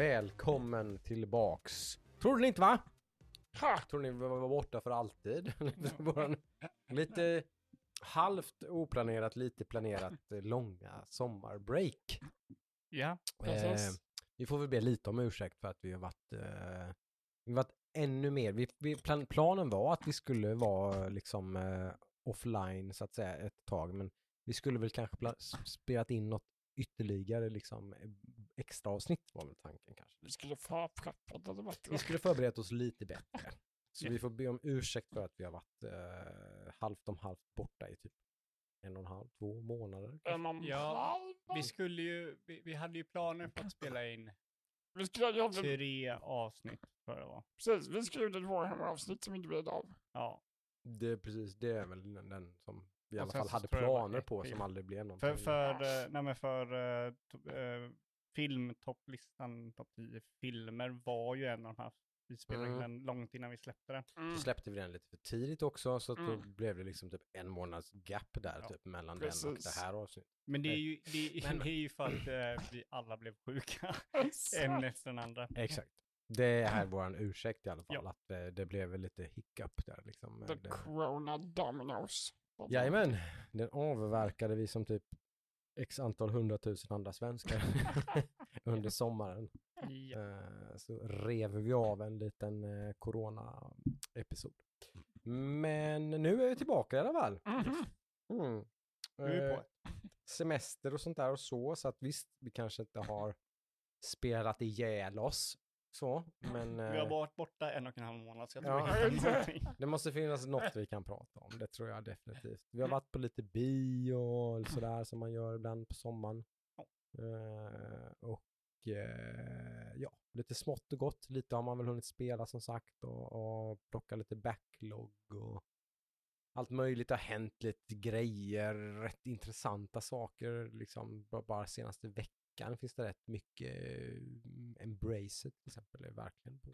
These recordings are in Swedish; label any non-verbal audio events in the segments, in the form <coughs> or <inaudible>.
Välkommen tillbaks. Trodde ni inte va? Ha! Tror ni vi var borta för alltid? <laughs> Lite halvt oplanerat, lite planerat eh, långa sommarbreak. Ja, Eh, Precis. vi får väl be lite om ursäkt för att vi har varit, eh, vi har varit ännu mer. Vi, vi, plan, planen var att vi skulle vara liksom eh, offline så att säga ett tag, men vi skulle väl kanske spelat in något ytterligare liksom eh, extra avsnitt var väl tanken kanske. Vi skulle varit Vi skulle förberett oss lite bättre. Så Ja. vi får be om ursäkt för att vi har varit eh, halvt om halvt borta i typ en och en halv, två månader. en och en Ja, halv. vi skulle ju, vi, vi hade ju planer på att spela in Vi skulle göra tre avsnitt för det var. precis, vi skulle göra ett Warhammer-avsnitt som inte blev av. Ja, Det är precis, det är väl den, den som vi i alla fall hade planer på som aldrig blev någonting. för, för, eh, nej men för to, uh, filmtopplistan, topp 10 filmer var ju en av de här. Vi spelade Mm. den långt innan vi släppte den. Mm. Så släppte vi den lite för tidigt också så att då Mm. blev det liksom typ en månads gap där Ja, typ mellan den och precis. det här avsnittet. Men det är ju, det, <laughs> Men- det är ju för att eh, vi alla blev sjuka, <laughs> Exakt. en efter den andra. Exakt. Det är våran ursäkt i alla fall Ja. att eh, det blev väl lite hiccup där liksom. The eh, Corona Dominoes. Jajamän, den avverkade vi som typ x antal hundratusen andra svenskar <laughs> under sommaren. Ja. Eh, Så rev vi av en liten eh, corona-episod. Men nu är vi tillbaka i alla fall. Mhm. Mm. Eh, Semester och sånt där och så, så att visst, vi kanske inte har spelat ihjäl oss. Så, men Vi har eh, varit borta en och en halv månad så jag Ja. tror vi hittar <laughs> någonting. det måste finnas något vi kan prata om. Det tror jag definitivt. Vi har varit på lite bio och sådär som man gör ibland på sommaren. Ja. Eh, och eh, ja, lite smått och gott. Lite har man väl hunnit spela som sagt och, och plocka lite backlog och allt möjligt har hänt, lite grejer, rätt intressanta saker. Liksom ba- bara senaste veckan finns det rätt mycket eh, Embrace till exempel är verkligen på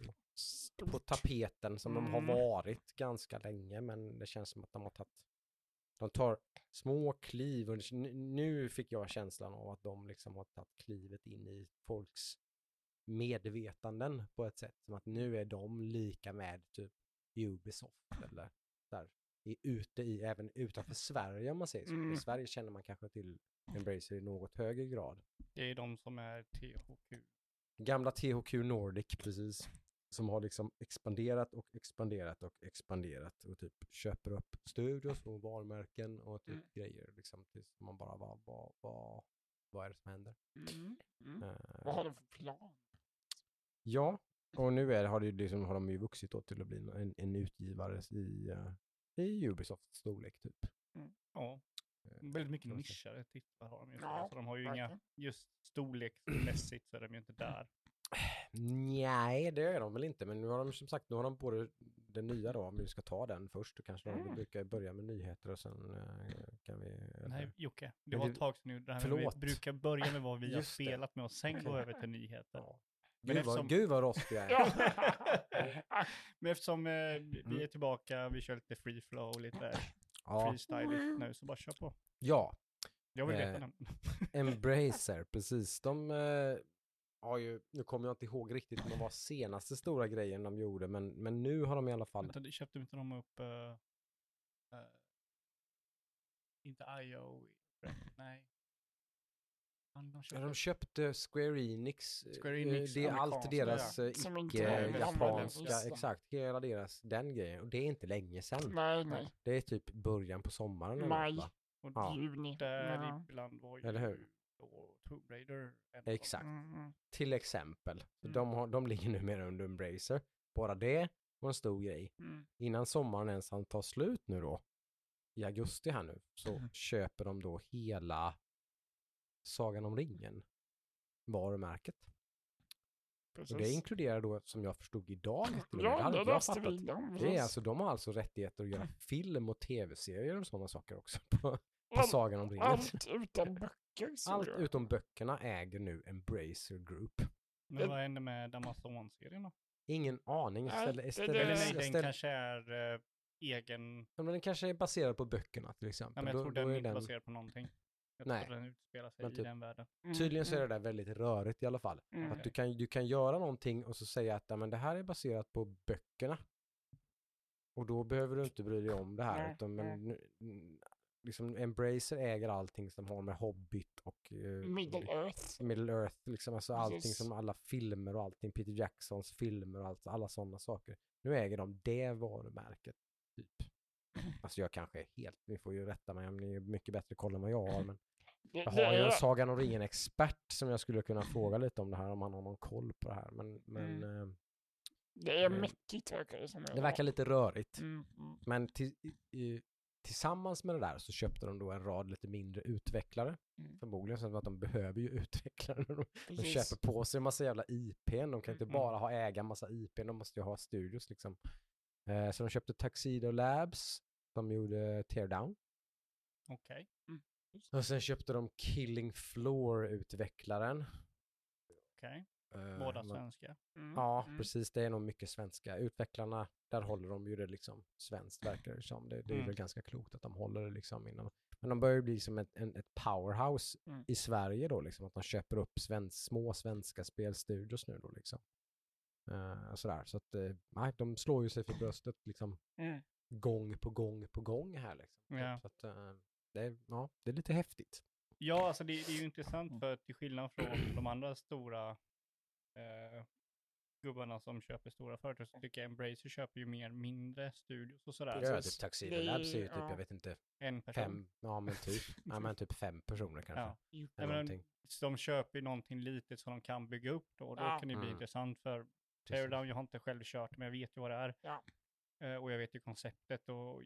på tapeten som de har Mm. varit ganska länge men det känns som att de har tagit de tar små kliv och nu- nu fick jag känslan av att de liksom har tagit klivet in i folks medvetanden på ett sätt som att nu är de lika med typ Ubisoft eller där är ute i även utanför Sverige om man säger så. Mm. I Sverige känner man kanske till Embracer i något högre grad. Det är de som är THQ. Gamla THQ Nordic precis. Som har liksom expanderat och expanderat och expanderat och typ köper upp studios och varumärken och typ Mm. grejer liksom tills man bara vad, vad, vad, vad är det som händer? Mm. Mm. Eh, Vad har du för plan? ja, och nu är, har, det, ju liksom, har de ju vuxit då till att bli en, en utgivare i, eh, i Ubisofts storlek typ. Ja, Eh, väldigt mycket säga. nischade titlar har de ju. Ja, så de har ju inga, verkligen. just storleksmässigt så är de ju inte där. Nej, det är de väl inte, men nu har de som sagt, nu har de både den nya då, om vi ska ta den först, då kanske de Mm. brukar börja med nyheter och sen eh, kan vi... Nej, Jocke, det Men var det- ett tag sedan nu. Det här Förlåt. vi brukar börja med vad vi har Just det. spelat med och sen gå <laughs> över till nyheter. Ja. Men Gud, vad, eftersom- gud vad rostig jag är. <laughs> Men eftersom eh, vi Mm. är tillbaka, vi kör lite free flow, lite Ja, freestyligt nu, så bara kör på. ja. Jag vill Eh, veta den. <laughs> Embracer, precis. De eh, har ju, nu kommer jag inte ihåg riktigt vad var senaste stora grejen de gjorde, men, men nu har de i alla fall, Vänta, köpte inte de upp... eh, eh, inte IO? Nej. Fan, de Ja, köpte de köpte Square Enix. eh, Square Enix, det är allt deras eh, med på icke-japanska, exakt, hela deras, den grejen. Och det är inte länge sedan. Nej, nej. Det är typ början på sommaren. eller Maj. något? Och Ja. Juni. där Ja. ibland var ju Eller hur? Tomb Raider. Exakt. Mm. Till exempel. Så Mm. De, har, de ligger numera under Embracer. Bara det var en stor grej. Mm. Innan sommaren ens han tar slut nu då, i augusti här nu, så Mm. köper de då hela Sagan om ringen varumärket. Och det Precis. inkluderar då, som jag förstod idag, Ja, det inte jag fattat. vi. Det är alltså, de har alltså rättigheter att göra film och tv-serier och sådana saker också <laughs> på, på Sagan om ringen. Allt utom böcker. Allt jag. utom böckerna äger nu Embracer Group. Men vad hände med Amazon-serien då? Ingen aning. Nej, Ställ, det- ställ, det- Eller nej, ställ, den kanske är eh, egen... Ja, men den kanske är baserad på böckerna till exempel. Nej, men jag tror då den är är inte baserad på någonting. Jag Nej. tror den utspelar sig Men i typ- den världen. Mm, Tydligen så är det mm, där väldigt rörigt i alla fall. mm. Att du kan, du kan göra någonting och så säga att ja, men det här är baserat på böckerna. Och då behöver du inte bry dig om det här. Nej, Utan, men, nu- mm, liksom, Embracer äger allting som har med Hobbit och eh, Middle Earth. Middle Earth, liksom, alltså allting Precis. som alla filmer och allting, Peter Jacksons filmer och allt, alla sådana saker. Nu äger de det varumärket, typ. <clears throat> Alltså jag kanske är helt, ni får ju rätta mig om ni är mycket bättre koll än vad jag har, men <laughs> jag har ju en Sagan om ringen-expert som jag skulle kunna fråga lite om det här, om han har någon koll på det här. Men, men eh, Det är Mm. mäckigt verkar det som. det verkar lite rörigt. Mm, mm. Men till, i, tillsammans med det där så köpte de då en rad lite mindre utvecklare. Mm. Förmodligen så att de behöver ju <laughs> utvecklare. De, de köper på sig en massa jävla IPn. De kan inte Mm. bara ha äga en massa IPn, de måste ju ha studios liksom. Eh, så de köpte Tuxedo Labs, som gjorde Teardown. Okej. Och sen köpte de Killing Floor-utvecklaren. Okej. Eh, Båda vad- svenska. Mm, Ja, mm. precis. Det är nog mycket svenska. Utvecklarna, där håller de ju det liksom svenskt verkar det som. Det, det är Mm. väl ganska klokt att de håller det liksom inom. Men de börjar ju bli som ett, en, ett powerhouse Mm. i Sverige då liksom. Att de köper upp svensk, små svenska spelstudios nu då liksom. Uh, sådär. Så att, eh, nej, de slår ju sig för bröstet liksom Mm. Gång på gång på gång här liksom. Ja. Så att, eh, det, är, ja, det är lite häftigt. Ja, alltså det, det är ju intressant för till skillnad från de andra stora eh, gubbarna som köper stora företag så tycker jag Embracer köper ju mer mindre studios och sådär. Ja, typ Tuxedo Det är- Labs är ju typ, ja. jag vet inte, En person. fem, ja men typ, <laughs> ja men typ fem personer kanske. Ja. Men de köper ju någonting litet som de kan bygga upp då. Och då Ja. kan det bli Mm. intressant för. Teardown, jag har inte själv kört men jag vet ju vad det är. Ja. Eh, och jag vet ju konceptet och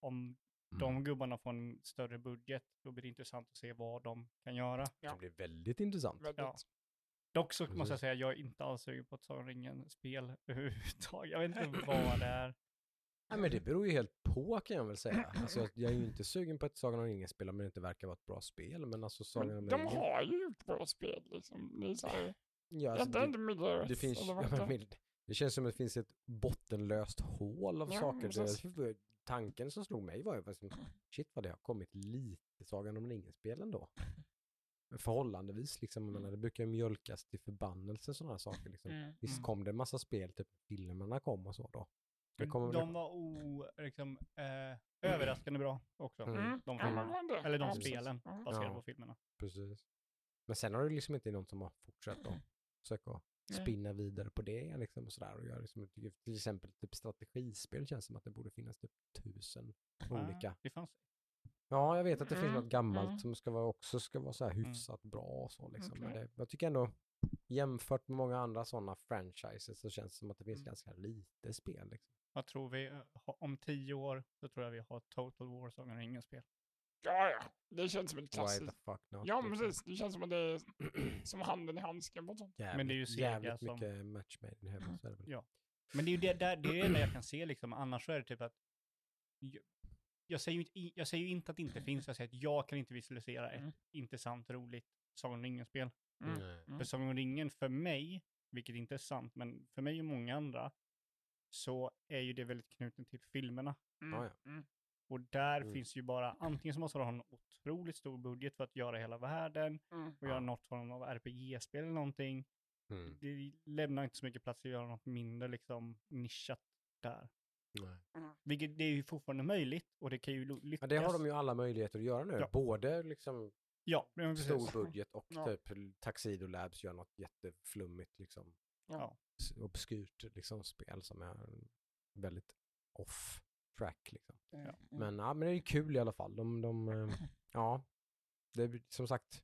om Mm. de gubbarna får en större budget då blir det intressant att se vad de kan göra. Det kan bli väldigt intressant. Ja. Dock så måste jag Precis. säga, jag är inte alls sugen på ett Sagan om ringen-spel <laughs> överhuvudtaget. Jag vet inte vad det är. Nej, men det beror ju helt på kan jag väl säga. Alltså, jag, jag är ju inte sugen på ett Sagan om ringen-spel om det inte verkar vara ett bra spel. Men alltså Sagan om Men de ringen... har ju gjort bra spel liksom. Det är så här, Ja, alltså, det, Earth. det, finns, ja, men, det? känns som att det finns ett bottenlöst hål av Ja, saker. Det, tanken som slog mig var ju liksom, <laughs> shit vad det har kommit lite Sagan om ringen-spel ändå. Förhållandevis liksom, jag menar, det brukar ju mjölkas till förbannelse sådana saker. Liksom. Mm. Visst Mm. kom det en massa spel, typ filmerna kom och så då. Det Men kommer, de var o, liksom, eh, överraskande bra också. Mm. Mm. De filmerna. det? Eller de spelen baserade Ja. på filmerna. Precis. Men sen har det liksom inte någon som har fortsatt att <clears throat> Nej. Spinna vidare på det liksom och sådär och göra liksom, till exempel typ strategispel känns som att det borde finnas typ tusen olika. Det fanns. Ja, jag vet att det finns Mm, något gammalt mm. som ska vara, också ska vara så här Mm. hyfsat bra och så liksom. Men Okej. det, jag tycker ändå jämfört med många andra sådana franchises så känns det som att det finns Mm. ganska lite spel. Liksom. Vad tror vi? eh, Om tio år så tror jag vi har Total War Sagan om ringen-spel. Ja, ja. Det känns som ett Why klassiskt. the fuck not? Ja, men liksom. precis. Det känns som att det är <clears throat> som handen i handsken på sånt. Jävligt, Men det är ju Sega jävligt som- mycket match made in heaven. Så är det väl. Ja. Men det är ju det, där, det är det enda jag kan se liksom. Annars så är det typ att jag, jag, säger ju inte, jag säger ju inte att det inte finns. Jag säger att jag kan inte visualisera ett Mm. intressant, roligt Sagan om ringen-spel. Mm. Nej. Mm. För Sagan om ringen för mig, vilket inte är sant, men för mig och många andra, så är ju det väldigt knuten till filmerna. Mm. Ja, ja. Mm. Och där Mm. finns ju bara, antingen så måste du ha en otroligt stor budget för att göra hela världen Mm. och göra något form av RPG-spel eller någonting. Mm. Det lämnar inte så mycket plats att göra något mindre liksom nischat där. Nej. Vilket det är ju fortfarande möjligt och det kan ju lo- Ja, lyckas. det har de ju alla möjligheter att göra nu. Ja. Både liksom Ja, stor budget och Ja. typ Tuxedo Labs gör något jätteflummigt liksom. Ja. Obskyrt liksom spel som är väldigt off track liksom. Mm. Men, ja, men det är ju kul i alla fall. De, de eh, <laughs> ja, det är som sagt,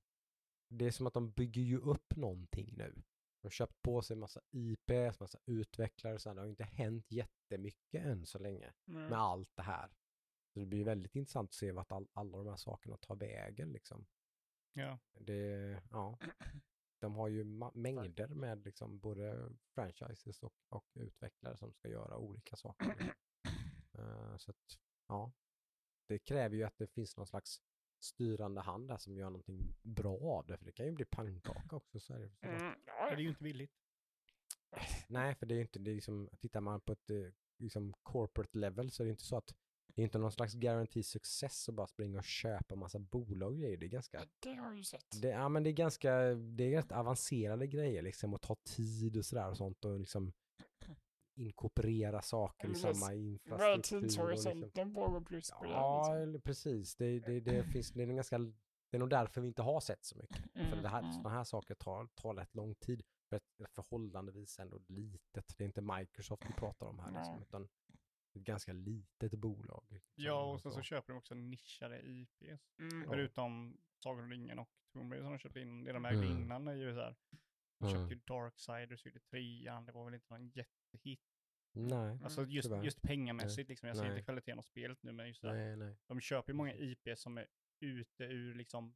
det är som att de bygger ju upp någonting nu. De har köpt på sig massa IPs, massa utvecklare och så här. Det har ju inte hänt jättemycket än så länge Mm. med allt det här. Så det blir väldigt intressant att se vart all, alla de här sakerna tar vägen liksom. Ja. Det, ja. De har ju ma- mängder med liksom både franchises och, och utvecklare som ska göra olika saker. <clears throat> Eh, så att, ja. Det kräver ju att det finns någon slags styrande hand där som gör någonting bra av det. För det kan ju bli pannkaka också. Så är det. Mm. Det är ju inte billigt. Nej, för det är ju inte, det är liksom, tittar man på ett eh, liksom corporate level så är det inte så att det är inte någon slags guarantee success att bara springa och köpa massa bolag och grejer. Det är ganska, Det har jag ju sett. det, ja men det är ganska, det är rätt avancerade grejer liksom och ta tid och sådär och sånt och liksom inkorporera saker i vad- samma infrastruktur. och liksom. tidshorisonten på Go Plus på? Ja, liksom? precis. Det, det, det, finns, det, är ganska, det är nog därför vi inte har sett så mycket. För Mm, det här, mm. sådana här saker tar, tar rätt lång tid. För ett förhållandevis ändå litet. Det är inte Microsoft vi pratar om här liksom, utan ett ganska litet bolag. liksom, Ja, och sen så så. köper de också nischade IPs. Mm. Förutom Sagan om ringen och Tomb Raider som de köpte in, det de ägde Mm. innan är ju så här. Mm. köpte ju Darksiders, gjorde trean, det var väl inte någon jättehit. Nej, Alltså just, tyvärr. just pengamässigt liksom, jag ser Nej. inte kvaliteten av spelet nu, men just det här, nej, nej. de köper ju många IPs som är ute ur liksom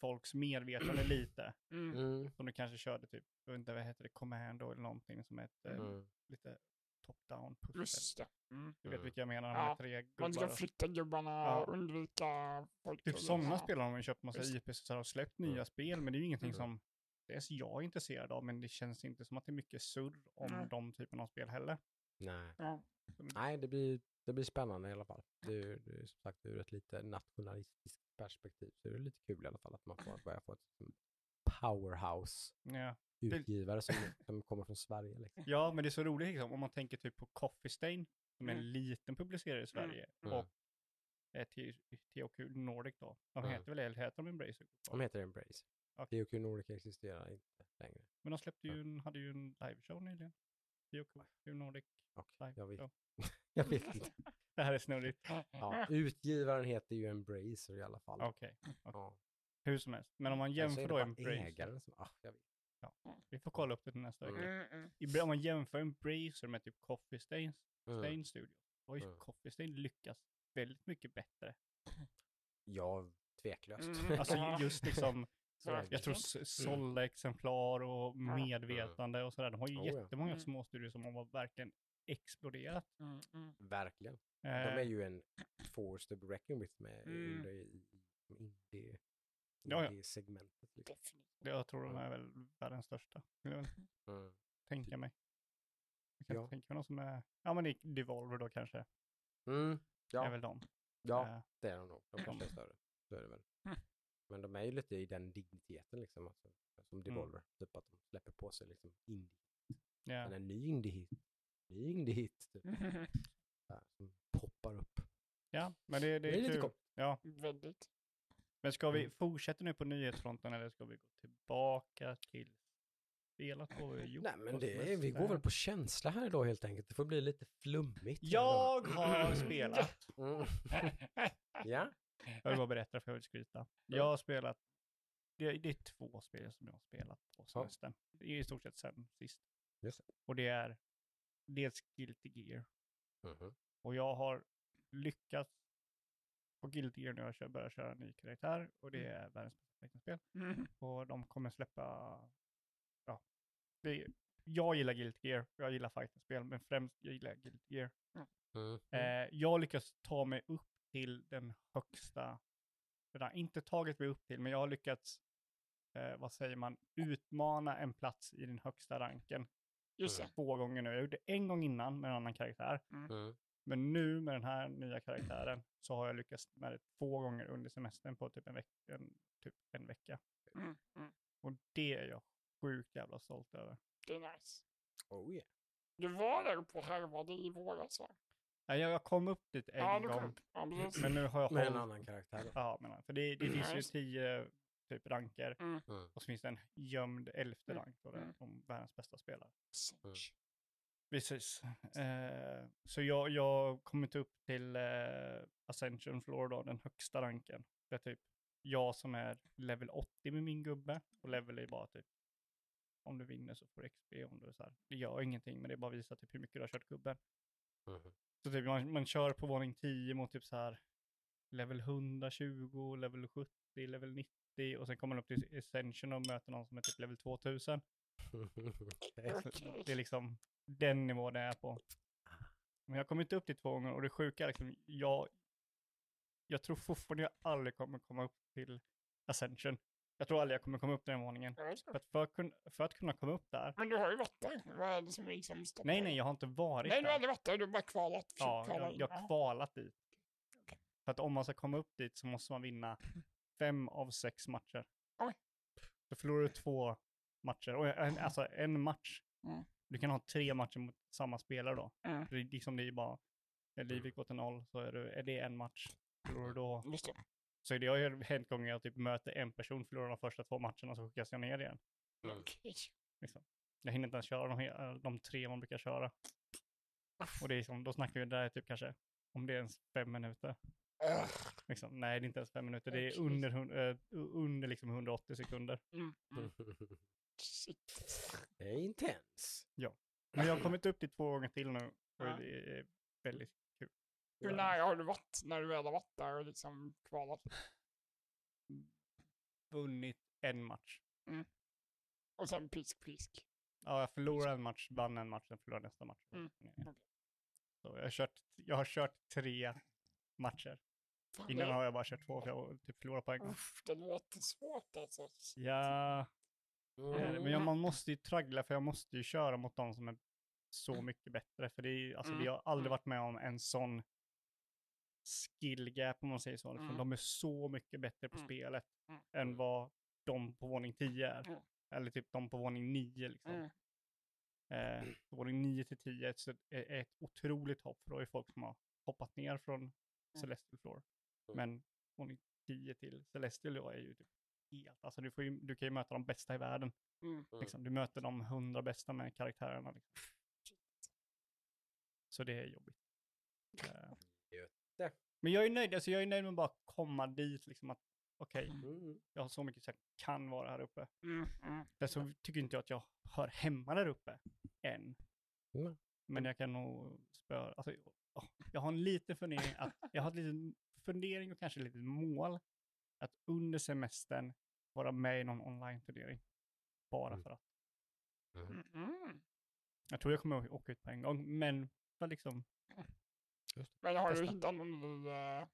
folks medvetande lite. <clears throat> Mm. Mm. Som du kanske körde typ, jag vet inte vad heter det, Commando eller någonting som är ett eh, Mm. lite top-down pussel. Just det. Mm. Du vet Mm. vilka jag menar, de Ja, här tre Man ska gubbar. flytta gubbarna Ja. och undvika folk. Typ och- sådana spel har de ju köpt massa Just. IPs så har de släppt Mm. nya spel, men det är ju ingenting Mm. som dels jag är intresserad av, men det känns inte som att det är mycket surr om Nej. de typerna av spel heller. nej. Ja. Nej, det blir, det blir spännande i alla fall. Det är, det är som sagt ur ett lite nationalistiskt perspektiv så är det lite kul i alla fall att man får börja få ett liksom, powerhouse Ja. utgivare som, som kommer från Sverige. Liksom. ja, men det är så roligt liksom, om man tänker typ på Coffee Stain, som är en Mm. liten publicerare i Sverige, Mm. och eh, THQ Nordic då. De Mm. heter väl, eller heter de Embracer? De heter Embrace. Okej. THQ Nordic existerar inte längre. Men de släppte ju en, hade ju en liveshow nyligen. THQ Nordic live jag vet, <laughs> jag vet inte. <laughs> Det här är snurrigt. Ja, utgivaren heter ju Embracer i alla fall. Okej, Ja. hur som helst. Men om man jämför det då Embracer. ägaren som, ah, jag vet. Vi får kolla upp det till nästa vecka. Mm, mm. Om man jämför Embracer med typ Coffee Stain, Mm. Stain Studio, då har ju Mm. Coffee Stain lyckats väldigt mycket bättre. Ja, tveklöst. Mm. Alltså Ja. just liksom, Är jag tror sålda exemplar och Ja. medvetande och sådär. De har ju Oh, ja. jättemånga Mm. små studior som har verkligen exploderat. Mm, mm. Verkligen. De Eh, är ju en force to be reckoned with med Mm. i indie, Ja, ja. indie-segmentet. Liksom. Definitivt. Jag tror de är väl världens största, skulle jag väl Mm. tänka mig. Jag kan Ja. inte tänka mig någon som är, ja men det är Devolver då kanske, Mm. är Ja, väl de. ja, Eh, det är de nog. De kanske är större. Så är det väl. Mm. <laughs> Men de är ju lite i den digniteten liksom. Alltså, Mm. som Devolver. Typ att de släpper på sig liksom indie. Men en ny indie-hit. Ny indie-hit. Typ, <laughs> där, som poppar upp. ja, men det, det Det är, är lite kul. Ja, Väldigt. men ska vi Mm. fortsätta nu på nyhetsfronten eller ska vi gå tillbaka till spelat vad vi har gjort? Nej men det är, vi går väl på känsla här idag helt enkelt. Det får bli lite flummigt. Jag har spelat. Mm. <laughs> ja. <laughs> Jag vill bara berätta för jag vill skryta. Jag har spelat, det, det är två spel som jag har spelat på semestern. Det är i stort sett sen sist. Just. Och det är dels Guilty Gear. Mhm. Och jag har lyckats på Guilty Gear nu har jag börjat köra en ny karaktär och det är världens bästa fightingspel. Mm. Och de kommer släppa, ja, det, jag gillar Guilty Gear, jag gillar fightingspel, men främst jag gillar Guilty Gear. Mm. Eh, jag lyckas ta mig upp till den högsta, inte tagit mig upp till, men jag har lyckats, eh, vad säger man, utmana en plats i den högsta ranken Just det. två gånger nu. Jag gjorde det en gång innan med en annan karaktär, Mm. men nu med den här nya karaktären så har jag lyckats med det två gånger under semestern på typ en, veck en, typ en vecka. Mm. Mm. Och det är jag sjukt jävla stolt över. Det är nice. Oh yeah. Du var där på härvade i våras va? Jag jag kom upp dit en Ja, gång. Ja, men nu har jag Med en annan karaktär då. Ja, men, för det, det finns ju tio typ ranker Mm. Mm. och så finns det en gömd elfte Mm. rank då Mm. om världens bästa spelare. Sage. Precis. Eh, så jag, jag kom inte upp till eh, Ascension Floor då, den högsta ranken. Det är typ jag som är level 80 med min gubbe och level är bara typ om du vinner så får du XP om du är så här. Det gör ingenting men det är bara visar typ hur mycket du har kört gubben. Mhm. Så typ man, man kör på våning 10 mot typ så här level 120, level 70, level 90 och sen kommer man upp till Ascension och möter någon som är typ level 2000. <laughs> Okej. Så Okej. Det är liksom den nivån det är på. Men jag kommer inte upp till två gånger och det sjuka är liksom, jag, jag tror fortfarande jag aldrig kommer komma upp till Ascension. Jag tror aldrig jag kommer komma upp den våningen. Ja. För att, för, för att kunna komma upp där. Men du har ju varit där. Vad är det som liksom stoppar Nej, nej, jag har inte varit Nej, du har där. aldrig varit där. Du har bara kvalat. Ja, jag, jag Ja. har kvalat dit. För att om man ska komma upp dit så måste man vinna fem av sex matcher. Oj. Så förlorar du två matcher, och en, alltså en match. Mm. Du kan ha tre matcher mot samma spelare då. Mm. Det är liksom det är bara, livet går till noll så är, du, är det en match. Förlorar du då. Så det har ju hänt gånger jag typ möter en person, förlorar de första två matcherna så skickas jag ner igen. Mm. Okej. Liksom. Jag hinner inte ens köra de, he- de tre man brukar köra. Och det är som, då snackar vi där typ kanske, om det är ens fem minuter. Liksom. Nej, det är inte ens fem minuter. Det är under, eh, under liksom 180 sekunder. Mm. Mm. Shit. det är intens. Men jag har kommit upp dit två gånger till nu. Och Ja. det är väldigt. Hur nära har du varit när du väl har varit där och liksom kvalat? Vunnit en match. Och sen pisk, pisk. Ja, jag förlorade en match, vann en match, sen förlorade nästa match. Mm, okej. Så jag har, kört, jag har kört tre matcher. Fan, Innan det- har jag bara kört två, för jag har typ förlorat poäng. Uff, det låter svårt alltså. Ja, är det. men jag, man måste ju traggla, för jag måste ju köra mot de som är så mycket bättre. För det är, alltså, Mm, vi har aldrig mm. varit med om en sån skill gap, om man säger så. Liksom. Mm. De är så mycket bättre på Mm, spelet mm, än vad de på våning 10 är. Mm. Eller typ de på våning 9 liksom. Mm. Eh, våning 9 till 10 så är är ett otroligt hopp, för då är folk som har hoppat ner från Celestial Floor. Mm. Men våning 10 till Celestial då är ju typ helt, alltså du, får ju, du kan ju möta de bästa i världen. Mm. Mm. Liksom. Du möter de hundra bästa med karaktärerna. Liksom. <laughs> Så det är jobbigt. Eh, Jätte. Men jag är nöjd, alltså jag är nöjd med att bara komma dit, liksom att okej, Mm. jag har så mycket så jag kan vara här uppe. Mm. Mm. Men så tycker inte jag att jag hör hemma där uppe än. Mm. Men jag kan nog spöra, alltså, jag har en liten fundering, att, <laughs> jag har en liten fundering och kanske ett litet mål att under semestern vara med i någon online-turnering. Bara Mm. för att. Mm. Mm. Jag tror jag kommer att åka ut på en gång, men för liksom, Men har du Testa. hittat någon ny, uh,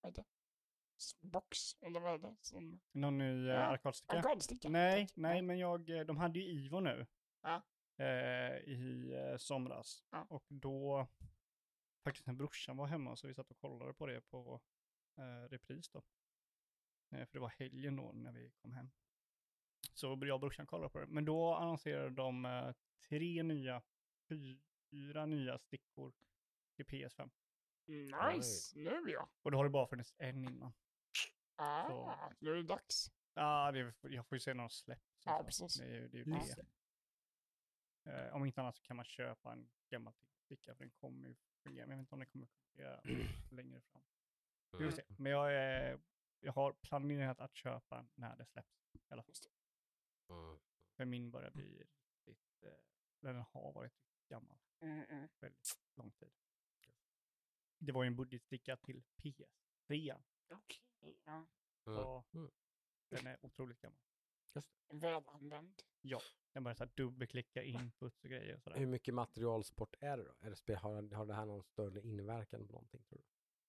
vad heter det? Box, eller vad är det? Som någon ny Ja, ja. arkadsticka. arkadsticka? Nej, Tack. nej, men jag, eh, de hade ju Ivo nu. Ja. Eh, I eh, somras. Ja. Och då, faktiskt när brorsan var hemma så vi satt och kollade på det på eh, repris då. Eh, för det var helgen då när vi kom hem. Så jag och brorsan kollade på det. Men då annonserade de eh, tre nya, fyra nya stickor till PS5. Nice, nu ja. Och då har det bara funnits en innan. Ah, nu är det dags. Ja, det, jag får ju se när de släpps. Ja, så. precis. Det är ju det. Är ju det. Eh, om inte annat så kan man köpa en gammal sticka för den kommer ju fungera. Men jag vet inte om den kommer fungera <clears throat> längre fram. Vi får se. Men jag, är, jag har planerat att köpa när det släpps. I alla fall. Mm. För min börjar bli riktigt, eh, den har varit gammal Mm, mm. väldigt lång tid. Det var ju en budgetsticka till PS3. Okej, ja. Mm. Så Mm. den är otroligt gammal. Välanvänd. Den börjar så här dubbelklicka inputs och grejer och sådär. Hur mycket materialsport är det då? Är det har, har det här någon större inverkan på någonting tror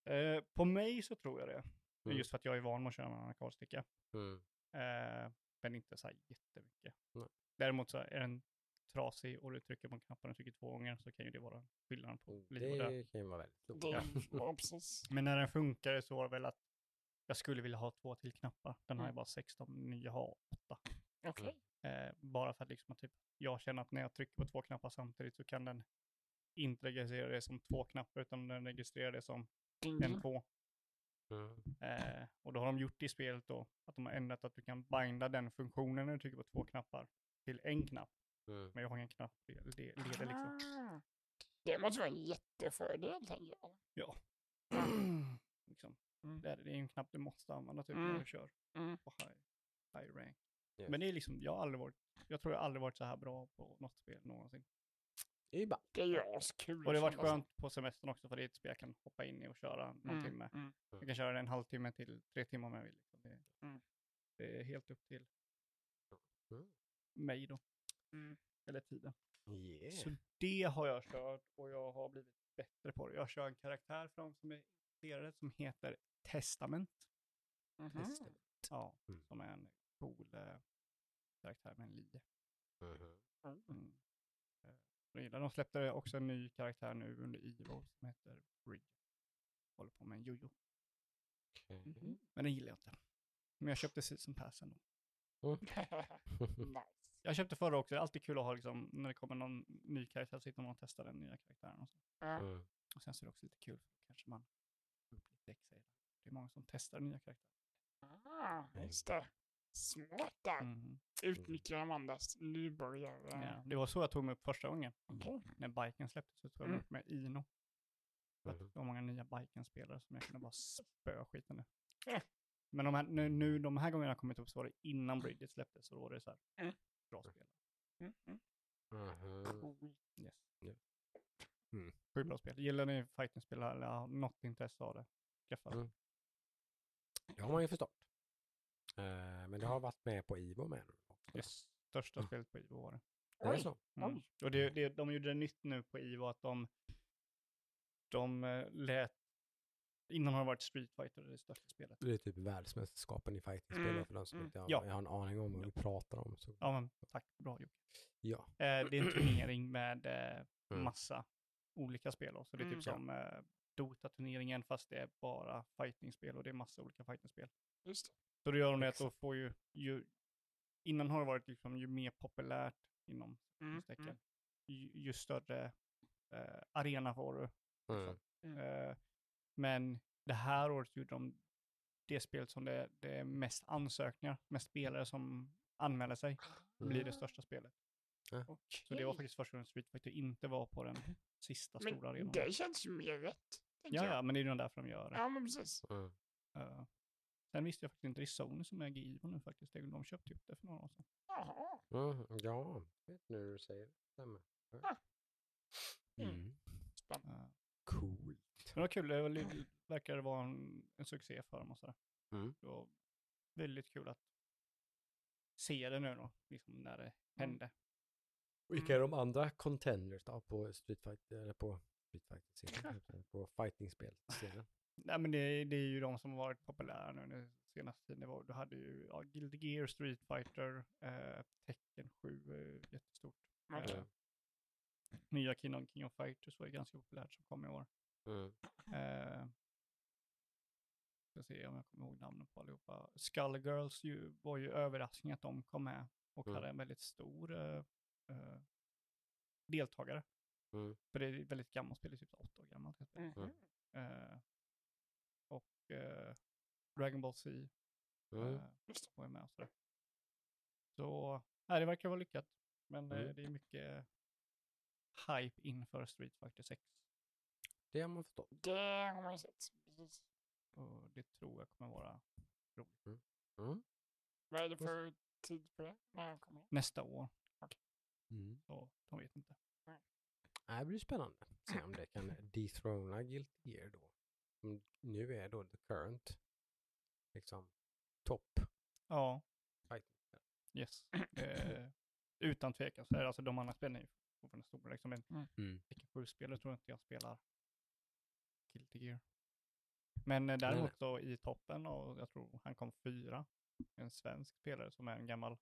du? Eh, på mig så tror jag det. Mm. Just för att jag är van med att köra med en arkadsticka. Mm. Eh, men inte så här jättemycket. Nej. Däremot så är den trasig och du trycker på knappen och trycker två gånger så kan ju det vara skillnaden på liv och död. Det kan ju vara väldigt. Det, Ja. <laughs> Men när den funkar så var det väl att jag skulle vilja ha två till knappar. Den har ju Mm. bara 16, nya har 8. Okej. Eh, bara för att liksom typ, jag känner att när jag trycker på två knappar samtidigt så kan den inte registrera det som två knappar utan den registrerar det som en Mm. två. Mm. Eh, och då har de gjort det i spelet då, att de har ändrat att du kan binda den funktionen när du trycker på två knappar till en knapp. Mm. Men jag har ingen knapp det det leder liksom. Ah. Det måste vara en jättefördel, tänker jag. Ja. <clears throat> liksom. Mm. Det, är, det är en knapp du måste använda typ när Mm. du kör Mm. på high, high rank. Yes. Men det är liksom, jag har aldrig varit, jag tror jag aldrig varit så här bra på något spel någonsin. Det är bara, Det är askul. Och det har varit skönt på semestern också för det är ett spel jag kan hoppa in i och köra någon Mm, timme. mm. Jag kan köra det en halvtimme till tre timmar om jag vill. Liksom. Det, Mm. det är helt upp till mig då, Mm. eller tiden. yeah. Så det har jag kört och jag har blivit bättre på det. Jag kör en karaktär för de som är intresserade som heter Testament. Mhm. Testament. Ja, Mm. som är en cool eh, karaktär med en lie. Mhm. Mm. Eh, jag gillar- De släppte också en ny karaktär nu under Evo som heter Bridget. Håller på med en jojo. Okej. Mhm. Men den gillar jag inte. Men jag köpte season pass ändå. <laughs> nice. Jag köpte förra också, det är alltid kul att ha liksom, när det kommer någon ny karaktär, så sitter man och testar den nya karaktären. Och, så. Mm. och sen så är det också lite kul, för kanske man får upp lite extra det. Är många som testar nya karaktärer. Ah, just det. Smart där. Mhm. Utnyttjar Amandas nybörjare. Ja, det var så jag tog mig upp första gången. Okej. När biken släpptes så tog jag Mm. mig upp med Ino. För att det var många nya biken-spelare som jag kunde bara spöa skiten nu. Ja. Men de här, nu, nu, de här gångerna jag kommit upp så var det innan Bridget släpptes, så då var det så här, Mm. Bra spel. Mm, mm. Yes. Ja. Mm. Sjukt bra spel. Gillar ni fightingspel eller har något intresse av det? Skaffa. Mm. Det har man ju förstått. Eh, men det har varit med på Ivo med nu. Yes. Största Mm. spelet på Ivo var det. Det är så. Mm. Och det, det, de gjorde det nytt nu på Ivo att de, de eh, lät, innan har det varit Street Fighter det största spelet. Det är typ världsmästerskapen i fightingspel Mm, för de som mm. inte har, Ja. jag har en aning om vad vi pratar om. Så. Ja men tack, bra Jocke. Ja. Eh, det är en turnering med eh, <clears throat> Mm. massa olika spel. då. Så det är Mm. typ som eh, Dota-turneringen fast det är bara fightingspel och det är massa olika fightingspel. Just det. Så då gör de det att då får ju, ju, innan har det varit liksom ju mer populärt inom Mm, mm. ju, ju större eh, arena får du. Mm. Mm. Eh, men det här året gjorde de det spelet som det, det är mest ansökningar, mest spelare som anmäler sig, blir det största spelet. Okej. Så det var faktiskt första gången Street Fighter inte var på den sista stora Men arenan. det känns ju mer rätt. Ja, ja, men det är ju därför de gör det. Ja, men precis. Mm. Eh, sen visste jag faktiskt inte, det är Sony som äger Ivo nu faktiskt. Det- De köpte upp det för några år sedan. Jaha. Mm. Ja, vet nu när du säger det. Stämmer. Ah. Mm. Mm. Spännande. Eh, Coolt. Men det var kul, det verkar vara en, en succé för dem och sådär. Mm. Det var väldigt kul att se det nu då, liksom när det hände. Vilka är de andra contenders då på Street Fighter, eller på Street Fighter-scenen? på fighting-spel-scenen? <laughs> Nej men det, det är ju de som har varit populära nu den senaste tiden. Var, du hade ju ja, Guilty Gear, Street Fighter, eh, Tekken 7, eh, jättestort. Okej. Eh, nya King of, King of Fighters var ju ganska populärt som kom i år. Mm. Eh, ska se om jag kommer ihåg namnen på allihopa. Skullgirls ju, var ju överraskning att de kom med och Mm. hade en väldigt stor eh, eh, deltagare. Mm. För det är ett väldigt gammalt spel, typ åtta år gammalt. Mhm. Eh, och eh, Dragon Ball Z Mm. eh, var ju med sådär. Så, nej, det verkar vara lyckat. Men eh, Mm. det är mycket hype inför Street Fighter 6. Det har man förstått. Det har man sett. Precis. Och det tror jag kommer vara Mm. Vad är det för tid på det? När kommer det? nästa år. Mm. Så de vet inte. Det blir spännande. Se om det kan dethrona Guilty Gear då. Som nu är då the current, liksom, topp Ja, fighting. yes. Eh, utan tvekan så är det alltså de andra spelen är ju fortfarande stora. Liksom, men Mm. Tekken 7-spelare tror jag inte jag spelar Guilty Gear. Men eh, däremot så i toppen och jag tror han kom fyra. En svensk spelare som är en gammal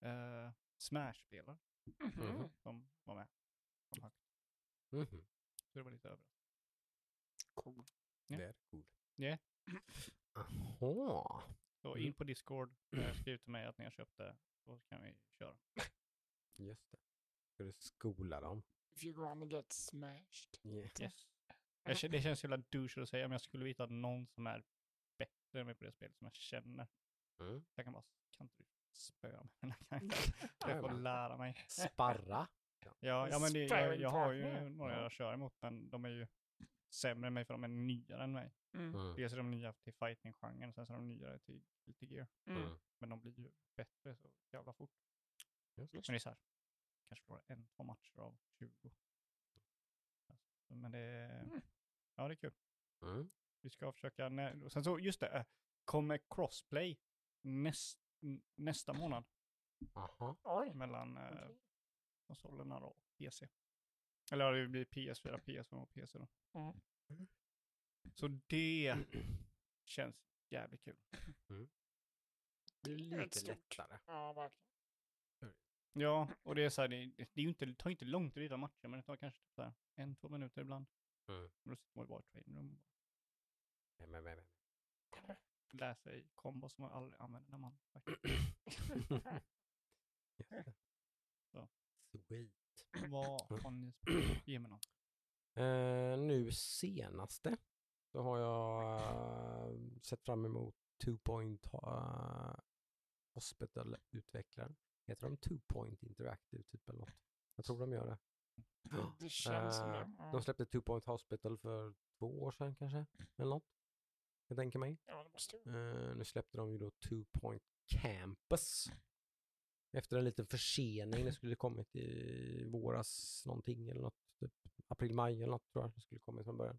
eh, Smash-spelare Mhm. som var med. Kom högt. Mhm. Så det var lite överraskande. Cool. Ja. Det är coolt. Ja. Jaha. Så Mm. in på Discord, eh, skriv till mig att ni har köpt det, så kan vi köra. Just det. Ska du skola dem? If you wanna get smashed. Yeah. Yes. Jag, det känns jävla douche att säga, men jag skulle veta att någon som är bättre än mig på det spelet, som jag känner, Mm. jag kan bara, kan inte du spöa mig? den här? <laughs> Jag får lära mig. Sparra. <laughs> Ja, ja men det, jag, jag har ju några Ja. jag kör emot, men de är ju sämre än mig för de är nyare än mig. Mm. Mm. Dels är de nya till fighting-genren, sen så är de nyare till Guilty Gear. Mm. Mm. Men de blir ju bättre så jävla fort. Just Men det är så här, kanske förlorar en, två matcher av 20. Alltså, Men det är, Mm. Ja det är kul. Mm. Vi ska försöka, nä- och sen så just det, eh, kommer crossplay näst, nästa månad Aha. Oj. mellan eh, okej. konsolerna då och PC. Eller ja, det blir PS4, PS5 och PC då. Mm. Så det <clears throat> känns jävligt kul. Det är lite stort. lättare. Ja, verkligen. Ja, och det är så här, det, det, är ju inte, det tar inte långt att rita matcher, men det tar kanske typ så här en, två minuter ibland. Mm. Och då sitter man ju bara i trading room Men, men, men, men. <laughs> och läser i kombo som man aldrig använder när man. <coughs> Så. Sweet. <clears throat> Vad har ni spelat? <clears throat> Ge mig någon. Eh, nu senaste så har jag eh, sett fram emot Two Point uh, Hospital-utvecklaren. Heter de Two Point Interactive typ eller något? Jag tror de gör det. Det känns som Eh, det. De släppte Two Point Hospital för två år sedan kanske, eller något. Jag tänker mig. Ja, det måste. Eh, nu släppte de ju då Two Point Campus. Efter en liten försening, det skulle kommit i våras någonting eller något, typ april, maj eller något tror jag det skulle kommit från början.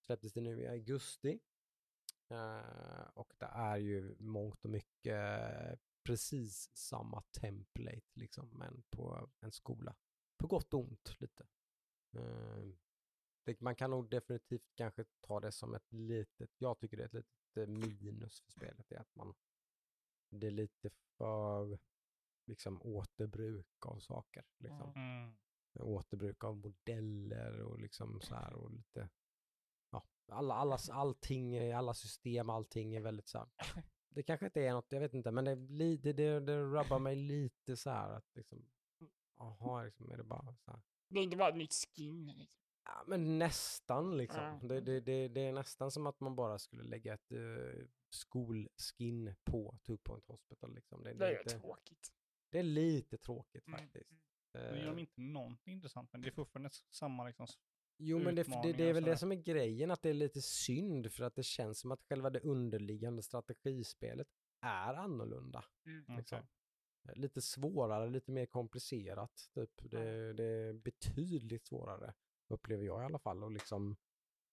Släpptes det nu i augusti. Eh, och det är ju mångt och mycket precis samma template liksom, men på en skola. På gott och ont lite. Eh, det, man kan nog definitivt kanske ta det som ett litet, jag tycker det är ett litet minus för spelet, är att man, det är lite för liksom återbruk av saker. Liksom. Mm. Återbruk av modeller och liksom så här och lite, ja, alla, alla, allting, alla system, allting är väldigt så här, <laughs> det kanske inte är något, jag vet inte, men det, det, det, det rubbar mig lite så här att liksom, jaha, liksom, är det bara så här, Det är inte bara ett nytt skin. Liksom. Ja, men nästan liksom. Ja. Det, det, det, det är nästan som att man bara skulle lägga ett uh, skolskin på Two Point Hospital. Liksom. Det, Det det, är lite, tråkigt. det är lite tråkigt Mm. faktiskt. Nu gör de Eh, inte någonting intressant, men det är fortfarande samma liksom. jo, men det, det, det är väl det som är grejen, att det är lite synd för att det känns som att själva det underliggande strategispelet är annorlunda. Mm. Liksom. Okej. Lite svårare, lite mer komplicerat. Typ. Det, det är betydligt svårare, upplever jag i alla fall. Och liksom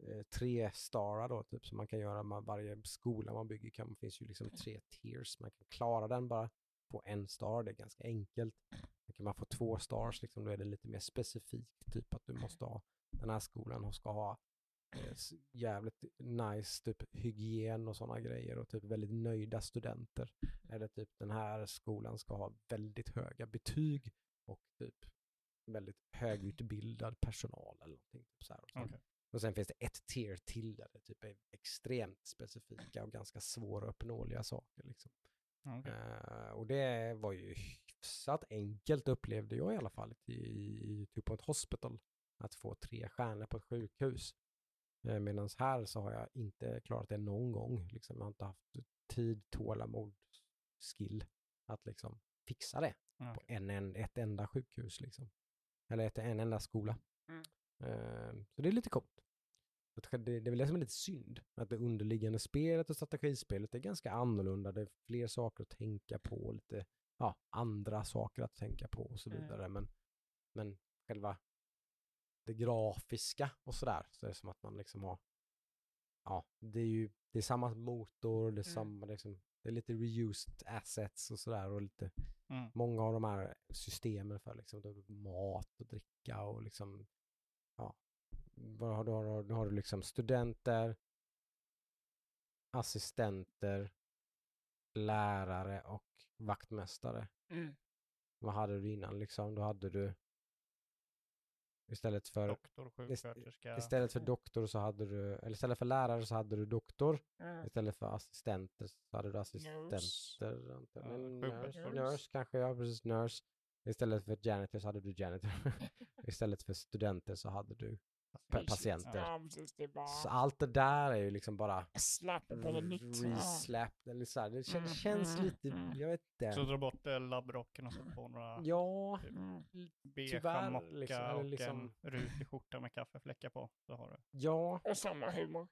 eh, tre starar då, typ, som man kan göra med varje skola man bygger. Kan, finns ju liksom tre tiers. Man kan klara den bara på en star, det är ganska enkelt. Sen kan man få två stars, liksom, då är det lite mer specifikt. Typ att du måste ha, den här skolan ska ha jävligt nice typ hygien och sådana grejer och typ väldigt nöjda studenter. Eller typ den här skolan ska ha väldigt höga betyg och typ väldigt högutbildad personal eller någonting. Typ så här. Och, sen, Okej. och sen finns det ett tier till där det typ är extremt specifika och ganska svåruppnåeliga saker. Liksom. Okej. Eh, och det var ju hyfsat enkelt upplevde jag i alla fall i, i Two Point Hospital. Att få tre stjärnor på ett sjukhus. Uh, Medan här så har jag inte klarat det någon gång. Liksom. Jag har inte haft tid, tålamod, skill att liksom fixa det Ja, på okej. en, en, ett enda sjukhus. Liksom. Eller ett, en enda skola. Mm. Eh, så det är lite coolt. Det, det är väl det som är lite synd. Att det underliggande spelet och strategispelet är ganska annorlunda. Det är fler saker att tänka på. Lite ja, andra saker att tänka på och så Mm. vidare. Men, men själva det grafiska och sådär. Så är det som att man liksom har Ja, det är ju det är samma motor, det är, Mm. samma, liksom, det är lite reused assets och sådär och lite Mm. många av de här systemen för liksom, mat och dricka och liksom, ja, vad har du, har, du- har du liksom studenter, assistenter, lärare och vaktmästare. Mm. Vad hade du innan liksom? Då hade du istället för, Doktor, sjuksköterska. istället för doktor så hade du, eller istället för lärare så hade du doktor, Mm. istället för assistenter så hade du assistenter. Nurse. antagligen. Ja, nurse, nurse kanske, ja precis, nurse. Istället för janitor så hade du janitor. <laughs> Istället för studenter så hade du patienter. Ja, precis. Det är bara Så allt det där är ju liksom bara släppa på det nytt. Ja. reslapped eller så här. Det kän- Mm, känns mm, lite, mm. jag vet Så inte. dra bort eh, labbrocken och sätta på några Ja, Mm. beigea tyvärr, mocka liksom, eller och liksom- en rutig skjorta med kaffefläckar på. Så har du. ja, Och samma humor.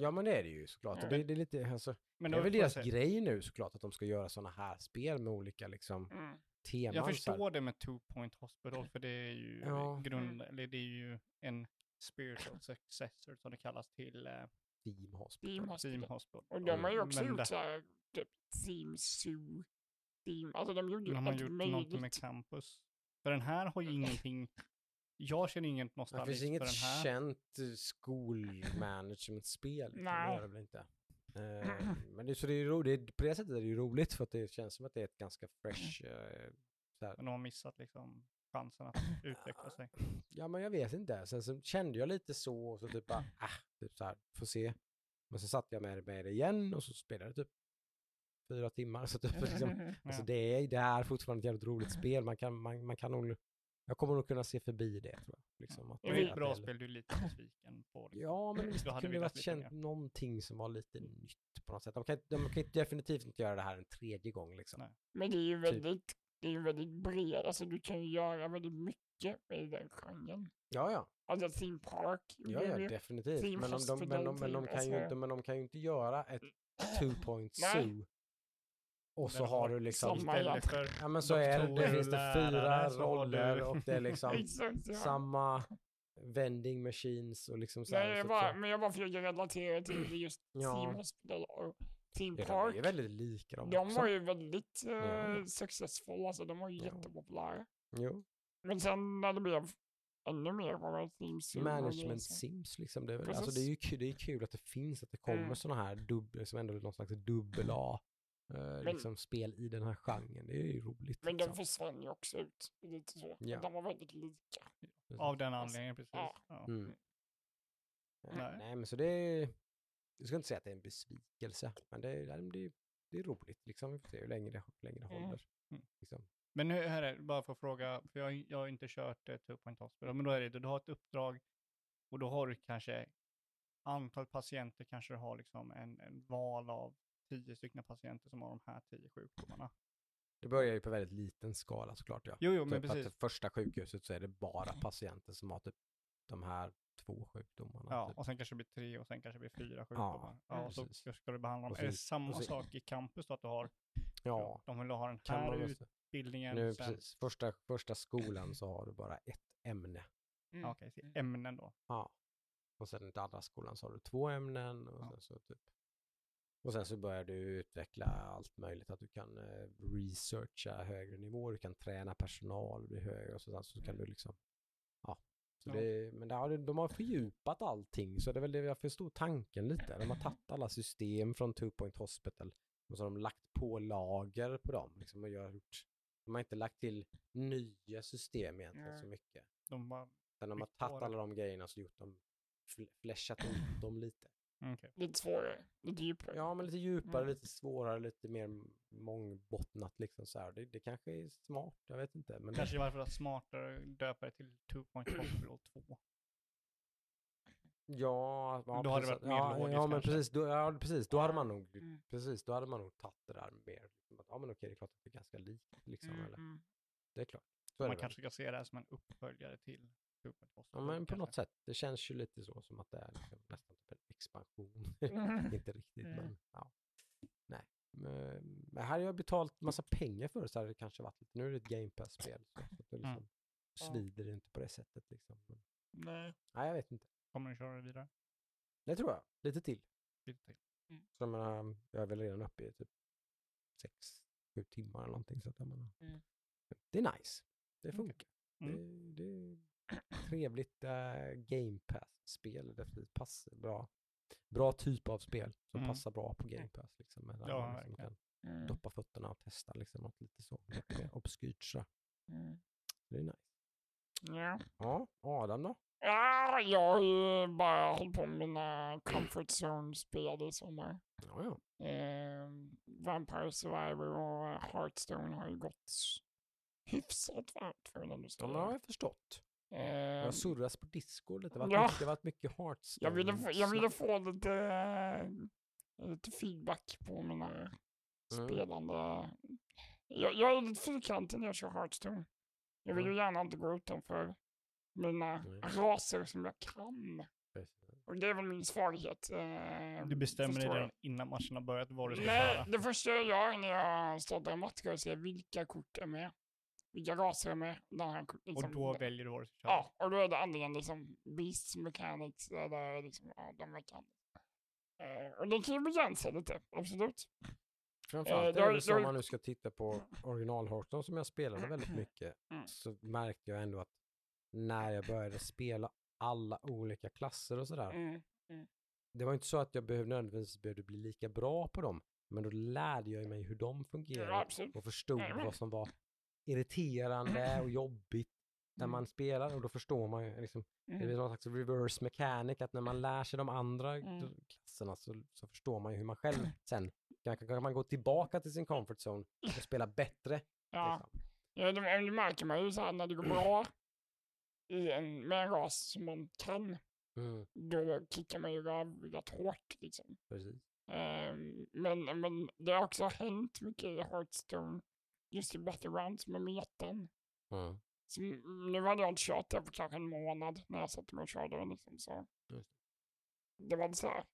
Ja men det är det ju såklart. Och det, det är lite, alltså, Men det är väl deras grej nu såklart att de ska göra sådana här spel med olika liksom Mm. Teman. Jag så här. förstår det med Two Point Hospital, för det är ju Ja. grund, eller det är ju en spiritual successor som det kallas till eh, Team Hospital. Team Team Hospital. Hospital. Och de har ju också Men gjort det- så här, typ Team Zoo. Team, alltså de gjorde ju De har gjort någonting med möjligt. campus. För den här har ju <laughs> ingenting, jag känner inget Det finns nostalgiskt inget för den här. känt eh, skolmanagementspel. liksom, Det Nej. gör det väl inte. Eh, <clears throat> men det, så det är ro, det, på det sättet är det ju roligt för att det känns som att det är ett ganska fresh, eh, så här, Men de har missat liksom chansen att <clears throat> utveckla sig. Ja, men jag vet inte. Sen så kände jag lite så, och så typ bara, <clears throat> ah, typ så här, får se. Men så satt jag med, med det igen och så spelade det typ fyra timmar. Så typ, liksom, <laughs> alltså det, är, det är fortfarande ett jävligt roligt spel. Man kan, man, man kan nog, jag kommer nog kunna se förbi det tror jag. Liksom, att, Det är ett bra spel, du är lite besviken på. Liksom. Ja, men visst, det hade kunde velat varit känt mer. någonting som var lite nytt på något sätt. De kan, de kan ju definitivt inte göra det här en tredje gång liksom. Nej. Men det är ju Typ. väldigt, det är väldigt bred, alltså du kan ju göra väldigt mycket med den genren. Ja, ja. Alltså Theme Park, Ja, ja, definitivt. Men de, de, men, de, men, de Hospital, kan ju alltså- inte, men de kan ju inte göra ett two point zoo. Och så har du liksom, Istället för ja men så är det, det finns det fyra roller och det är liksom <laughs> samma vending machines och liksom så här. Nej, jag så, bara, så, men jag bara försöker relatera till det just <clears throat> Ja. Team Hospital och Theme ja, de Park. är väldigt lika de, De också. var ju väldigt uh, Ja. successful, alltså de var ju Ja. jättepopulära. Jo, Men sen när det blev ännu mer Zoo och management sims liksom. Det är, väl, alltså, det är ju kul, det är kul att det finns, att det kommer Mm. sådana här dubbel, som ändå är någon slags dubbel A. eh, liksom spel i den här genren. Det är ju roligt. Men de liksom. försvann ju också ut. Lite så. Ja. De var väldigt lika. Av den Alltså, anledningen, precis. ja. Ja. Mm. Nej. Nej. Nej, men så det är, jag ska inte säga att det är en besvikelse, men det är, det är, det är roligt liksom. Vi får se hur länge det, hur länge det Mm. håller. Mm. Liksom. Men nu här är det, bara för att fråga, för jag, jag har inte kört eh, Two Point Hospital, men då är det, du har ett uppdrag och då har du kanske antal patienter, kanske du har liksom en, en val av tio stycken patienter som har de här tio sjukdomarna. Det börjar ju på väldigt liten skala såklart. Ja. Jo, jo, men typ att precis. det första sjukhuset så är det bara patienter som har typ de här två sjukdomarna. Ja, typ. och sen kanske det blir tre och sen kanske det blir fyra sjukdomar. Ja, mm, och så precis. ska du behandla dem. Är det samma så- sak i campus då, att du har, ja. de vill ha den här utbildningen, Nu, sen, precis. Första, första skolan så har du bara ett ämne. Mm. ja, okej, så ämnen då. Ja. Och sen till andra skolan så har du två ämnen och Ja. sen så typ och sen så börjar du utveckla allt möjligt, att du kan eh, researcha högre nivåer, du kan träna personal, bli högre och så, så kan du liksom, ja. Så Mm. Ja. det, men det har, de har fördjupat allting, så det är väl det jag förstår tanken lite. De har tagit alla system från Two Point Hospital och så har de lagt på lager på dem, liksom, och gjort, de har inte lagt till nya system egentligen Nej. så mycket. De Sen de har tagit alla de grejerna och så gjort dem, fl- fläschat ut dem lite. Mm, okej. Lite svårare, lite djupare. Ja, men lite djupare, Mm. lite svårare, lite mer mångbottnat liksom så här. Det, det kanske är smart, jag vet inte. Men Kanske varför att smartare döpa det till Two Point Hospital 2. ja, ja, Då hade det varit mer ja, logiskt ja, men kanske. precis, då, ja, precis, då hade man nog, Mm. precis, då hade man nog tagit det där mer. Liksom, ja, men okej, det är klart att det är ganska likt liksom, Mm, eller mm. det är klart. Så är Man väl. kanske ska se det här som en uppföljare till Point Ja, men på något sätt, det känns ju lite så som att det är liksom nästan typ en expansion. Mm. <laughs> <laughs> inte riktigt, Mm. men ja. Nej. Men, här har jag betalt massa pengar för så hade det kanske varit lite, nu är det ett Game Pass-spel. Så, så att det liksom Mm. Ja. svider inte på det sättet liksom. Men, Nej. nej, jag vet inte. Kommer ni köra det vidare? Det tror jag. Lite till. Lite till. Så jag menar, jag är väl redan uppe i typ sex, sju timmar eller någonting. Så att jag menar, Mm. Det är nice. Det funkar. Mm. Det, det trevligt äh, Game Pass-spel. Det passar bra. Bra typ av spel som Mm. passar bra på Game Pass. Liksom, med Ja, alla, liksom, kan Mm. doppa fötterna och testa liksom, något lite så. Lite mer obskyrt så. Mm. Det är nice. Ja. Ja, Adam då? Ja, jag har ju bara hållit på med mina comfort zone-spel i sommar. Ja, ja. Eh, Vampire Survivor och Hearthstone har ju gått hyfsat varmt för den Ja, industrin. men har jag förstått. Eh, Jag surras på Discord lite. Det har ja. varit mycket, det har varit mycket Hearthstone. jag, ville, få- jag ville få lite, eh, lite feedback på mina Mm. spelande. Jag, jag är lite fyrkantig när jag kör Hearthstone. Jag vill ju gärna inte gå utanför mina Nej. raser som jag kan. Och det är väl min svaghet. Eh, Du bestämmer dig redan innan matchen har börjat vad du ska Nej, köra. det första jag gör när jag startar en match är att se vilka kort är med. Vilka raser är med. Den här, kort- Och liksom, då väljer du vad du ska köra. Ja, och då är det antingen liksom Beasts Mechanics eller liksom, ja, de mechanics. Eh, och det kan ju begränsa lite, absolut. Framförallt Eh, är har- om man nu ska titta på original Hearthstone som jag spelade väldigt <clears throat> mycket Mm. så märkte jag ändå att när jag började spela alla olika klasser och sådär Mm. det var inte så att jag behövde nödvändigtvis behövde bli lika bra på dem. Men då lärde jag mig hur de Ja, fungerar absolut. och förstod vad som var irriterande och <clears throat> jobbigt när Mm. man spelar och då förstår man ju liksom, det Mm. är någon slags reverse mechanic att när man lär sig de andra Mm. klasserna så, så förstår man ju hur man själv <clears throat> sen kan, kan man gå tillbaka till sin comfort zone och spela bättre. Ja, Liksom. ja det, det märker man ju så här när det går bra i en, med en ras som man kan. Mm, Då kickar man ju av rätt hårt liksom. precis. Ehm, men, men det har också hänt mycket i Hearthstone just i Battlegrounds med metan. Mm. Så mm, nu hade jag inte kört det på kanske en månad när jag satte mig och körde den. Liksom, så. Just Det var så här.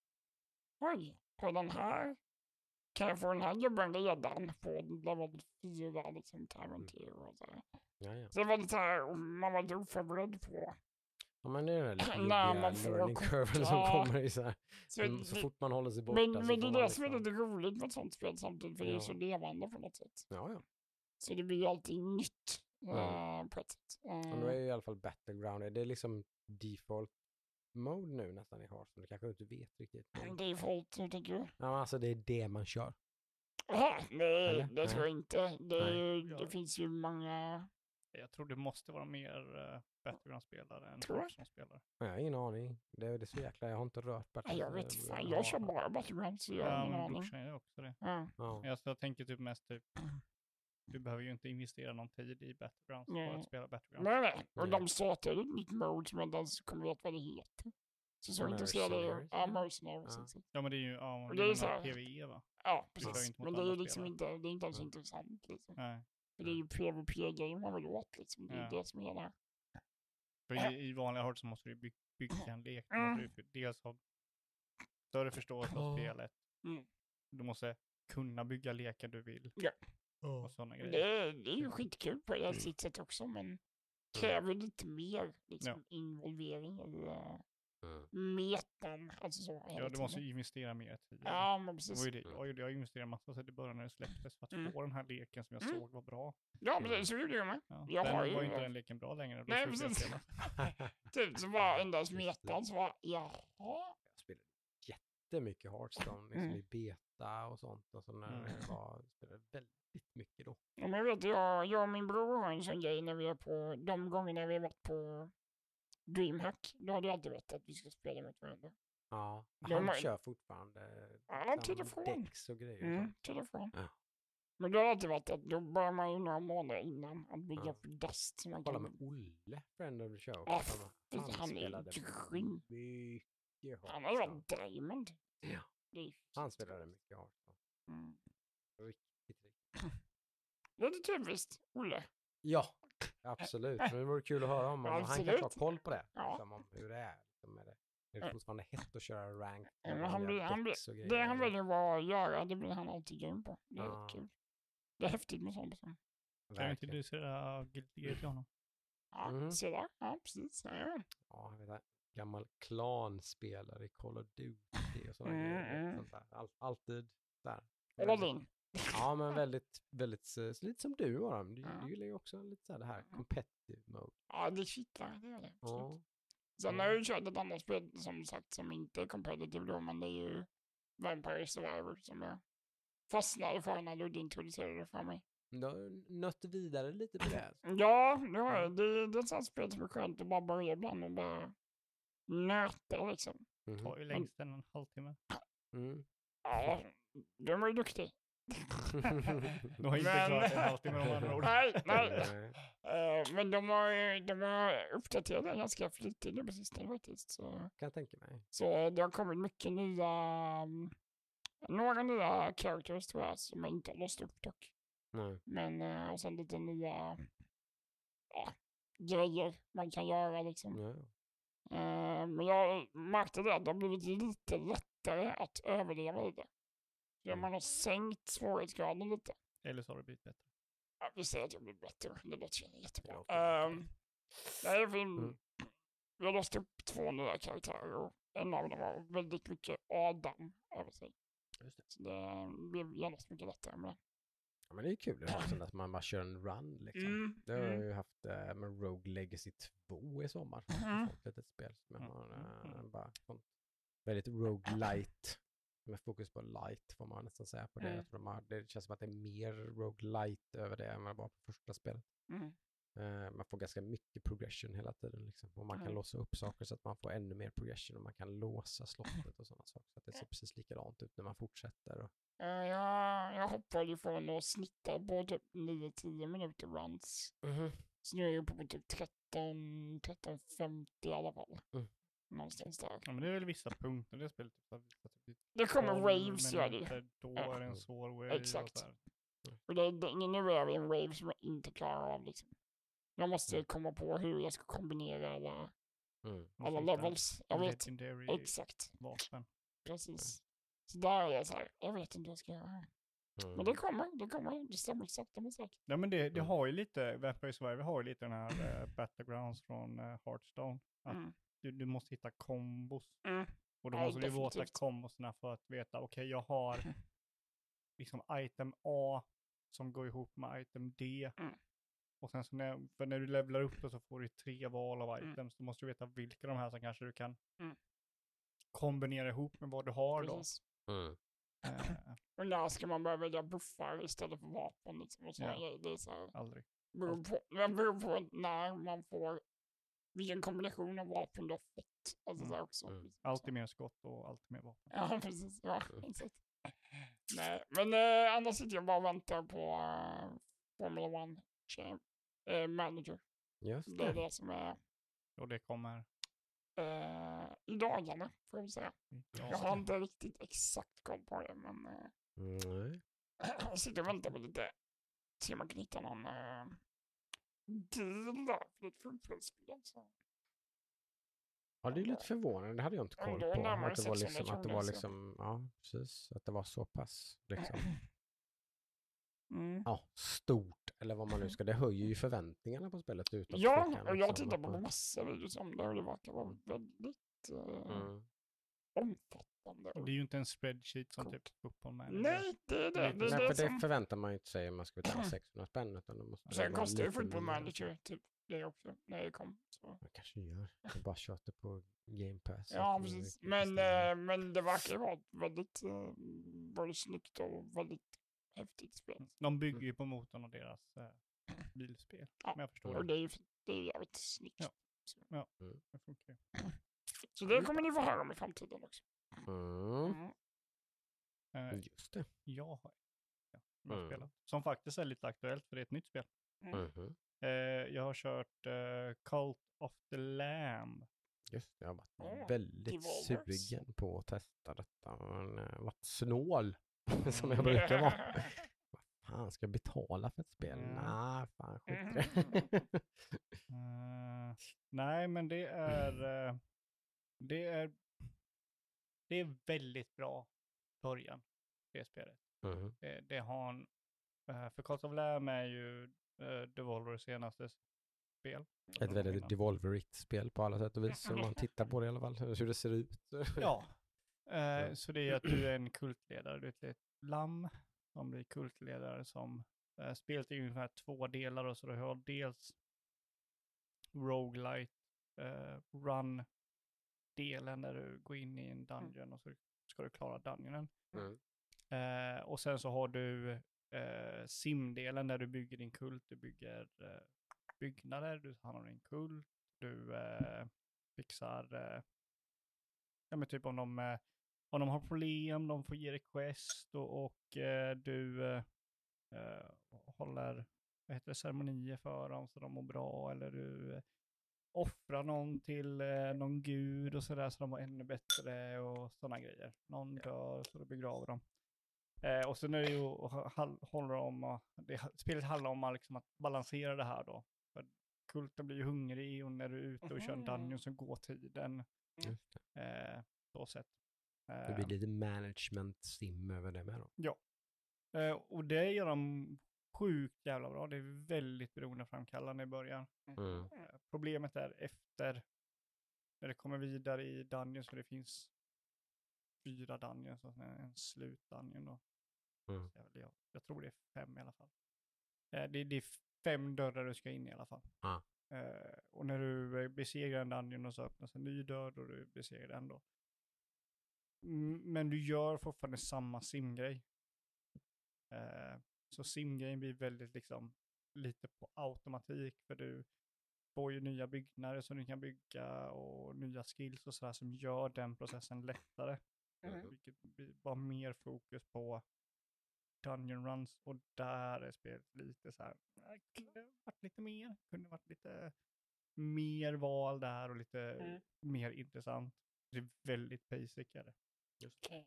Oj, på den här kan jag få den här gubben redan på level 4 liksom Tarantino och så. Ja, ja. Så det var lite så här, man var lite oförberedd på. ja, men det är den <clears throat> där man får learning curven som ja. kommer i så här, Så, mm, så fort man håller sig borta men, men det är det som är liksom- lite roligt med ett sånt spel samtidigt, för det är Ja. så levande på något sätt. Ja, ja. Så det blir ju alltid nytt Ja. eh, på ett sätt. Men då Eh, är ju i alla fall Battleground, det är liksom default mode nu nästan i Hearthstone. Det kanske du inte vet riktigt. Men, det är folk, hur tänker du? ja, alltså det är det man kör. Aha, nej, Eller? det tror jag inte. Det, ju, Ja. det finns ju många... Jag tror det måste vara mer uh, Battleground-spelare än? Hearthstone-spelare. Jag har ingen aning. Det är, det är så jäkla, jag har inte rört Battleground. jag vet fan, jag kör bara Battlegrounds så jag har Ja, ingen aning. gör också det. Ja. Ja. Jag, jag tänker typ mest typ, <clears throat> du behöver ju inte investera någon tid i Battlegrounds för Nej. att spela Battlegrounds. Nej, nej. Och de startade ett nytt mode som jag inte ens kommer ihåg vad det heter. Så så intresserad är jag. Ja, eller? Mercenaries. Ja. exakt. Ja men det är ju, ja, det det är så här- PVE va? Ja, ju precis. Men det är ju liksom inte, det är inte alls Mm. intressant. Liksom. Nej. För det är ju PVP-game man vill åt. Liksom. Det är Ja. det som är det. För i, i vanliga Hearthstone måste du bygga, bygga en lek. Du Mm. måste ju för- dels ha större förståelse av Ja. spelet. Mm. Du måste kunna bygga lekar du vill. Ja. Och sådana grejer. Det är, det är ju skitkul på det sitt sätt också, men kräver lite mer liksom, involvering i uh, Mm. metan. Alltså så, Ja, du måste ju investera mer tid. Ja, men precis. var det. Jag, jag investerade massa tid i början när det släpptes för att Mm. få den här leken som jag Mm. såg var bra. Ja, men det, så gjorde jag med. Ja. Jag Sen har ju- var inte den leken bra längre. Då Nej, jag precis. <laughs> Typ, så var endast metan så var jaha. Jag spelade jättemycket Hearthstone liksom Mm. i beta och sånt. Alltså när Mm. det var, jag spelade väldigt mycket då. Ja, men jag vet, jag, jag och min bror har en sån grej när vi är på, de gångerna vi har varit på DreamHack, då har det alltid varit att vi ska spela mot varandra. Ja, De han har- kör fortfarande Ja, och från. Dex och grejer. och Mm, från. Ja. Men det har alltid varit att då börjar man ju några månader innan att bygga Ja. upp dust. Kolla kan... med Olle, Friend of the Show. Ja, Han, fy, han han är grym. mycket Han har ju varit diamond. Ja. Han spelade mycket Hearthstone. Mm. Riktigt. Det är typiskt, Olle. Ja, <laughs> absolut. Men det vore kul att höra om, om han kanske har koll på det. Ja. Liksom, om hur det är. Liksom, är det, är det Ja. fortfarande hett att köra rank? Ja, han blir- han blir- Det han väljer vad att göra, det blir han alltid grym på. Det är Ja. kul. Det är häftigt med sånt. Liksom. Kan du Verkligen. introducera Guilty Gear till honom? Ja, Mhm. se där. Ja, precis. Ja, ja. Ja, jag vet inte. Gammal klanspelare i Call of Duty och sådana Mm, grejer. mm. Sånt där. All, alltid där. All in. Ja, men väldigt, väldigt, så lite som du Aram. Du, Ja. du gillar ju också lite så här det här Ja. competitive mode. Ja, det kittlar. Det gör det. absolut. Ja. Sen har jag ju kört ett annat spel som sagt som inte är competitive då, men det är ju Vampire Survivor som jag fastnade för när Ludde introducerade det för mig. Du har nött vidare lite på det. Ja, det, har jag. det, det är ett sånt spel som är skönt att bara börja ibland och bara nöta liksom. Mhm. Tar ju längst en halvtimme. Mm. Ja, de var ju duktig. Du har inte klarat en halvtimme med andra ord. Nej, nej. Nej. Eh, men de har, de har uppdaterat den ganska flitigt nu på sistone faktiskt. Så. Kan jag tänka mig. Så det har kommit mycket nya, mm, några nya characters tror jag som jag inte har låst upp dock. Nej. Men eh, och sen lite nya ja, grejer man kan göra liksom. Ja. Eh, men jag märkte det att det har blivit lite lättare att överleva i det. Så Mm. man har sänkt svårighetsgraden lite. Eller så har det blivit bättre. Ja, vi säger att jag blir bättre. Det låter ju jättebra. Ja, okej. Um, nej, för Mm. Vi har låst upp två nya karaktärer och en av dem har väldigt mycket Adam över sig. Just det. Så det blev genast mycket lättare med det. Ja, men det är kul det att man bara kör en run liksom. Mm, Det har jag mm. ju haft eh, med Rogue Legacy 2 i sommar. Mm. Ett litet spel som jag Mm. har Mm. bara väldigt roguelite. Med fokus på light får man nästan säga på det. Mm. Jag tror de har, det känns som att det är mer roguelite över det än vad det var på första spelet. Mm. Eh, man får ganska mycket progression hela tiden. Liksom. Och man kan Mm. låsa upp saker så att man får ännu mer progression och man kan låsa slottet och sådana saker. Så att det ser <laughs> precis likadant ut när man fortsätter. Och, Eh, jag, jag hoppade ifrån att snitta på typ 9-10 minuter runs. Så nu är jag på typ 13, 13.50 i alla fall. Mm. Någonstans där. Ja, men det är väl vissa punkter i det spelet. Typ, typ Det kommer 12 waves gör det Då Ja. är det en svår wave. Exakt. Och det, det, nu är vi en wave som jag inte klarar av liksom. Jag måste Mm. komma på hur jag ska kombinera alla, mm. Alla levels. Jag vet. Exakt, vapen. precis. Så där är jag så här, jag vet inte vad jag ska göra. Mm. Men det kommer, det kommer. Det stämmer sakta men säkert. Ja men det, det Mm. har ju lite, Vampire Survivor har ju lite den här uh, Battlegrounds från uh, Hearthstone. Att Mm. Du, du måste hitta kombos. Mm. Och då måste du veta definitivt. kombosarna för att veta, okej jag har <laughs> liksom item A som går ihop med item D. Mm. Och sen så när, för när du levlar upp då så får du tre val av Mm. items. Då måste du veta vilka de här som kanske du kan Mm. kombinera ihop med vad du har då. Precis. Mm. Eh, Och när ska man börja välja buffar istället för vapen liksom och sådana Ja. Det är så här, aldrig. beror på, det beror på när man får, vilken kombination av vapen du har fått. Alltså så här också. Mm. Alltid så. mer skott och alltid mer vapen. Ja, <laughs> precis. Ja, Mm. exakt. Nej, men eh, annars sitter jag bara och väntar på uh, Formula One Champ, eh, Manager. Just Det är det. det som är Och det kommer... eh, i dagarna, får jag säga. Jag har inte riktigt exakt koll på det, men eh, Nej. <clears throat> jag sitter och väntar på lite, se om man kan hitta någon uh, deal där för ett fullprisspel. Så. Ja, det är lite förvånande. Det hade jag inte koll på. Att det var 600 liksom, att det var liksom, ja precis, att det var så pass liksom, <clears throat> Mm. ja, stort eller vad man nu ska, det höjer ju förväntningarna på spelet utan Ja, tvekan, och jag liksom, tittar på massor videos om det och det verkar vara väldigt eh, Mm. omfattande. Och det är ju inte en spreadsheet som Coolt. typ manager. Nej, det är det. Det är Nej, det för det som... förväntar man ju inte sig om man ska betala 600 spänn utan då måste det Sen kostar ju Football. Manager typ det också när det kom. Så. Man kanske gör. Det bara köter på Game Pass. Ja, det precis. Men, eh, men det verkar ju vara ett väldigt eh, både snyggt och väldigt häftigt spel. De bygger ju på motorn av deras eh, bilspel. Ja, jag förstår Och det. det är ju det är ju jävligt snyggt. Ja. Så. det funkar. ju. så det kommer ni få höra om i framtiden också. Mm. Mm. Eh, Just det. jag har ja, som jag har Mm. spelat. Som faktiskt är lite aktuellt för det är ett nytt spel. Mm. Mhm. Eh, jag har kört eh, Cult of the Lamb. Just det, jag har varit Ja, väldigt Devolvers. sugen på att testa detta. Men uh, varit snål <laughs> som jag brukar vara. <laughs> Vad fan, ska jag betala för ett spel? Mm. Nej, fan skit i det. <laughs> Eh, nej, men det är, eh, det är, det är väldigt bra början, det spelet. Mhm. Det, det har en, eh, för Cult of Lamb är ju uh, Devolvers senaste spel. Ett väldigt devolverigt spel på alla sätt och vis. Om man <laughs> tittar på det i alla fall, hur det ser ut. <laughs> Ja. Eh, Ja. Så det är att du är en kultledare, du är ett litet lamm som blir kultledare som uh, spelet är ungefär två delar och så du har dels roguelite uh, run delen där du går in i en dungeon och så ska du klara dungeonen. Mm. Eh, och sen så har du eh, simdelen där du bygger din kult, du bygger eh, byggnader, du tar hand om din kult, du eh, fixar, eh, ja men typ om de, eh, om de har problem, de får ge request och, och eh, du håller, vad heter det, ceremonier för dem så de mår bra eller du eh, offrar någon till eh, någon gud och sådär så de mår ännu bättre och sådana grejer. Någon dör så du begraver dem. Eh, och sen är det ju, håller om, och det, spelet handlar om att liksom att balansera det här då. För kulten blir ju hungrig och när du är ute och kör en dungeon så går tiden. Just det. Eh, så sett. det Eh, blir lite management sim över det med då. eh, och det gör de sjukt jävla bra. Det är väldigt beroendeframkallande i början. Mm. Eh, Problemet är efter, när det kommer vidare i Dungeons, för det finns fyra Dungeons, och en slut-Dungeon då. Mm. Jag, jag, tror det är fem i alla fall. Eh, det, det är fem dörrar du ska in i alla fall. Ah. Och när du besegrar en Dungeon och så öppnas en ny dörr och du besegrar den då. Mm, Men du gör fortfarande samma simgrej. Så simgrejen blir väldigt liksom lite på automatik för du får ju nya byggnader som du kan bygga och nya skills och sådär som gör den processen lättare. Mm. Vilket blir bara mer fokus på Dungeon Runs och där är spelet lite så här, "Nej, kunde varit lite mer, kunde varit lite mer val där och lite Mm. mer intressant. Det är väldigt basic är det. Okej.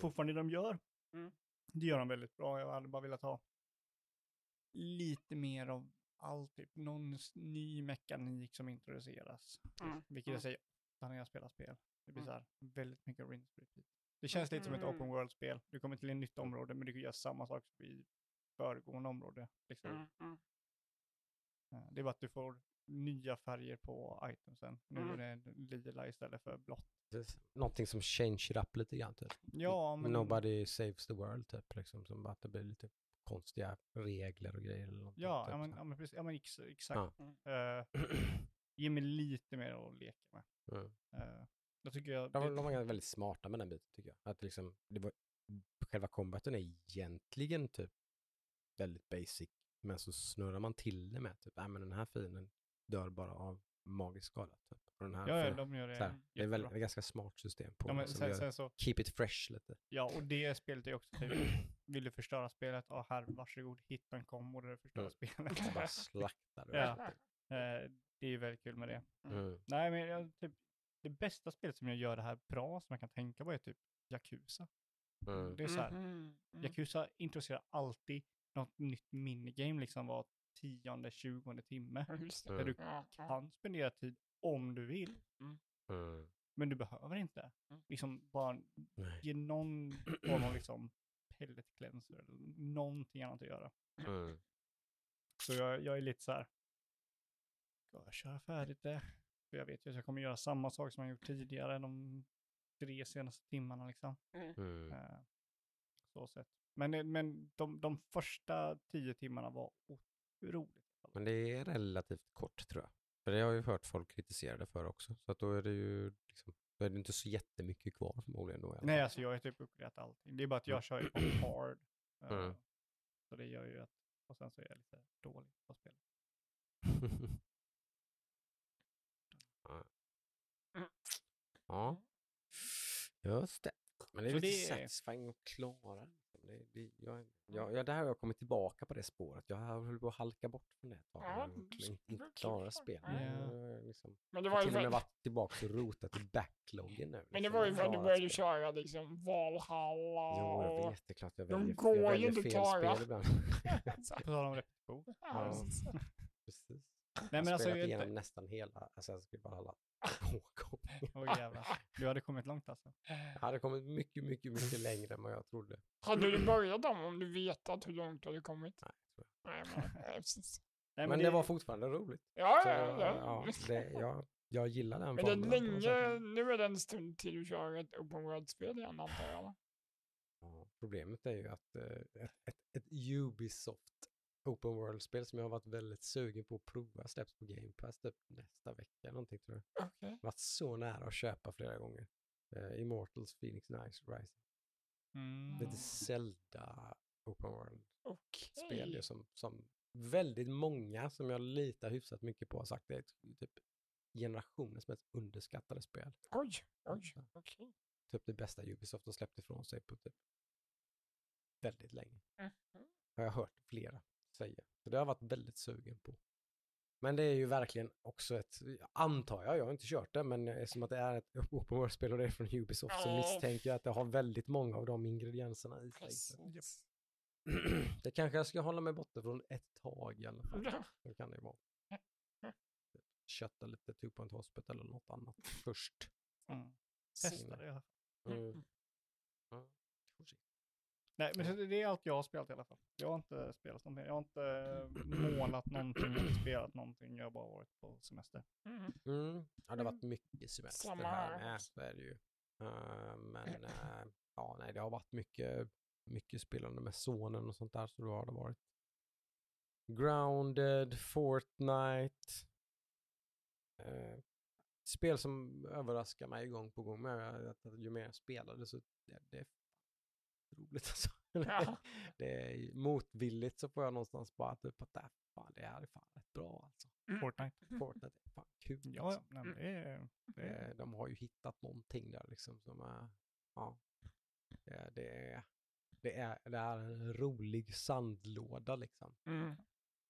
Fortfarande det de gör, Mm. Det gör de väldigt bra. Jag hade bara velat ha lite mer av allt, typ någon ny mekanik som introduceras. Mm. Vilket Mm. jag säger ofta när jag spelar spel. Det blir Mm. så här väldigt mycket rinse repeat. Det känns lite som ett open Mm. world-spel. Du kommer till ett nytt område men du kan göra samma sak som i föregående område. Liksom. Mm. Mm. Eh, Det är bara att du får nya färger på itemsen. Nu Mm. är det lila istället för blått. Någonting som change it up lite grann typ. Ja, men... Nobody saves the world typ. Liksom, som att det blir lite konstiga regler och grejer. Eller Ja, typ, ja, men, ja, men, precis, ja, men ex, exakt. Ja. Eh, ge mig lite mer att leka med. Mm. Uh, jag tycker jag... De, de var väldigt smarta med den biten tycker jag. Att liksom, det var, själva combaten är egentligen typ väldigt basic. Men så snurrar man till det med typ, nej men den här fienden dör bara av magisk skada. Typ. Och den här ja, ja, får- de gör det så här, det är väl ett ganska smart system på Ja, men sen, sen så, keep it fresh lite. ja, och det spelet är också typ, <clears throat> vill du förstöra spelet? Ja, här, varsågod, hitta en kombo där du förstör Mm. spelet. Så bara slaktar du. <laughs> Ja. det, typ. Eh, det är ju väldigt kul med det. Mm. Nej, men jag, typ, det bästa spelet som jag gör det här bra, som jag kan tänka på, är typ Yakuza. Mm. Det är så här, Mhm. Mm. Yakuza introducerar alltid något nytt minigame, liksom var tionde, tjugonde timme. Ja. Mm. Där du kan spendera tid om du vill, Mm. men du behöver inte. Mm. Liksom bara Nej. ge någon <clears throat> form av liksom pellet cleanser eller någonting annat att göra. Mm. Så jag, jag är lite så här, ska jag köra färdigt det? För jag vet ju att jag kommer göra samma sak som jag gjort tidigare de tre senaste timmarna liksom. Mm. Eh, så sett. Men, det- men de, de första tio timmarna var otroligt. Men det är relativt kort tror jag. För det har jag ju hört folk kritisera det för också. Så att då är det ju liksom, då är det inte så jättemycket kvar förmodligen då. Nej, alltså jag har typ uppgraderat allting. Det är bara att jag kör ju på hard. <clears throat> eh, Mm. Så det gör ju att, och sen så är jag lite dålig på spel. <laughs> ja. Mm. ja, just det. Men det är Så lite det satisfying att klara det. liksom. det. det jag, jag, jag, där har jag kommit tillbaka på det spåret. Jag har hållit på att halka bort från det ett tag. Ja, det inte, var inte kul. klara spel. Ja. Jag, liksom, Men det jag var har ju till och med varit tillbaka och rotat i backloggen nu. men det liksom, var ju för att du började spel. köra liksom Valhalla Jo, jag vet, det är klart jag De väljer, går ju jag väljer inte fel klara. spel ibland. <laughs> <laughs> På tal om repetition. <laughs> Precis. Nej jag men har alltså, spelat jag, igenom inte, nästan hela Assassin's Creed Valhalla två gånger. Åh jävlar. Du hade kommit långt alltså. Jag hade kommit mycket, mycket, mycket <laughs> längre än vad jag trodde. Hade du börjat dem om du vetat hur långt du hade kommit? Nej, tror Nej, men, nej, precis. Nej, Men, det, var fortfarande roligt. Ja, Så, ja, ja. ja, det, jag, jag gillar den <laughs> Men det är formen sätt. länge, nu är det en stund till du kör ett open world-spel igen antar jag. problemet är ju att eh, ett, ett, ett Ubisoft Open World-spel som jag har varit väldigt sugen på att prova släpps på Game Pass typ nästa vecka någonting tror jag. Okej. Varit så nära att köpa flera gånger. Eh, Immortals Phoenix Nice Rising. Mm. Lite Zelda Open World-spel ju som, som väldigt många som jag litar hyfsat mycket på har sagt det är typ generationens mest underskattade spel. Oj, oj, Så, okej. Typ det bästa Ubisoft har släppt ifrån sig på typ väldigt länge. Mhm. Har jag hört flera säga. Så det har jag varit väldigt sugen på. Men det är ju verkligen också ett, antar jag, jag har inte kört det, men eftersom att det är ett open world-spel och det är från Ubisoft så misstänker jag att det har väldigt många av de ingredienserna i sig. <clears throat> Det kanske jag ska hålla mig borta från ett tag i alla fall. Det kan det ju vara. Kötta lite Two Point Hospital eller något annat först. Mm. Testa det i alla fall. Mm. Ja, får se. Nej, men det- är allt jag har spelat i alla fall. Jag har inte spelat någonting. Jag har inte eh, målat någonting eller spelat någonting. Jag har bara varit på semester. Mm. Mm. Ja, det har varit mycket semester Samma här med, så är det ju. Eh, men eh, ja, nej, det har varit mycket, mycket spelande med sonen och sånt där, så då har det varit Grounded, Fortnite, eh, spel som överraskar mig gång på gång att ju mer jag spelade så det, det roligt <laughs> alltså. Ja. det är motvilligt så får jag någonstans bara typ att det, fan, det här är fan rätt bra alltså. Fortnite. Fortnite är fan kul. Ja, alltså. ja. Nej, men det är... Det är Eh, De har ju hittat någonting där liksom som är, ja, det, det är, det är, det är en rolig sandlåda liksom. Mm.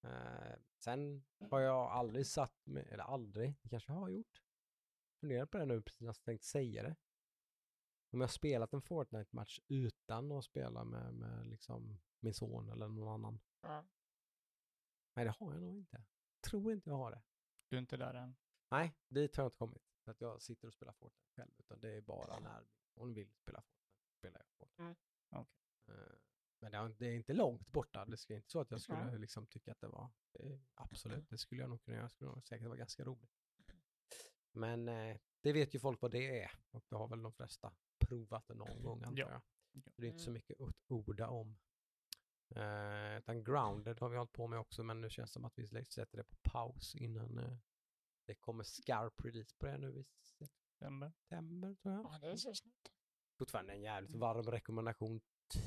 Eh, sen har jag aldrig satt mig, eller aldrig, det kanske jag har gjort. Funderar på det nu precis när jag tänkt säga det. Om jag har spelat en Fortnite-match utan att spela med, med liksom min son eller någon annan. Ja. Nej, det har jag nog inte. Tror inte jag har det. Du är inte där än. Nej, dit har jag inte kommit. Så att jag sitter och spelar Fortnite själv, utan det är bara när hon vill spela Fortnite, spelar jag Fortnite. Mm. Okej. Eh, Men det, har- det är inte långt borta. Det är inte så att jag skulle Nej. liksom tycka att det var, det, absolut, det skulle jag nog kunna göra. Det skulle nog säkert vara ganska roligt. Men eh, det vet ju folk vad det är och det har väl de flesta provat det någon gång antar Ja. jag. Ja. Det är inte så Mm. mycket att orda om. Uh, utan grounded har vi hållit på med också, men nu känns det som att vi sätter det på paus innan eh, det kommer skarp release på det nu i Stämmer. september tror jag. ja, det är så snyggt. Fortfarande en jävligt varm rekommendation.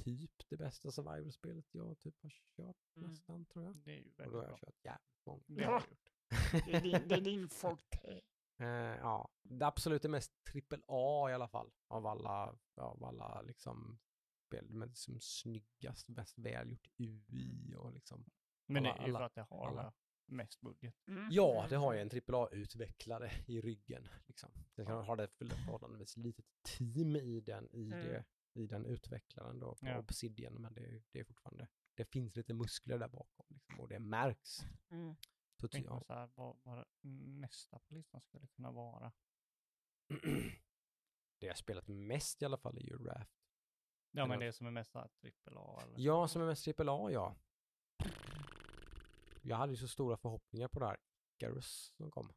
Typ det bästa survival-spelet jag typ har kört Mm. nästan tror jag. Det är ju Och då väldigt har jag bra. kört jävligt många. Det har jag Ja. gjort. Det är din, det är din forte. Eh, ja, det absolut det mest trippel A i alla fall av alla, av alla liksom spel med som snyggast, mest välgjort UI och liksom. Men det Alla- är ju för att det har alla. mest budget. Mm. Ja, det har ju en trippel A-utvecklare i ryggen. Liksom. Den kan ha det för förhållandevis litet team i den, i, Mm. det, i den utvecklaren då på Ja. Obsidian, men det, är- det är fortfarande, det finns lite muskler där bakom liksom, och det märks. Mm. Så Tänk ja. så här, vad, vad nästa på listan skulle kunna vara. <clears throat> det jag spelat mest i alla fall är ju Raft. Ja, men det som är mest trippel A eller? Ja, som är mest trippel A, ja. Jag hade ju så stora förhoppningar på det här Icarus som kom.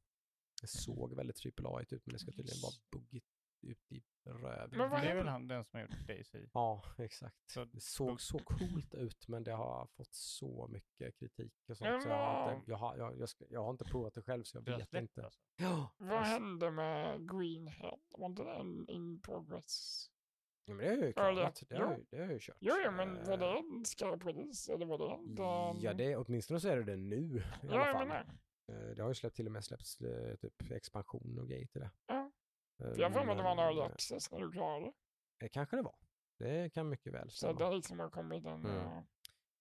Det såg väldigt trippel A ut, men det ska tydligen vara buggigt ut i röven. Men vad det är väl han, den som har gjort Daisy. Ja, exakt. Så det såg så coolt ut, men det har fått så mycket kritik och sånt. Men Så jag, har inte, jag, har, jag, jag, ska, jag har inte provat det själv, så jag vet släppt inte. alltså. Ja, Vad alltså, hände med Greenhead? Var inte den in progress? ja, men det har jag ju klarat. Det har, jag det har jag ju kört. Jo, jo, men var Eh, det en skarp release? Eller var det den? Ja, det, åtminstone så är det det nu i Ja, alla jag fall. menar. Eh, Det har ju släppt, till och med släppts eh, typ expansion och grejer till det. Ja. Eh, jag har för mig att det var en early eh, access när du klarade det. Det kanske det var. Det kan mycket väl Så stämma. det liksom har kommit en... Mm. eh,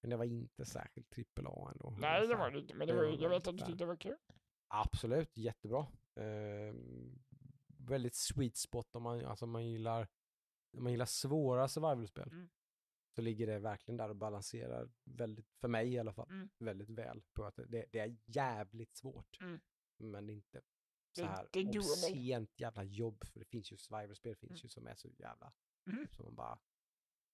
Men det var inte särskilt trippel A ändå. Nej, det Så här, var det inte. Men det det var, jag vet att du tyckte det var kul. Absolut, jättebra. Eh, väldigt sweet spot om man, alltså man gillar om man gillar svåra survival-spel. Mm. Så ligger det verkligen där och balanserar väldigt, för mig i alla fall, Mm. väldigt väl på att det, det är jävligt svårt. Mm. Men inte så Det- här det doable. obscent jävla jobb. För det finns ju survival-spel finns Mm. ju som är så jävla, Mm. som man bara,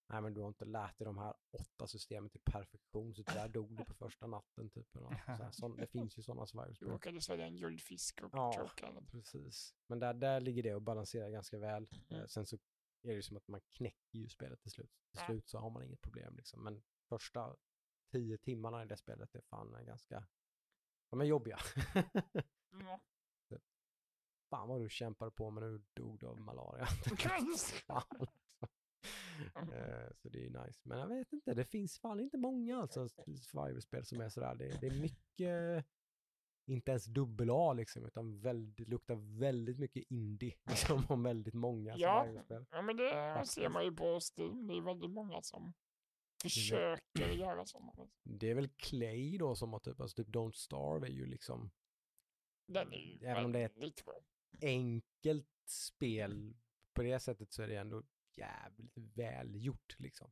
nej men du har inte lärt dig de här åtta systemen till perfektion så där dog du på <laughs> första natten typ. eller. Så här, sån, det <laughs> finns ju sådana Du survival-spel. råkade svälja en guldfisk och Ja. Precis. Men där, där ligger det och balanserar ganska väl. Mm. Eh, sen så är det ju som att man knäcker ju spelet till slut. Till slut så har man inget problem liksom. Men första tio timmarna i det spelet är fan ganska, de är jobbiga. <laughs> Ja. Fan vad du kämpar på men nu dog du av malaria. <laughs> Alltså. Eh, så det är nice. Men jag vet inte, det finns fan inte många alltså survival-spel som är sådär. Det, det är mycket, inte ens dubbel A liksom, utan väldigt, luktar väldigt mycket indie. <laughs> Liksom om väldigt många Ja. survival-spel. Ja, men det Faktiskt. ser man ju på Steam. Det är väldigt många som försöker göra sådana. Det är väl Clay då som har typ, alltså typ Don't Starve är ju liksom Den är ju Även om det är ett-. Enkelt spel på det sättet så är det ändå jävligt välgjort liksom.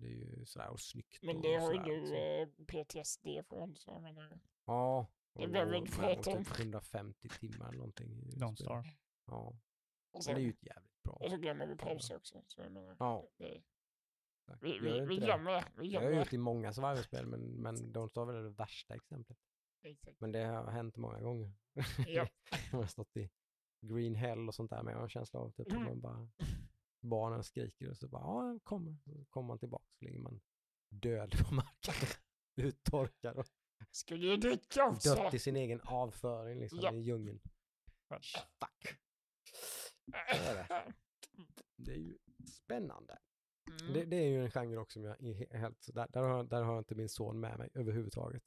Det är ju sådär och snyggt Men och det har ju du eh, PTSD från, så jag menar. Ja. Det behöver vi inte prata om. Typ 150 timmar eller någonting. Starve. Ja. Och Men det är ju ett jävligt bra. och så glömmer vi pausa också. Så jag menar, Ja. det, vi, vi, vi det. glömmer det. Vi Jag glömmer har det. gjort i många survival-spel men, men Don't Starve är det värsta exemplet. Exakt. Men det har hänt många gånger. Ja. <laughs> jag har stått i Green Hell och sånt där har en känsla av typ Mm. man bara barnen skriker och så bara ja, jag kommer. Så kommer man tillbaka så ligger man död på marken. <laughs> Uttorkad och Skulle ju dricka också. dött i sin egen avföring liksom Ja. i djungeln. Skönt. Fuck. Så är det. <laughs> Det är ju spännande. Mm. Det, det är ju en genre också som jag är he- helt, där, där, har, där har jag inte min son med mig överhuvudtaget.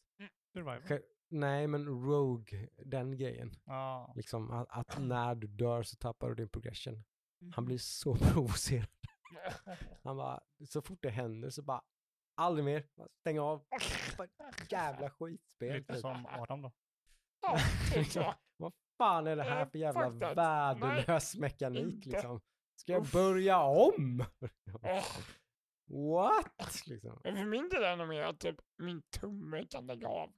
Survival. Nej, men Rogue, den grejen. Ja. Liksom att, att när du dör så tappar du din progression. Han blir så <laughs> provocerad. <laughs> Han bara, så fort det händer så bara, aldrig mer, Bara stäng av. Bara, Jävla skitspel. Lite typ. som Adam då. <laughs> Så. Vad fan är det här Eh, för jävla värdelös mekanik liksom? Ska jag börja om? Åh, What? Liksom. För min del är det nog mer att typ min tumme kan lägga av.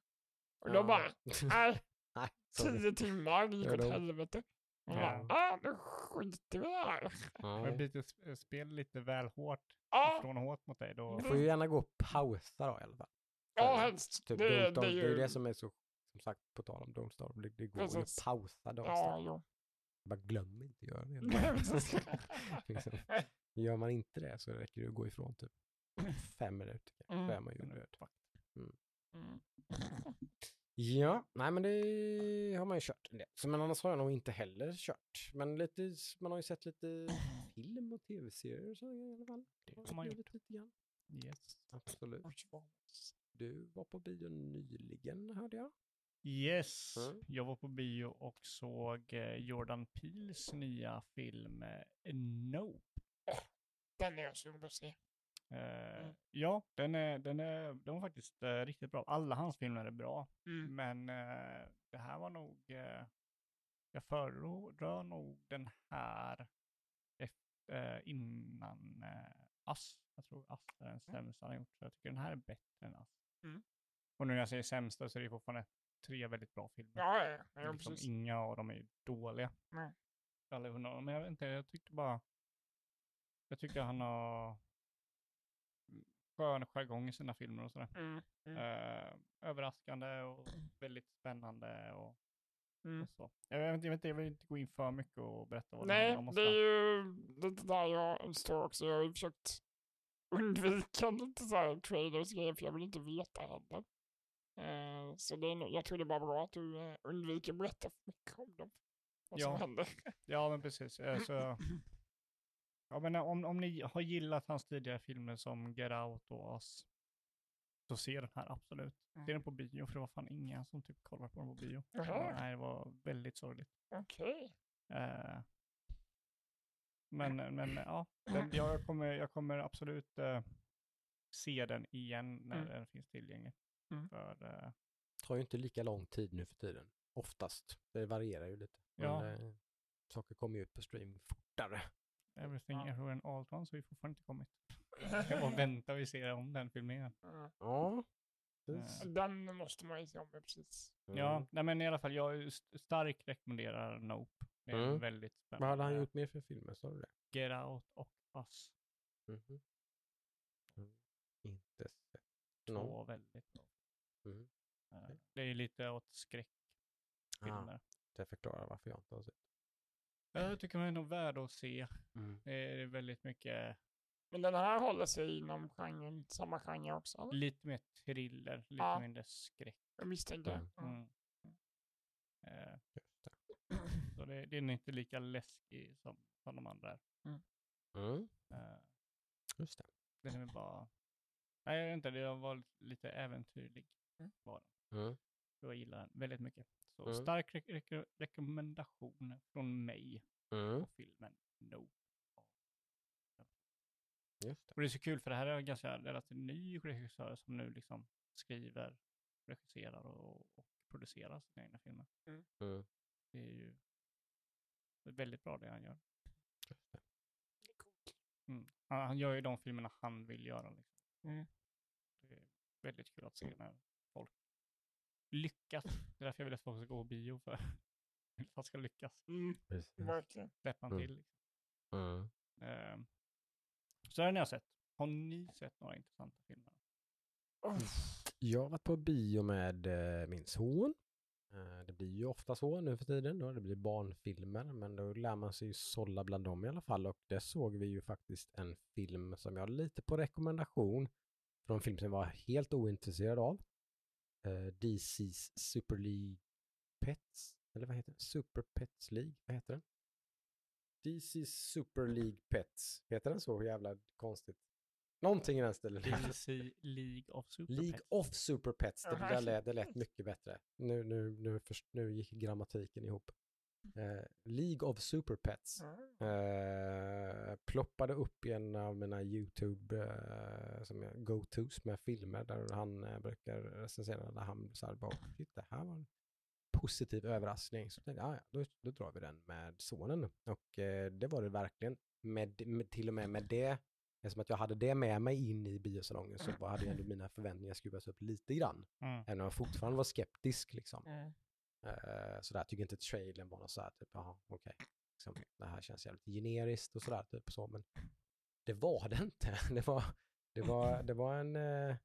Och då Ja. bara, <laughs> nej, Nej, tio timmar gick Ja, åt helvete. Och Ja. bara, ah, nu skiter vi i det här. Men blir det sp- spel lite väl hårt, Ja, från hårt mot dig, då... Du får ju gärna gå och pausa då i alla fall. ja helst. Typ, det, det är det är ju det som är så, som sagt, på tal om Don't Starve, det, det går ju att pausa Don't Ja, jo. Bara glöm inte att göra det. Mm. <laughs> liksom. Gör man inte det så räcker det att gå ifrån typ fem minuter. Mm. är man ju död. fuck. Mm. Ja, nej men det har man ju kört en del. Så men annars har jag nog inte heller kört. Men lite, man har ju sett lite <clears throat> film och tv-serier och så i alla fall. Det Har man gjort. Lite grann. Yes. Absolut. Du var på bio nyligen hörde jag. Yes, Mm. jag var på bio och såg eh, Jordan Peels nya film eh, Nope. Den är jag sugen på att se. Eh, Mm. Ja, den är, den är, den var faktiskt eh, riktigt bra. Alla hans filmer är bra, Mm. men eh, det här var nog, jag föredrar nog den här efter, innan Ass. Jag tror Ass är den sämsta han har gjort, så jag tycker den här är bättre än Ass. Mm. Och nu när jag säger sämsta så är det fortfarande tre väldigt bra filmer. Ja, ja, ja liksom, precis. inga av dem är dåliga. Nej. Alla men jag vet inte, jag tyckte bara, jag tycker han har skön jargong i sina filmer och sådär. Mm. Mm. Eh, överraskande och väldigt spännande och, Mm. och så. Jag vet, jag vet jag vill inte gå in för mycket och berätta vad Nej, handlar om och det är ju lite där jag står också. Jag har ju försökt undvika lite så här trailers grejer för jag vill inte veta heller. Eh, så det är, nog- jag tror det är bara bra att du eh, undviker att berätta för mycket om dem. Vad som Ja. händer. Ja, men precis. Eh, så, <laughs> ja, men om, om ni har gillat hans tidigare filmer som Get Out och Us, så se den här absolut. Se den på bio, för det var fan ingen som typ kollar på den på bio. Jaha. Nej, det var väldigt sorgligt. Okej. Eh, men, men ja, den, jag, kommer, jag kommer absolut eh, se den igen när Mm. den finns tillgänglig. Mm. För, eh, Det tar ju inte lika lång tid nu för tiden. Oftast. Det varierar ju lite. Ja. Men, eh, saker kommer ju ut på stream fortare. Everything Ja. Everywhere and All at Once har ju fortfarande inte kommit. <laughs> Jag bara väntar vi ser om den filmen igen. Ja. Ja. precis. Den måste man ju se om, ja, precis. Ja, Mm. nej men i alla fall, jag st- starkt rekommenderar Nope. Det är Mm. väldigt Vad spännande. hade han gjort mer för filmer? Sa du det? Get Out och Us. Mhm. Mm. Inte sett Två väldigt bra. Mm. Eh, Det är lite åt skräckfilmer. Ah, det förklarar varför jag inte har sett. Jag tycker den är nog värd att se. Mm. Det är väldigt mycket, Men den här håller sig inom genren, samma genre också? eller? lite mer thriller, lite Ja. mindre skräck. Jag misstänkte Mm. Mm. Eh, så det, det är inte lika läskig som, som de andra är. Mm. Eh, Just det. den är bara, nej jag vet inte, det var lite äventyrlig. Mm. Var den. Mm. Jag gillar den väldigt mycket. Så Mm. stark re- re- rekommendation från mig Mm. på filmen No. Just det. Och det är så kul för det här är en ganska relativt ny regissör som nu liksom skriver, regisserar och, och producerar sina egna filmer. Mm. Det är ju väldigt bra det han gör. Just det. Mm. Han, han gör ju de filmerna han vill göra. Liksom. Mm. Det är väldigt kul att se när folk lyckas. Det är därför jag vill att folk ska gå på bio för <laughs> att folk ska lyckas. Mm, verkligen. Släppa Mm. till. Liksom. Mm. Ehm, så det har ni sett. Har ni sett några intressanta filmer? Jag har varit på bio med eh, min son. Eh, det blir ju ofta så nu för tiden. Då. Det blir barnfilmer, men då lär man sig ju sålla bland dem i alla fall. Och där såg vi ju faktiskt en film som jag lite på rekommendation från en film som jag var helt ointresserad av. Eh, DC's Super League Pets. Eller vad heter det? Super Pets League? Vad heter den? DC Super League Pets. Heter den så jävla konstigt? Någonting i den stilen. DC League of Super League Pets. of Super Pets. Det, där <laughs> lät, det lät mycket bättre. Nu, nu, nu, först, nu gick grammatiken ihop. Eh, League of Super Pets. Eh, ploppade upp i en av mina YouTube eh, som jag, go-tos med filmer där han eh, brukar recensera där han så här bara, "Shit, det här var en positiv överraskning. Så tänkte jag, "Ah, ja, då, då drar vi den med sonen. Och eh, det var det verkligen. Med, med, till och med med det, eftersom att jag hade det med mig in i biosalongen så var, hade ju ändå mina förväntningar skruvats upp lite grann. Mm. Även om jag fortfarande var skeptisk liksom. Mm. Uh, sådär, jag tycker inte trailern var något sådär, typ, jaha, okej. Liksom, det här känns jävligt generiskt och sådär, typ så, men det var det inte. <laughs> Det var, det var, det var en, eh,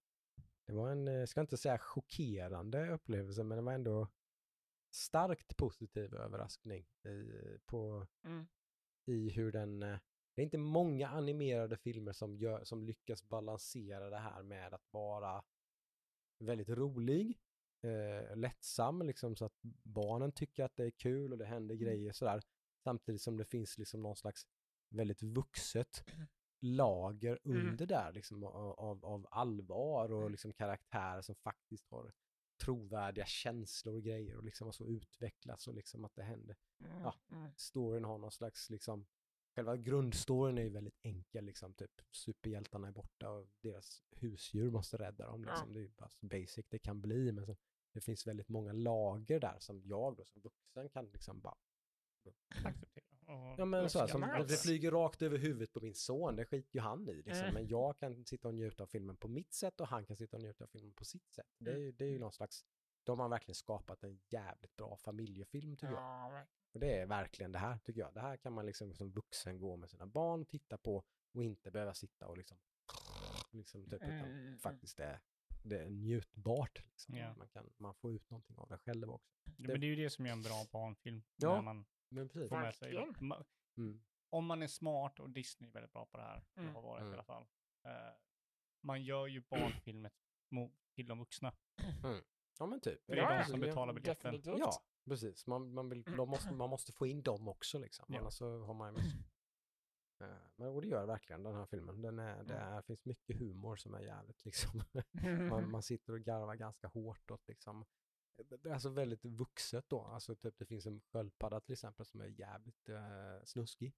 det var en, eh, ska inte säga chockerande upplevelse, men det var ändå starkt positiv överraskning i, på, Mm. i hur den, eh, det är inte många animerade filmer som, gör, som lyckas balansera det här med att vara väldigt rolig, eh, lättsam, liksom, så att barnen tycker att det är kul och det händer grejer sådär. Samtidigt som det finns liksom någon slags väldigt vuxet lager Mm. under där liksom, av, av- allvar och liksom karaktärer som faktiskt har trovärdiga känslor och grejer och liksom har så utvecklats och liksom att det händer Mm. Ja. Mm. storyn har någon slags liksom, själva grundstoryn är ju väldigt enkel liksom, typ superhjältarna är borta och deras husdjur måste rädda dem liksom. Det är ju bara så basic det kan bli, men sen, det finns väldigt många lager där som jag då som vuxen kan liksom bara, Acceptera. Och ja men så här, som, det flyger rakt över huvudet på min son, det skiter ju han i liksom. Mm. Men jag kan sitta och njuta av filmen på mitt sätt och han kan sitta och njuta av filmen på sitt sätt. Det är, ju- det är ju någon slags, de har verkligen skapat en jävligt bra familjefilm tycker jag. Och det är verkligen det här tycker jag. Det här kan man liksom som vuxen gå med sina barn, titta på och inte behöva sitta och liksom, liksom typ, utan Mm. faktiskt det, det är njutbart. Liksom. Ja. Man, kan, man får ut någonting av det själv också. Ja, men det är ju det som gör en bra barnfilm. Ja. När man Men precis. får med sig Mm. Om man är smart, och Disney är väldigt bra på det här, Mm. har varit Mm. i alla fall. Eh, man gör ju barnfilmer till de vuxna. Ja men typ. Det är Ja, de ja. som betalar biljetten. Ja, precis. Man, man, vill, måste, man måste få in dem också liksom. Ja. Annars så har man Men och det gör verkligen den här filmen. Den är, det är, finns mycket humor som är jävligt liksom. <laughs> man, <laughs> man sitter och garvar ganska hårt åt liksom. Det är alltså väldigt vuxet då. Alltså typ det finns en sköldpadda till exempel som är jävligt eh, snuskig.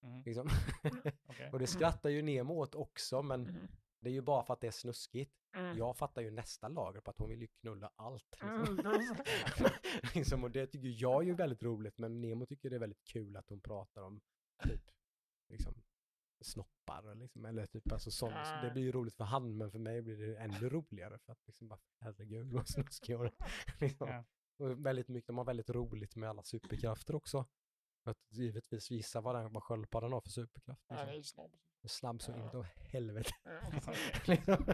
Mhm, Liksom. <laughs> okej. och det skrattar ju Nemo åt också men Mm. det är ju bara för att det är snuskigt. Mm. Jag fattar ju nästa lager på att hon vill ju knulla allt. Mm, Liksom. så. liksom, och det tycker jag är ju väldigt roligt, men Nemo tycker det är väldigt kul att hon pratar om typ, liksom, snoppar, liksom, eller typ alltså sånt. Så det blir ju roligt för han, men för mig blir det ännu roligare för att liksom bara, herregud <laughs> vad snuskig är. <laughs> liksom. Ja. Och väldigt mycket, de har väldigt roligt med alla superkrafter också. För att givetvis visa vad, den, vad sköldpaddan har för superkraft. Ja, Liksom. ju snabb. Snabb så in i helvete. Ja. <laughs> liksom.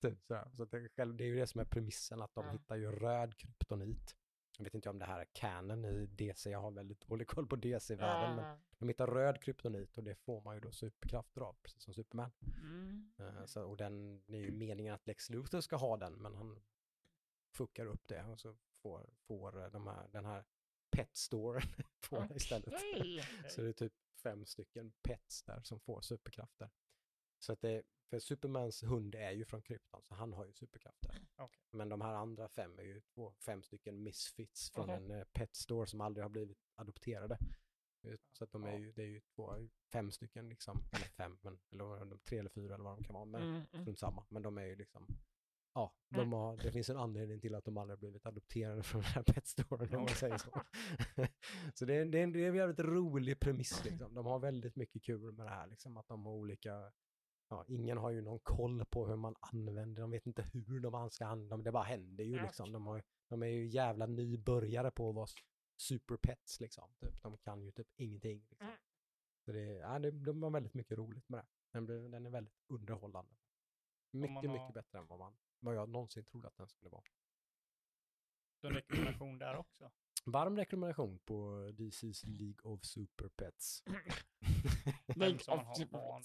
typ. Så att det, själv, det är ju det som är premissen, att de Ja. hittar ju röd kryptonit. Jag vet inte om det här är canon i DC, jag har väldigt dålig koll på DC-världen, men Ja. de hittar röd kryptonit och det får man ju då superkrafter av, precis som Superman. Mm. Eh, så, och den det är ju meningen att Lex Luthor ska ha den, men han fuckar upp det och så får, får eh, de här, den här pet storen <laughs> får det istället. <laughs> Så det är typ fem stycken pets där som får superkrafter. Så att det, för Supermans hund är ju från krypton, så han har ju superkrafter. Okej. Men de här andra fem är ju två, fem stycken misfits från Jaha. en eh, pet store som aldrig har blivit adopterade. Eh, Så att de är ju, det är ju två, fem stycken liksom, eller fem, men, eller tre eller fyra eller vad de kan vara, men Mm, mm. samma. Men de är ju liksom, ja, de har, det finns en anledning till att de aldrig har blivit adopterade från den här petstoren om man säger så. <laughs> så det är, det, är en, det är en jävligt rolig premiss liksom. De har väldigt mycket kul med det här liksom, att de har olika, ja, ingen har ju någon koll på hur man använder, de vet inte hur de ska använda dem, det bara händer ju liksom. De, har, de är ju jävla nybörjare på att vara superpets liksom. Typ. De kan ju typ ingenting. Liksom. Mm. Så det, ja, det, de har väldigt mycket roligt med det. Den, den är väldigt underhållande. Mycket, har- mycket bättre än vad, man, vad jag någonsin trodde att den skulle vara. Så en rekommendation där också. Varm rekommendation på DC's League of Super Pets. <clears throat> Man of om man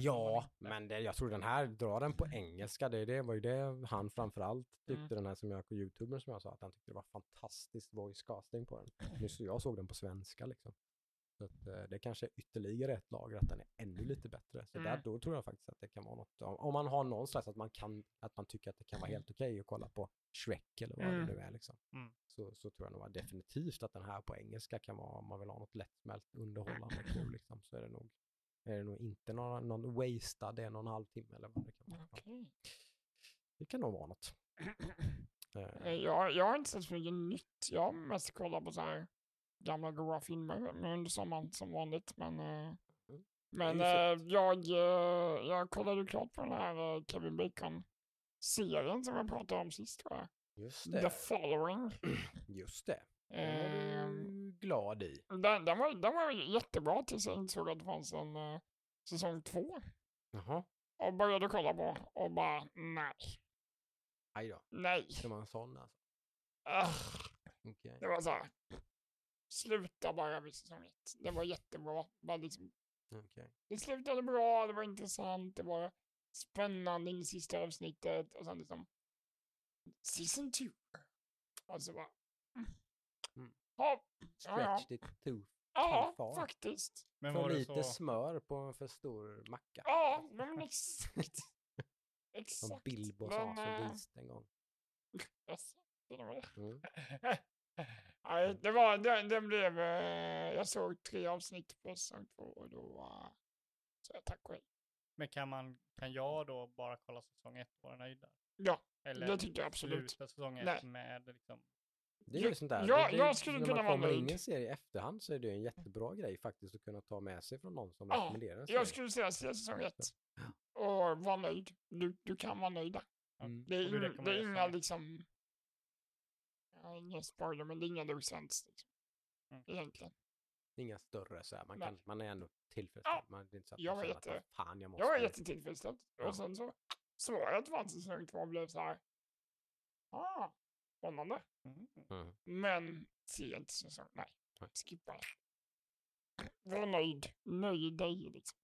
ja, men det, jag tror den här drar den på engelska. Det, det var ju det han framförallt tyckte, Mm. den här som jag på YouTube som jag sa, att han tyckte det var fantastiskt voice casting på den. Nu så jag såg den på svenska liksom. Så att, eh, det kanske är ytterligare ett lager att den är ännu lite bättre. Så där, Mm. då tror jag faktiskt att det kan vara något, om om man har någon slags att man kan, att man tycker att det kan vara helt okej att kolla på Shrek eller vad Mm. det nu är liksom. Mm. Så, så tror jag nog definitivt att den här på engelska kan vara, om man vill ha något lättsmält underhållande <clears throat> kul liksom, så är det nog, är det nog inte någon, någon wasted en och en halv timme eller vad det kan vara. Okej. Det kan nog vara något. <clears throat> Eh, Eh, Jag, jag har inte sett så mycket nytt. Jag har mest kollat på så här gamla goa filmer under sommaren som vanligt. Men, eh, men eh, jag, eh, jag kollade klart på den här Kevin Bacon-serien som jag pratade om sist tror jag. Just The det, Following. <clears throat> just det. Den var Eh, du glad i. den, den, var, den var jättebra tills jag insåg att det fanns en eh, säsong två. Jaha, Och började kolla på och bara nej, aj då. nej. Det var en sån alltså. Ah. Okej. Det var så här. Sluta bara vid säsong ett. Det var jättebra. Bara liksom, Okej. det slutade bra, det var intressant, det var spännande i sista avsnittet och sen liksom season two. Och så bara... Mm. Ja, ja, ja. Stretched it too. ja far. faktiskt. Men För var det lite så, smör på en för stor macka. Ja, men exakt. <laughs> Som exakt. Bilbo Men, sa eh, som vist en gång. <laughs> Yes, det var det. Mm. <laughs> Nej, det var, det, det blev, eh, jag såg tre avsnitt på säsong två och då uh, så jag tack och hej. men kan, man, kan jag då bara kolla säsong ett och vara nöjd där? Ja, Eller det tycker jag absolut. sluta säsong ett Nej. med liksom... Det är ju sånt där. jag- det, jag skulle när kunna man vara kommer in nöjd. i en serie i efterhand så är det ju en jättebra grej faktiskt att kunna ta med sig från någon som Ja, rekommenderar en serie. Jag skulle säga se säsong ett. Och var nöjd. Du, du kan vara nöjd där. Mm. Det är, det är inga liksom... Ja, ingen spoiler, men det är inga docents liksom. Mm. Egentligen. Inga större så här. Man, kan, man är ändå tillfredsställd. Man, det är inte så att jag var att jätte- "Vad fan jag måste. Jag var jättetillfredsställd. Ja. Och sen så såg jag att det fanns säsong två och blev så här... Ah, spännande. Mm. Mm. Men se inte säsong, nej. Nej. Skippa. Var nöjd. Nöj dig liksom.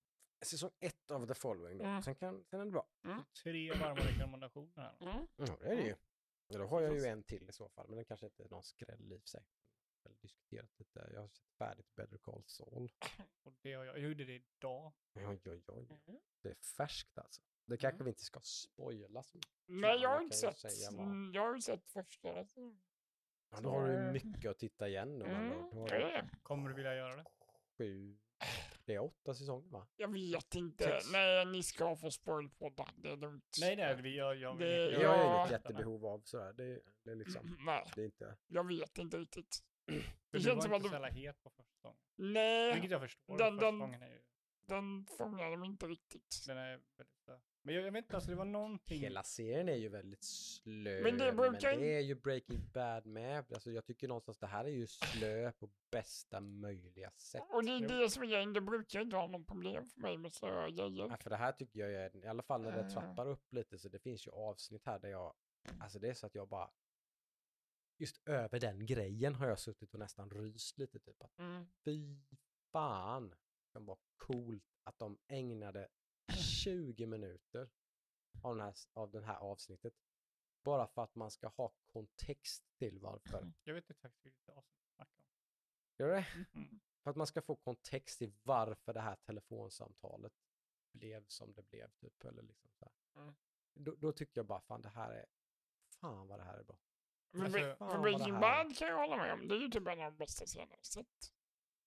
Säsong ett av The Following då. Mm. Sen, kan, sen är det bra. Tre varma rekommendationer här. Mm. Ja, det är det ju. Ja, då har jag ju en till i så fall, men den kanske inte är någon skräll i sig. Jag har diskuterat lite. Jag har sett färdigt Better Call Saul. <clears throat> Och det har jag, jag gjorde det idag. Oj, oj, oj. Mm. Det är färskt alltså. Det kanske vi inte ska spoila så mycket. Nej, jag har inte sett. vad- mm, Jag har sett första. Ja, då har du mycket att titta igen nu. Mm, Mm. Då det. Kommer du vilja göra det? sju, det är åtta säsonger va? Jag vet inte. Sex. Nej, ni ska få spoilpodda. Det är lugnt. Nej, nej, vi, jag, jag, Det- jag, Jag har inget jättebehov av sådär. Det, det är liksom, <clears throat> Nej, det är inte... jag vet inte riktigt. För <clears throat> Det du känns var som att inte så de- jävla het på första säsongen. Nej, Vilket jag förstår. den- första den- säsongen är ju, den fångar de inte riktigt. den är väldigt så. Men jag, jag vet inte, alltså det var någonting. Hela serien är ju väldigt slö. Men det brukar men det är ju Breaking Bad med. Alltså jag tycker någonstans det här är ju slö på bästa möjliga sätt. Och det är det som är. Det brukar inte vara någon problem för mig med grejer. Ja, för det här tycker jag är, i alla fall när det Mm. trappar upp lite, så det finns ju avsnitt här där jag, alltså det är så att jag bara, just över den grejen har jag suttit och nästan ryst lite typ att Mm. fy fan, det var coolt att de ägnade 20 minuter av den här, av den här avsnittet bara för att man ska ha kontext till varför. <clears throat> Jag vet inte exakt vilket avsnitt du snackar om. Gör det? Mm. För att man ska få kontext till varför det här telefonsamtalet blev som det blev typ. Eller liksom så här. Mm. Då, då tycker jag bara fan det här är, fan vad det här är bra. Alltså, för Breaking Bad kan jag hålla med om. Det är ju typ en av de bästa scenerna jag sett.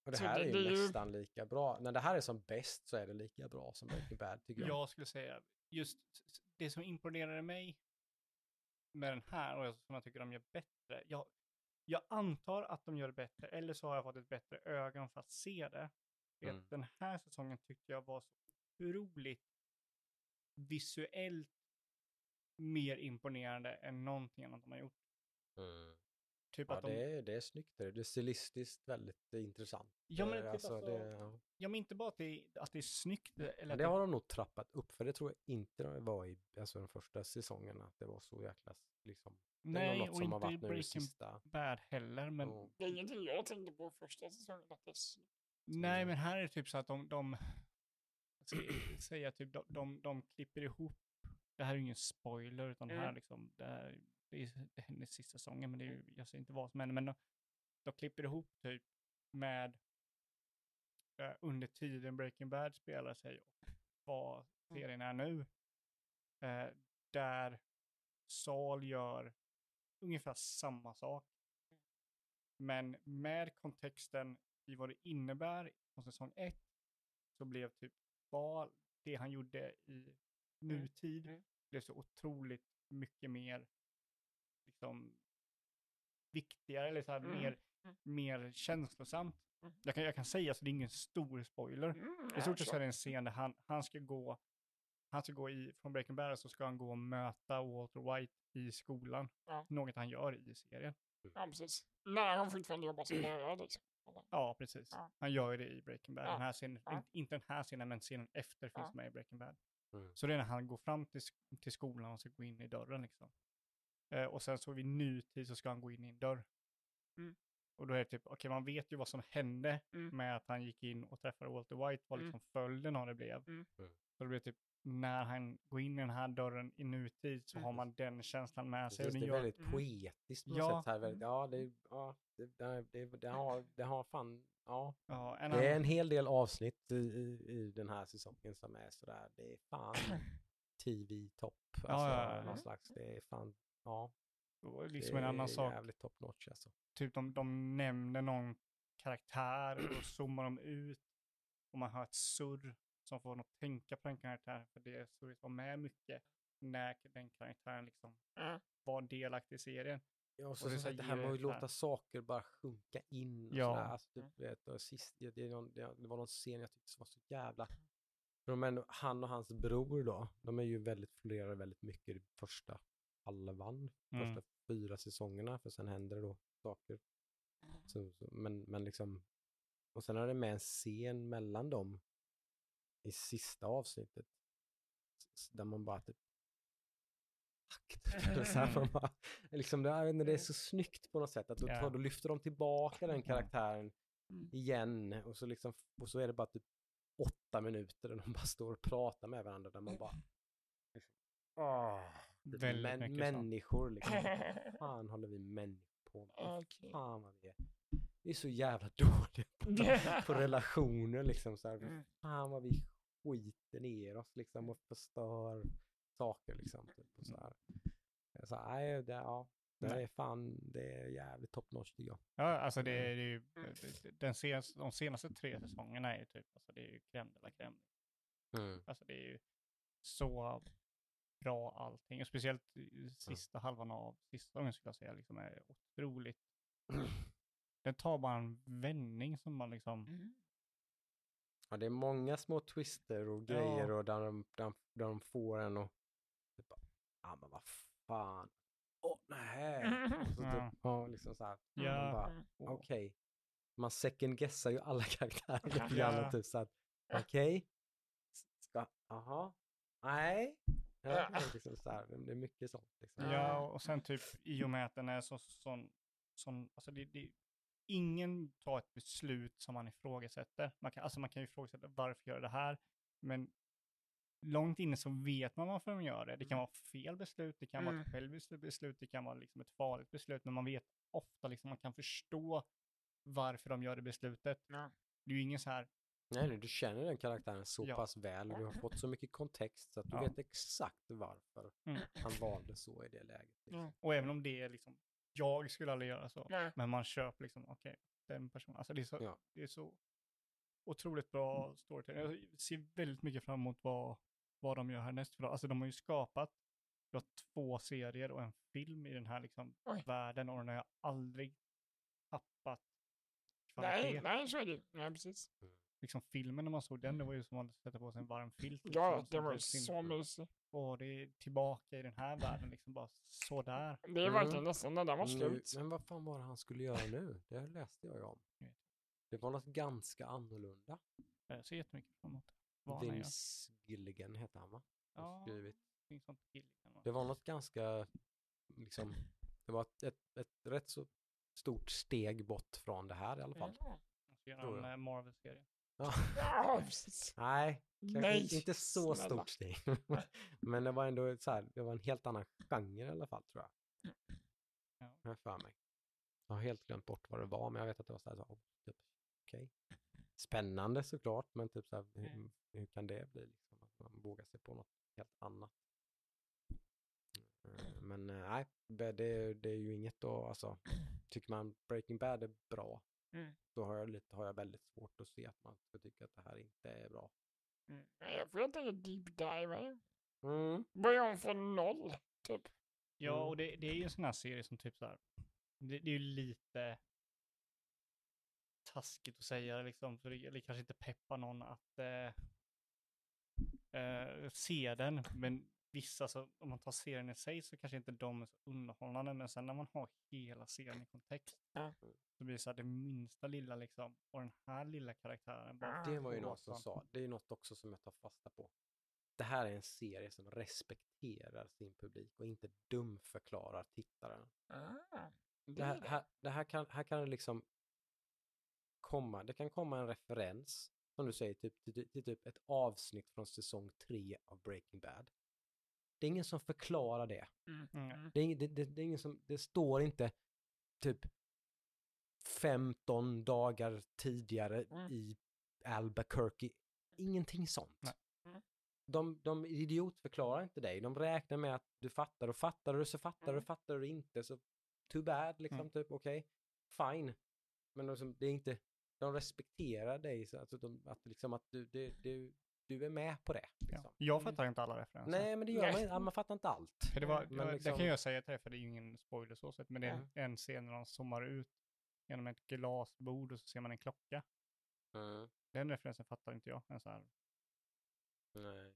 Och det Så här det- är det ju är ju- nästan lika bra. När det här är som bäst så är det lika bra som Breaking Bad tycker jag. Jag skulle säga, just det som imponerade mig med den här och som jag tycker de gör bättre. Jag, jag antar att de gör det bättre, eller så har jag fått ett bättre ögon för att se det. Mm. Den här säsongen tyckte jag var så otroligt visuellt mer imponerande än någonting annat de har gjort. Mm. Typ Ja, att de... det, är, det är snyggt. Det är, det är stilistiskt väldigt intressant. Ja, men Eh, typ alltså, alltså, det, ja. ja, men inte bara att det, är- att det är snyggt. Eller Men att det har de nog trappat upp, för det tror jag inte det var i alltså, de första säsongerna, att det var så jäkla liksom. Det är Nej, och som har inte i varit nu i Breaking sista. Bad heller, men och- Det är ingenting jag tänkte på första säsongen. Att det är snyggt. nej, Mm. men här är det typ så att de, de säga typ, de, de, de klipper ihop, det här är ju ingen spoiler, utan det här Mm. liksom, det, här, i sista säsongen, men det är ju, jag säger inte vad som händer, men de, de klipper ihop typ med eh, under tiden Breaking Bad spelar sig och vad serien är nu. Eh, där Saul gör ungefär samma sak. Men med kontexten i vad det innebär från säsong ett så blev typ vad det han gjorde i nutid Mm. blev så otroligt mycket mer liksom viktigare eller så här Mm. mer, Mm. mer känslosamt. Mm. Jag kan, jag kan säga så det är ingen stor spoiler. Mm, I stort sett så är det en scen där han, han ska gå, han ska gå i, från Breaking Bad så ska han gå och möta Walter White i skolan. Ja. Något han gör i serien. Ja, precis. När han fortfarande jobbar som lärare liksom. Ja, precis. Ja. Han gör ju det i Breaking Bad. Ja. Den här scenen, Ja. in- inte den här scenen, men scenen efter finns Ja. med i Breaking Bad. Mm. Så det är när han går fram till, till skolan och ska gå in i dörren liksom. Eh, och sen så vid nutid så ska han gå in i en dörr. Mm. Och då är det typ, okej man vet ju vad som hände Mm. med att han gick in och träffade Walter White, vad Mm. liksom följden av det blev. Mm. Mm. Så det blir typ, när han går in i den här dörren i nutid så Mm. har man den känslan med sig. Precis, det är gör, väldigt Mm. poetiskt på något Ja. sätt. Här. Väldigt, ja, det, ja det, det, det, det, har, det har fan, ja. ja, en Det är annan- en hel del avsnitt i, i, i den här säsongen som är sådär, det är fan <coughs> TV-topp. Alltså, ja, ja. någon slags, det är fan, ja. och liksom det en annan sak, jävligt top notch alltså. typ de, de nämner någon karaktär och då zoomar de ut och man hör ett surr som får en att tänka på den karaktären för det surret var med mycket när den karaktären liksom Ja. var delaktig i serien. Ja, och så, Och det så, så det här med att det låta saker bara sjunka in. Och Ja. sådär. Alltså, typ, vet, och sist, det, det, det, det var någon scen jag tyckte var så jävla... För de är, ändå- han och hans bror då, de är ju väldigt, florerar väldigt mycket i första halvan, Mm. första fyra säsongerna, för sen händer det då saker. Så, så, men, men liksom, och sen är det med en scen mellan dem i sista avsnittet, där man bara typ <laughs> så här, man bara, liksom, det, inte, det är så snyggt på något sätt att då, tar- då lyfter de tillbaka den <laughs> karaktären Mm. igen och så, liksom, och så är det bara typ åtta minuter där de bara står och pratar med varandra där man bara liksom, <laughs> typ Väldigt män, människor liksom. <laughs> Fan håller vi människor på med? Vad Okej. Fan vad vi är. Vi är så jävla <laughs> dåliga på, på <laughs> relationer liksom. Så här. Mm. Fan vad vi skiter ner oss liksom och förstör saker liksom. Typ, och så här. Så, nej, det, ja, det är fan, det är jävligt top notch tycker jag. Ja, alltså det är, det är ju, Mm. den senaste, de senaste tre säsongerna är ju typ, alltså det är ju crème de la crème. Alltså det är ju så bra allting. Och speciellt i sista halvan av sista säsongen skulle jag säga liksom är otroligt. Den tar bara en vändning som man liksom, Mm. Ja, det är många små twister och Ja. grejer och där de, där, där de får en och typ, ja men vad fan. Åh, nej. Och så Ja. <laughs> typ, ja, liksom så här. Ja. Bara, okej. Man second guessar ju alla <laughs> karaktärer lite Ja. grann. och Typ så okej. Ska, aha. Nej. Ja, Ja. liksom så här, det är mycket sånt. Liksom. ja och sen typ i och med att den är så, sån, sån alltså det, det, ingen tar ett beslut som man ifrågasätter. Man kan, alltså man kan ju ifrågasätta varför gör det här, men långt inne så vet man varför de gör det. Det kan vara fel beslut, det kan vara ett Mm. själviskt beslut, det kan vara liksom ett farligt beslut, men man vet ofta liksom, man kan förstå varför de gör det beslutet. Ja. Det är ju ingen så här, Nej, nej, du känner den karaktären så Ja. pass väl och du har fått så mycket kontext så att du Ja. vet exakt varför Mm. han valde så i det läget. Liksom. Ja. och även om det är liksom, jag skulle aldrig göra så, Nej. men man köper liksom, okej, den personen, alltså det är så, Ja. det är så otroligt bra storytelling. Jag ser väldigt mycket fram emot vad, vad de gör härnäst. För alltså de har ju skapat du har två serier och en film i den här liksom Oj. världen och den har aldrig tappat Nej, kvalitet. nej, så är det. Nej, precis. Liksom filmen när man såg den, det var ju som att sätta på sig en varm filt. Liksom, Ja, det var så mysigt. Och det är tillbaka i den här världen, liksom bara sådär. Det är Mm. verkligen nästan när den var slut. men vad fan var det han skulle göra nu? Det läste jag ju om. Det var något ganska annorlunda. Jag ser jättemycket fram emot det. Vince Gilligan heter han va? Ja, skrivit. Gilligan, va? Det var något ganska, liksom, det var ett, ett, ett rätt så stort steg bort från det här i alla fall. Ja. Göra en eh, Marvel-serie. Ja. <laughs> Nej, Nej, inte så snälla. stort steg. <laughs> Men det var ändå så här, det var en helt annan genre i alla fall tror jag. Ja. För mig. Jag har helt glömt bort vad det var, men jag vet att det var så här, så, oh, typ, okej. Spännande såklart, men typ så här, hur, hur kan det bli liksom? Att man vågar sig på något helt annat. Eh, Men eh, nej, det, det är ju inget att, alltså, tycker man Breaking Bad är bra, Mm. då har jag, lite, har jag väldigt svårt att se att man ska tycka att det här inte är bra. Mm. Jag får enkelt deep dive. Mm. Börja om från noll, typ. Ja, Mm. och det, det är ju en sån här serie som typ så här, det, det är ju lite taskigt att säga liksom, för det, det kanske inte peppar någon att eh, eh, se den, men vissa, så, om man tar serien i sig så kanske inte de är så underhållande, men sen när man har hela serien i kontext Ja. så blir det så här det minsta lilla liksom, och den här lilla karaktären bara Det var ju får någon som sa, det är något också som jag tar fasta på. Det här är en serie som respekterar sin publik och inte dumförklarar tittaren. Ah, Det här, här, det här, kan, här kan det liksom komma, det kan komma en referens, som du säger, typ, till, till, till typ ett avsnitt från säsong tre av Breaking Bad. Det är ingen som förklarar det. Mm. Mm. Det, är, det, det, det är ingen som, det står inte typ 15 dagar tidigare Mm. i Albuquerque. Ingenting sånt. Nej. Mm. De, de idiotförklarar inte dig. De räknar med att du fattar och fattar du så fattar du, Mm. fattar du inte så too bad liksom Mm. typ okej, fine. Men de, det är inte, de respekterar dig så alltså de, att liksom att du, du, du, du är med på det. Liksom. Ja. Jag fattar inte alla referenser. Nej men det gör man <laughs> inte, man fattar inte allt. För det, var, det, Men var, det liksom- kan jag säga till dig, för det är ju ingen spoiler så sett, men det är Mm. en scen när de zoomar ut genom ett glasbord och så ser man en klocka. Mm. Den referensen fattar inte jag. En så här, Nej.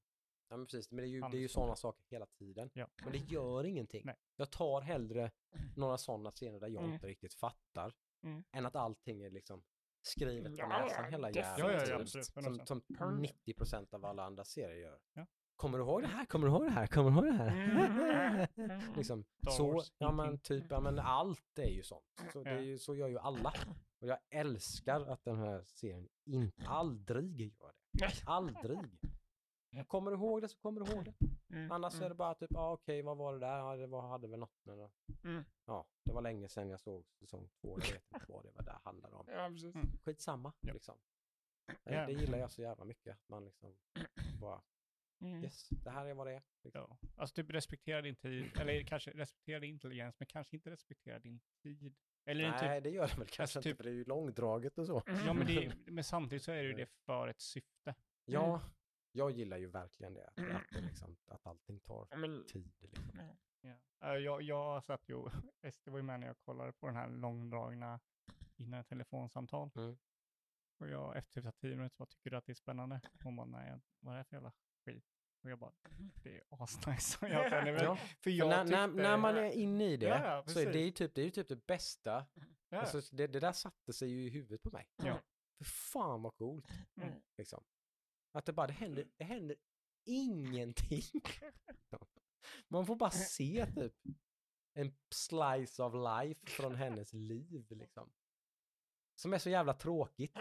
Ja, men precis. Men det är ju, det är ju sådana saker hela tiden. ja. Men det gör ingenting. Nej. Jag tar hellre några sådana scener där jag Mm. inte riktigt fattar, Mm. än att allting är liksom skrivet på Ja, näsan hela jävla Ja, ja, absolut. Som, 100%. som Hundra. 90 procent av alla andra serier gör. Ja. Kommer du ihåg det här? Kommer du ihåg det här? Kommer du ihåg det här? Mm. <laughs> liksom, Star så, Wars, ja men typ, ja men allt är ju sånt. Så, det är ju, så gör ju alla. Och jag älskar att den här serien inte, aldrig gör det. <laughs> Aldrig. Kommer du ihåg det så kommer du ihåg det. Mm. Annars är Mm. det bara typ, ja ah, okej, vad var det där? Ja, det var, hade väl något med det. Mm. Ja, det var länge sedan jag såg säsong två. Jag vet inte vad det var där handlade om. <laughs> Ja, precis. Mm. Skitsamma, Ja. liksom. Ja. Det gillar jag så jävla mycket. Att man liksom <clears throat> bara, Mm. yes, det här är vad det är. Liksom. ja. Alltså typ respektera din tid, eller kanske respektera din intelligens, men kanske inte respektera din tid. Eller en Nej, typ, det gör det väl kanske alltså inte, typ- för det är ju långdraget och så. ja men, det, men samtidigt så är det ju det för ett syfte. Ja, jag gillar ju verkligen det. Att, att, det liksom, att allting tar men, tid. Liksom. Ja. Eh, Jag, jag satt ju, Ester <laughs> var ju med när jag kollade på den här långdragna innan telefonsamtal. Mm. Och jag efter typ tio minuter så bara, tycker du att det är spännande? Hon bara, nej, vad är det för jävla skit? Och jag bara, det är asnice. <laughs> Jag, Ja, för jag när, när, tyckte- när man är inne i det Ja, så är det, ju typ, det är ju typ det bästa. ja, Alltså, det, det där satte sig ju i huvudet på mig. Ja. För fan vad coolt. Mm. Liksom. Att det bara, det händer, det händer ingenting. <laughs> Man får bara se typ en slice of life från hennes liv liksom. Som är så jävla tråkigt.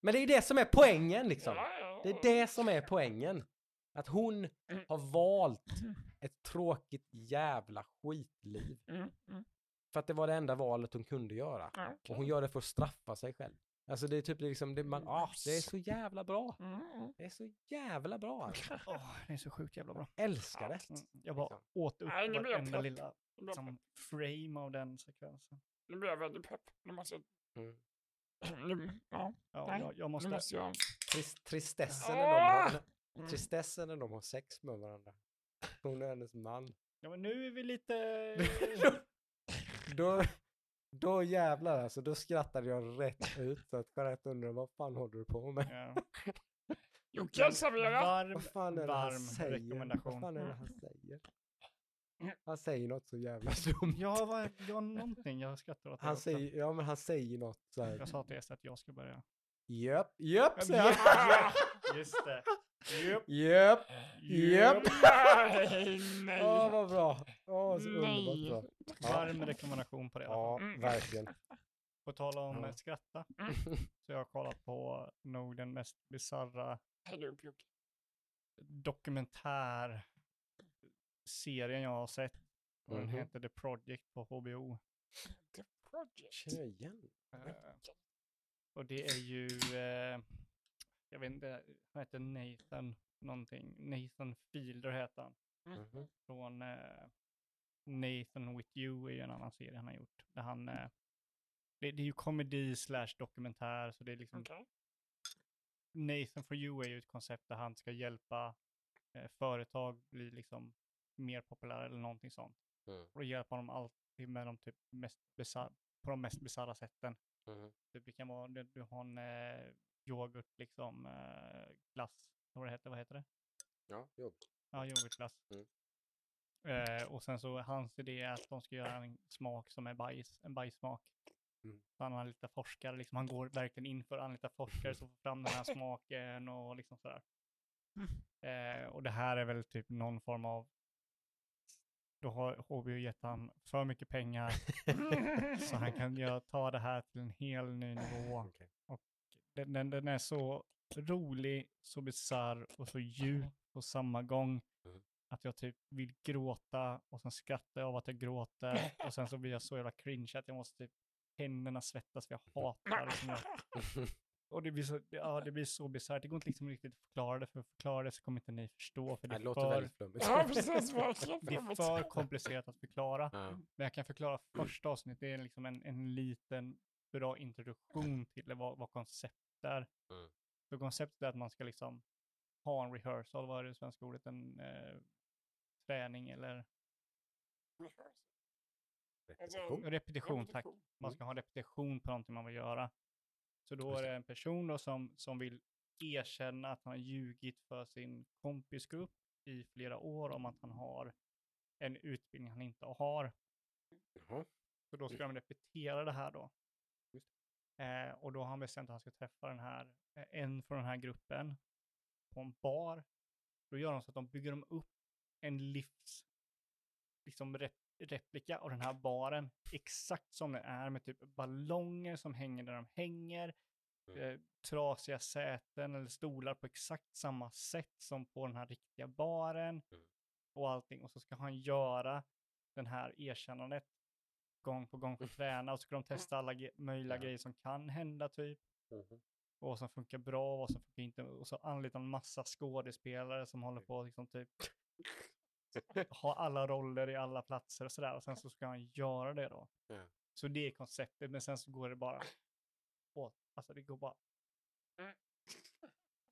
Men det är ju det som är poängen liksom. Det är det som är poängen. Att hon har valt <clears throat> ett tråkigt jävla skitliv. Mm. Mm. För att det var det enda valet hon kunde göra. Och hon gör det för att straffa sig själv. Alltså det är typ liksom, det, man, ah, det är så jävla bra. Mm. Det är så jävla bra. Alltså. <laughs> Åh, det är så sjukt jävla bra. Älskar det. Mm, Jag bara Liksom. åt upp Nej, jag varenda lilla jag liksom, frame av den sekvensen. Nu blir jag väldigt pepp. Nu måste jag... Mm. <clears throat> Nu, ja, Ja, Nej, jag, jag nu måste... måste jag... Trist, tristessen, när de har, Mm. tristessen när de har sex med varandra. Hon och hennes man. Ja, men nu är vi lite... <laughs> då, Då jävlar alltså, då skrattade jag rätt ut. Så att Jeanette undrade vad fan håller du på med? Ja. <laughs> Jocke serverar. Varm, Vad fan är det han varm säger? rekommendation. Vad fan är det han säger? Han säger något så jävla dumt. Ja, vad, ja, någonting. Jag skrattar åt Han säger, ja men han säger något så här. Jag sa till Ester att jag ska börja. Japp, japp säger han. Ja, <laughs> Just det. Japp. Japp, japp. Nej. Åh vad bra. Åh så Nej. underbart bra. Varm rekommendation på det. ja Mm. verkligen. På tal om Ja. att skratta. Så jag har kollat på nog den mest bisarra Häll upp Jocke. dokumentär serien jag har sett. Och den Mhm. heter The Project på HBO. The Project. Känner jag igen? Eh, och det är ju, eh, jag vet inte, han heter Nathan någonting. Nathan Fielder heter han. Mhm. Från eh, Nathan With You är ju en annan serie han har gjort. Där han, eh, det, det är ju komedi slash dokumentär, så det är liksom Okej. Nathan for you är ju ett koncept där han ska hjälpa eh, företag bli liksom mer populära eller någonting sånt. Mm. Och hjälpa dem alltid med de typ mest bizarr, på de mest bisarra sätten. Mhm. Typ det kan vara, du, du har en eh, yoghurt liksom, eh, glass, vad det heter, vad heter det? Ja, jobb. Ja, yoghurtglass. Mm. Eh, och sen så hans idé är att de ska göra en smak som är bajs, en bajssmak. Mm. Så han anlitar forskare, liksom, han går verkligen in för att anlita forskare <laughs> som får fram den här smaken och liksom sådär. Eh, och det här är väl typ någon form av, då har HBO gett han för mycket pengar <laughs> så han kan göra, ta det här till en hel ny nivå. Okej. Den, den, den är så rolig, så bisarr och så djup på samma gång. Mm. Att jag typ vill gråta och sen skrattar jag av att jag gråter. Och sen så blir jag så jävla cringe att jag måste typ, händerna svettas för jag hatar jag, <laughs> Och det blir så, ja, det blir så bisarrt. Det går inte liksom riktigt att förklara det, för att förklara det så kommer inte ni förstå. För det Det är låter för, väldigt flummigt. Ja, precis. Verkligen. <laughs> det är för komplicerat att förklara. Ja. Men jag kan förklara första avsnittet, det är liksom en, en liten bra introduktion till det, vad, vad konceptet är. Mm. Så konceptet är att man ska liksom ha en rehearsal, vad är det svenska ordet, en eh, träning eller Repetition. repetition, tack. Man ska ha repetition på någonting man vill göra. Så då är det. det en person då som, som vill erkänna att han har ljugit för sin kompisgrupp i flera år om att han har en utbildning han inte har. Jaha. Så då ska de repetera det här då. Eh, och då har han bestämt att han ska träffa den här, eh, en från den här gruppen på en bar. Då gör de så att de bygger de upp en livs liksom rep, replika av den här baren exakt som den är med typ ballonger som hänger där de hänger, Mm. eh, trasiga säten eller stolar på exakt samma sätt som på den här riktiga baren Mm. och allting. Och så ska han göra den här erkännandet gång på gång för att träna och så ska de testa alla ge- möjliga grejer som kan hända typ. Mhm. Och vad som funkar bra och vad som funkar inte. Och så anlitar de massa skådespelare som håller på liksom typ <laughs> ha alla roller i alla platser och sådär. Och sen så ska han göra det då. Ja. Så det är konceptet, men sen så går det bara åt. Alltså det går bara.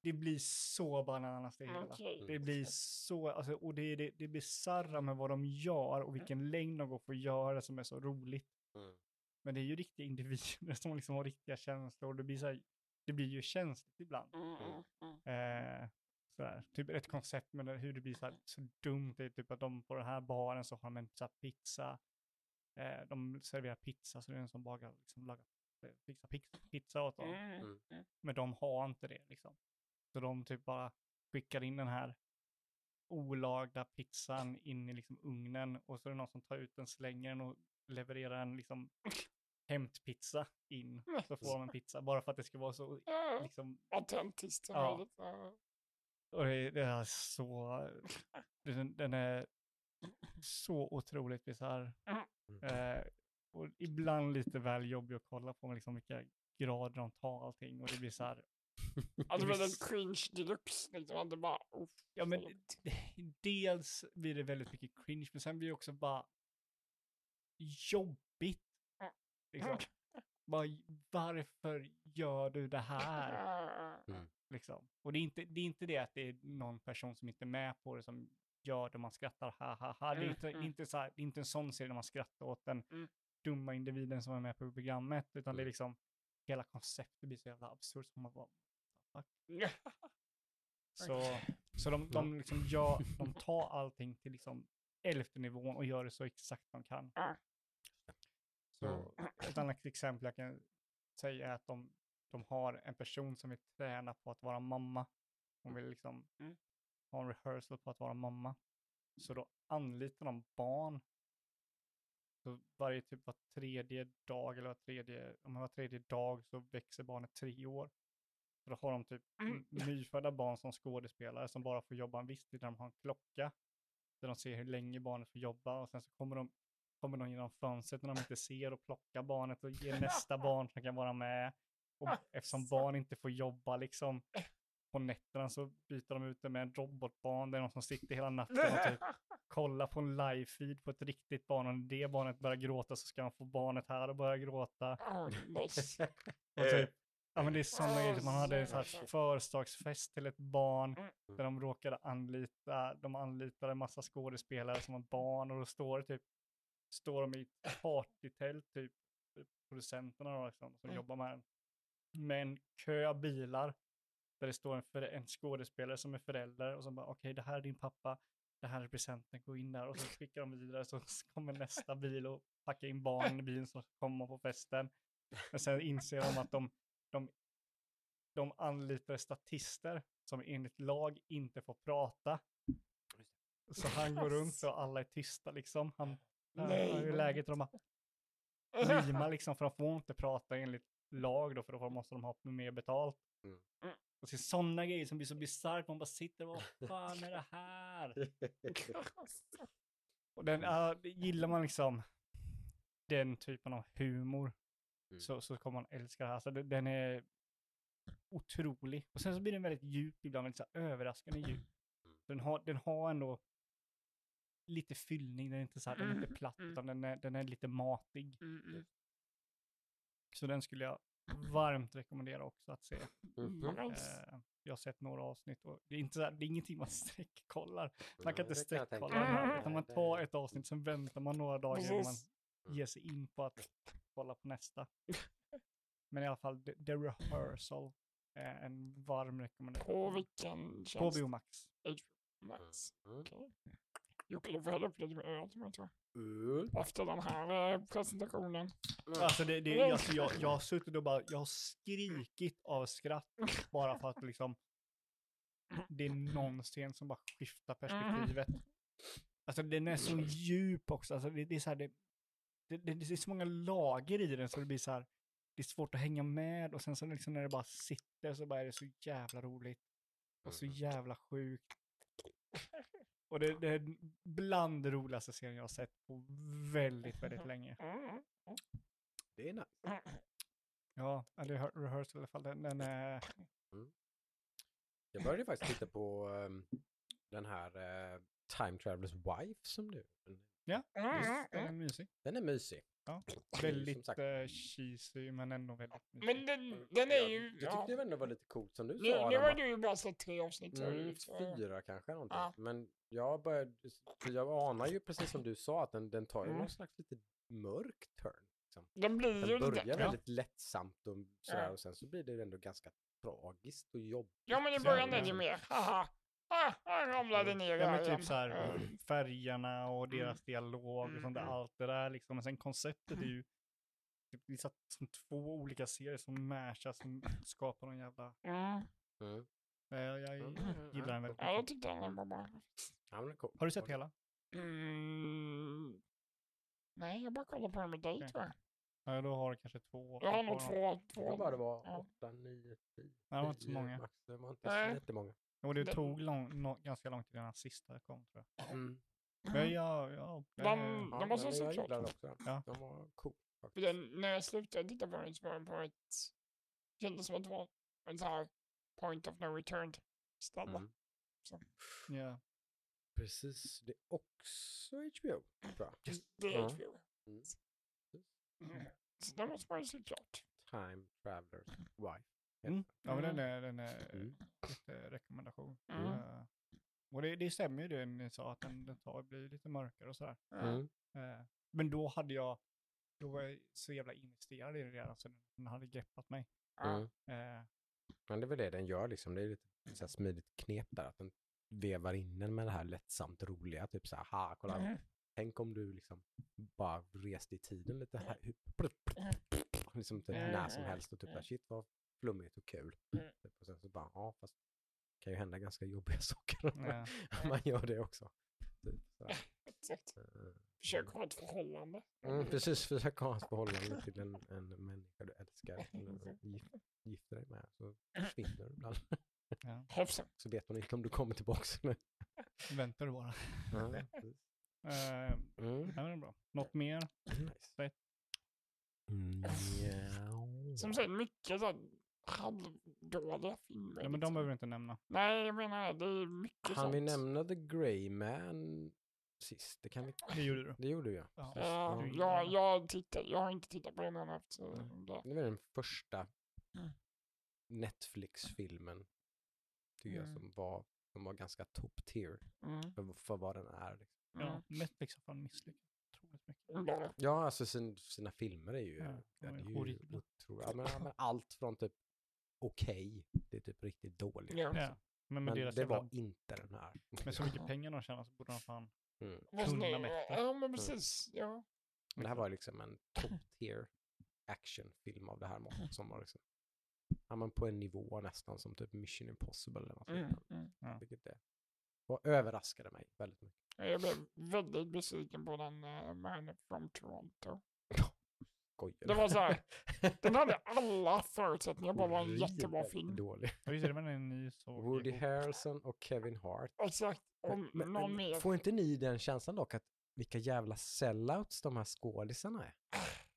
Det blir så bananas det hela. Okej. Det blir så, alltså, och det är det, det bisarra med vad de gör och vilken längd de går för att göra det som är så roligt. Mm. Men det är ju riktiga individer <laughs> som liksom har riktiga känslor. Det blir, så här, det blir ju känsligt ibland. Mm, mm, mm. Eh, sådär. Typ ett koncept med hur det blir så, här, så dumt. Det är typ att de på den här baren så har de en så pizza. Eh, de serverar pizza så det är en som bakar, liksom, lagar, eh, fixar pizza, åt dem. Mm, Mm. mm. Men de har inte det liksom. Så de typ bara skickar in den här olagda pizzan in i liksom ugnen och så är det någon som tar ut den, slänger den och levererar en liksom <sniffs> hämtpizza in. Så får de en pizza bara för att det ska vara så liksom Autentiskt som Ja. möjligt. Och det, det är så, den, den är så otroligt bisarr. Mm. Eh, och ibland lite väl jobbig att kolla på liksom vilka grader de tar allting och det blir så här, Det blir blir en cringe deluxe. Liksom. Det bara, oh, ja men dels blir det väldigt mycket cringe men sen blir det också bara jobbigt. Liksom. <laughs> Bara, varför gör du det här? Ja, <laughs> Liksom. Och det är, inte, det är inte det att det är någon person som inte är med på det som gör det, man skrattar ha ha ha. Det är Mm, inte, mm. inte, så här, det är inte en sån serie där man skrattar åt den. Mm. dumma individen som är med på programmet, utan det är Mm. liksom hela konceptet blir så jävla absurt. som man bara, <laughs> Så, så de, de, liksom gör, <laughs> de tar allting till liksom elfte nivån och gör det så exakt de kan. Så ett annat exempel jag kan säga är att de, de har en person som vill träna på att vara mamma. Hon vill liksom Mm. ha en rehearsal på att vara mamma. Så då anlitar de barn. Så varje typ var tredje dag eller var tredje, om det var tredje dag så växer barnet tre år. Så då har de typ Mm. nyfödda barn som skådespelare som bara får jobba en viss tid där de har en klocka. Där de ser hur länge barnet får jobba och sen så kommer de, kommer de genom fönstret när de inte ser och plockar barnet och ger nästa <laughs> barn som kan vara med. Och eftersom barn inte får jobba liksom på nätterna så byter de ut det med en robotbarn. Det är någon som sitter hela natten och typ kollar på en live-feed på ett riktigt barn. Och när det barnet börjar gråta så ska man få barnet här och börja gråta. Oh, nice. <laughs> Och typ, ja men det är sådana grejer. Man hade en här födelsedagsfest till ett barn Mm. där de råkade anlita, de anlitade en massa skådespelare som var barn och då står typ, står de i ett partytält typ, producenterna då liksom, som Mm. jobbar med den. Med en kö av bilar där det står en, för, en skådespelare som är förälder och som bara okej det här är din pappa, det här är presenten, gå in där och så skickar de vidare så <laughs> kommer nästa bil och packar in barnen i bilen som kommer på festen. Men sen inser de att de, de, de anlitar statister som enligt lag inte får prata. Så han går runt och alla är tysta liksom. Han, Nej. hur är läget? Och de bara mimar liksom för de får inte prata enligt lag då för då måste de ha mer betalt. Mm. Och så sådana grejer som blir så bisarrt, man bara sitter och vad fan är det här? <laughs> Och den, det gillar man liksom den typen av humor Mm. så, så kommer man älska det här. Alltså, den är otrolig. Och sen så blir den väldigt djup ibland, väldigt så här överraskande djup. Mm. Den har, den har ändå lite fyllning, den är inte så här, den är inte Mm, platt, mm. utan den är, den är lite matig. Mm, mm. Så den skulle jag varmt rekommendera också att se. Mhm. Nice. Eh, jag har sett några avsnitt och det är, inte så här, det är ingenting man <laughs> sträckkollar. Man kan inte sträckkolla den här, utan man tar ett avsnitt, sen väntar man några dagar innan man ger sig in på att kolla på nästa. Men i alla fall, The, The Rehearsal är en varm rekommendation. På vilken På tjänst? Biomax. Max. Mm. Okej. Jocke, du får hälla upp lite med öl till mig tror. Efter den här eh, presentationen. Alltså det, det, alltså jag, jag har suttit och bara, jag har skrikit av skratt bara för att liksom det är någon scen som bara skiftar perspektivet. Alltså den är så djup också, alltså det, det är så här, det, det, det, det är så många lager i den så det blir så här, det är svårt att hänga med och sen så liksom när det bara sitter så bara är det så jävla roligt och så Mm. jävla sjukt. Och det, det är bland det roligaste serien jag har sett på väldigt, väldigt länge. Mm. Det är nice. Ja, eller rehe- rehearsal i alla fall. Den, den är... Jag började faktiskt titta på ehm, den här eh, Time Travelers Wife som du. Ja, Mm, visst, den är mm. mysig. Den är mysig. Ja, <clears throat> Väldigt sagt- uh, cheesy, men ändå väldigt mysig. Men den, den är ju... Jag tyckte Ja. det ändå var lite coolt som du Nu, sa. nu har du ju bara sett tre avsnitt. Mm, fyra kanske någonting. Ja. Men jag började, för jag anar ju precis som du sa att den, den tar ju Mm. någon slags lite mörk turn. Liksom. Den blir ju Den börjar lite... väldigt lättsamt och sådär Ja. och sen så blir det ändå ganska tragiskt och jobbigt. Ja men i Så början är det ju mer haha. Ah, han ramlade Mm. ner Ja, men typ så här Mm. färgerna och deras dialog och Mm, sånt där, mm. allt det där liksom. Men sen konceptet är ju <laughs> typ, det är så att- som två olika serier som mashas som skapar någon jävla... Mm. Mm. Jag Mm, gillar den väldigt Ja, jag mycket. tyckte den var bra. Har du sett hela? Mm. Nej, jag bara kollar på den med dig Okej. tror jag. Ja, då har du kanske två. Jag har nog två. två. Jag bara det var åtta, nio, tio, Ja, det var inte så många. max. Det var inte Nej. så jättemånga. Jo, det Det- tog lång, nå- ganska lång tid innan sista kom tror jag. Mm. Men jag jag se gillade klart. också den. Ja. Den var cool. Faktiskt. den, när jag slutade titta på den så var den på ett... Kändes som att det var en sån här point of no return ställe. Mm. ja. Precis, det är också HBO, jag. Det är Ja. HBO. Mm. Mm. Så den måste man ju se klart. Time Travelers Wife. Mm. Ja, men den Mm. är, den är Mm. lite rekommendation. Mm. Eh, och det, det stämmer ju det ni sa, att den, den tar, blir lite mörkare och sådär. Mm. Eh, men då hade jag då var jag så jävla investerad i det redan så den hade greppat mig. Mm. Eh, Men det är väl det den gör liksom. Det är lite så här smidigt knep där. Att den vevar in den med det här lättsamt roliga. Typ så här, ha, kolla. Mm. Tänk om du liksom bara reste i tiden lite här. <laughs> Liksom typ Mm, när som mm, helst och typ mm. shit vad flummigt och kul. Mm. Typ, och sen så bara, ja fast det kan ju hända ganska jobbiga <laughs> saker om ja. man gör det också. Typ. <laughs> Exakt. Eh, Försök ha ett förhållande. Mm, precis, försök ha ett förhållande till en, en människa du älskar. <laughs> eller Gift, gifter dig med. Så försvinner du ibland. ja. Så vet hon inte om du kommer tillbaka. nu. Väntar du bara. Ja, precis. Eh, Mm. det är bra. Något mer? Nice. Mm, ja. Som sagt, mycket så halvdåliga filmer. Ja, men de liksom. behöver vi inte nämna. Nej, jag menar det är mycket Han vi sånt. nämna The Grey Man sist? Det kan vi Det gjorde du. Det gjorde vi ja. Du jag, jag, tittar, jag har inte tittat på den än efter Mm. det. Det var den första Mm. Netflix-filmen tycker jag Mm. som var, som var ganska top tier Mm. för, för vad den är. Liksom. Ja, Netflix har fan misslyckats. Mm. Ja, alltså sin, sina filmer är ju, Ja, är ju otroligt. Ja, men allt från typ okej till typ riktigt dåligt. Ja. Ja. Men Men det jävla, var inte den här. med så mycket pengar de tjänar så borde de fan... Mm. Kunna bättre. Ja, men precis. Ja. Men det här var liksom en top tier actionfilm av det här måttet som var liksom, ja men på en nivå nästan som typ Mission Impossible eller något Mm. Mm. Vilket det och överraskade mig väldigt mycket. Jag blev väldigt besviken på den uh, Man from Toronto. Skojar Det var så här, Den hade <laughs> alla förutsättningar bara var en jättebra film. Dålig. Det, såg Woody. Harrelson och Kevin Hart. Exakt. Om Men- någon men mer. Får inte ni den känslan dock att vilka jävla sellouts de här skådisarna är?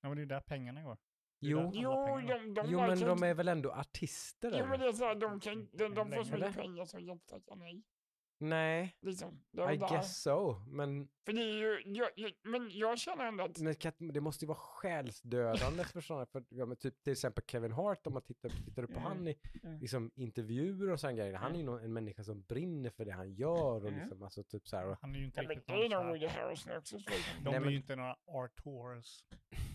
Ja, men det är där pengarna går. Jo, Jo, de, de jo men de är väl ändå artister? Jo, men eller? det är så här, de, kan, de, de får så mycket pengar så jag tackar nej. Nej, Liksom. I där. guess so. Men, För det är ju, jag, jag, men jag känner ändå att, men det måste ju vara själsdödande för sådana, för ja, men typ till exempel Kevin Hart, om man tittar, tittar upp på Mm. han i Mm. liksom, intervjuer och sådana grejer, han är ju nog en människa som brinner för det han gör och Mm. liksom, alltså typ så här, och, Han är ju inte riktigt det någon så här- Woody Harrelson också. Så. De Nej, är men- ju inte några artors.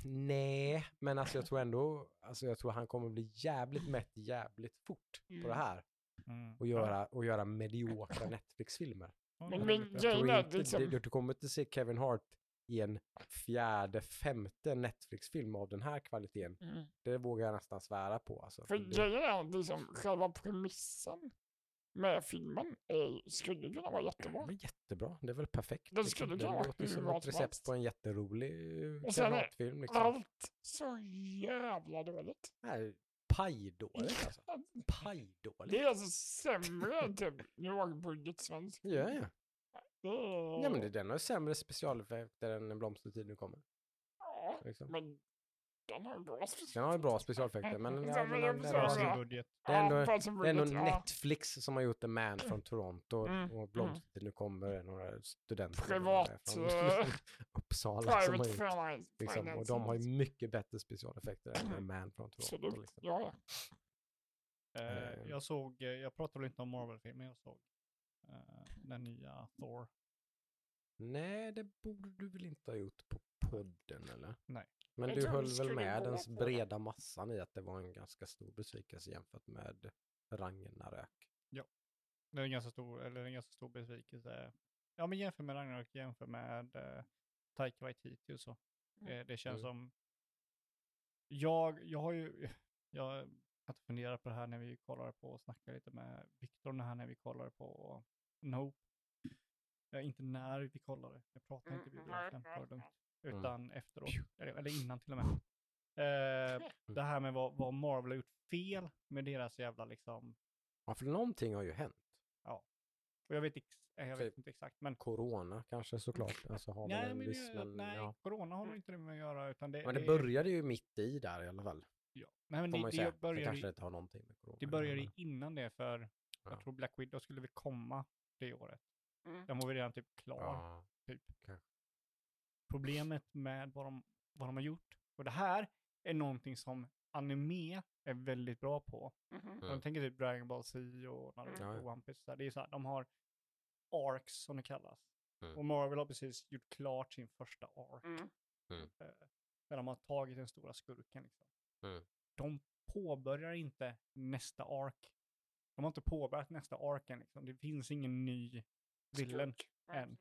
nej, men alltså jag tror ändå, alltså jag tror han kommer bli jävligt mätt jävligt fort på det Mm. här Mm. och göra, och göra mediokra Netflix-filmer. Men- det men Jag tror inte, liksom- det, du kommer inte se Kevin Hart i en fjärde, femte Netflix-film av den här kvaliteten. Mm. Det vågar jag nästan svära på. Alltså. För det, grejen är att liksom, själva premissen med filmen är, skulle kunna vara det jättebra. var jättebra, det är väl perfekt. Liksom. skulle det kunna vara låter som ett recept på en jätterolig Hart-film. Liksom. Allt så jävla dåligt. Nej, pajdåligt alltså. Pajdåligt. Det är alltså sämre än typ lågbudgetsvensk. Ja, ja. Ja men det, den har sämre specialeffekter än En blomstertid nu kommer. Ja, Liksom. men den har bra Den har bra specialeffekter, men, <laughs> ja, den, den, budget. det är ändå- det är. Netflix som har gjort The Man från Toronto Mm, och blomstertid nu kommer några studenter Privat, från eh, <laughs> Uppsala som har gjort. Liksom, och de har ju mycket bättre specialeffekter än Mm. en man från Toronto. Liksom. Ja, ja. Eh. jag såg, eh, jag pratade väl inte om Marvel-filmen, jag såg eh, den nya Thor. Nej, det borde du väl inte ha gjort på podden eller? Nej. Men du höll väl med den det. breda massan i att det var en ganska stor besvikelse jämfört med Ragnarök. Det är en ganska stor, eller en ganska stor besvikelse. Ja, men jämför med Ragnarök, jämför med uh, Taika Waititi och så. Mm. Eh, det känns Mm. som... Jag, jag har ju... <laughs> Jag har funderat på det här när vi kollade på och snackade lite med Viktor det här när vi kollade på Nope. Ja, inte när vi kollade, jag pratade inte Mm, biografen nej, för nej, Mm. Utan efteråt, eller, eller innan till och med. Eh, det här med vad, vad Marvel har gjort fel med deras jävla liksom, Ja, för någonting har ju hänt. och jag vet, ex, jag vet Typ. inte exakt, men Corona kanske såklart. Alltså har Nej, en men, viss, jag- men, nej ja. corona har nog inte det med att göra, utan det men det är- började ju mitt i där i alla fall. Ja. Nej, men det, det, säga. Det började, kanske inte har någonting med corona det började innan det, för Ja. jag tror Black Widow skulle väl komma det året. Mm. Den var väl redan typ klar. Ja, Typ. kanske. Problemet med vad de, vad de har gjort, och det här är någonting som anime är väldigt bra på. Mm. Jag tänker typ Dragon Ball Z och Naruto ja. och One Piece. så här. Det är så här, de har arcs som det kallas. Mm. Och Marvel har precis gjort klart sin första arc. Mm. Eh, där de har tagit den stora skurken. Liksom. Mm. De påbörjar inte nästa ark. De har inte påbörjat nästa arken. Liksom. Det finns ingen ny villain Skurk. än.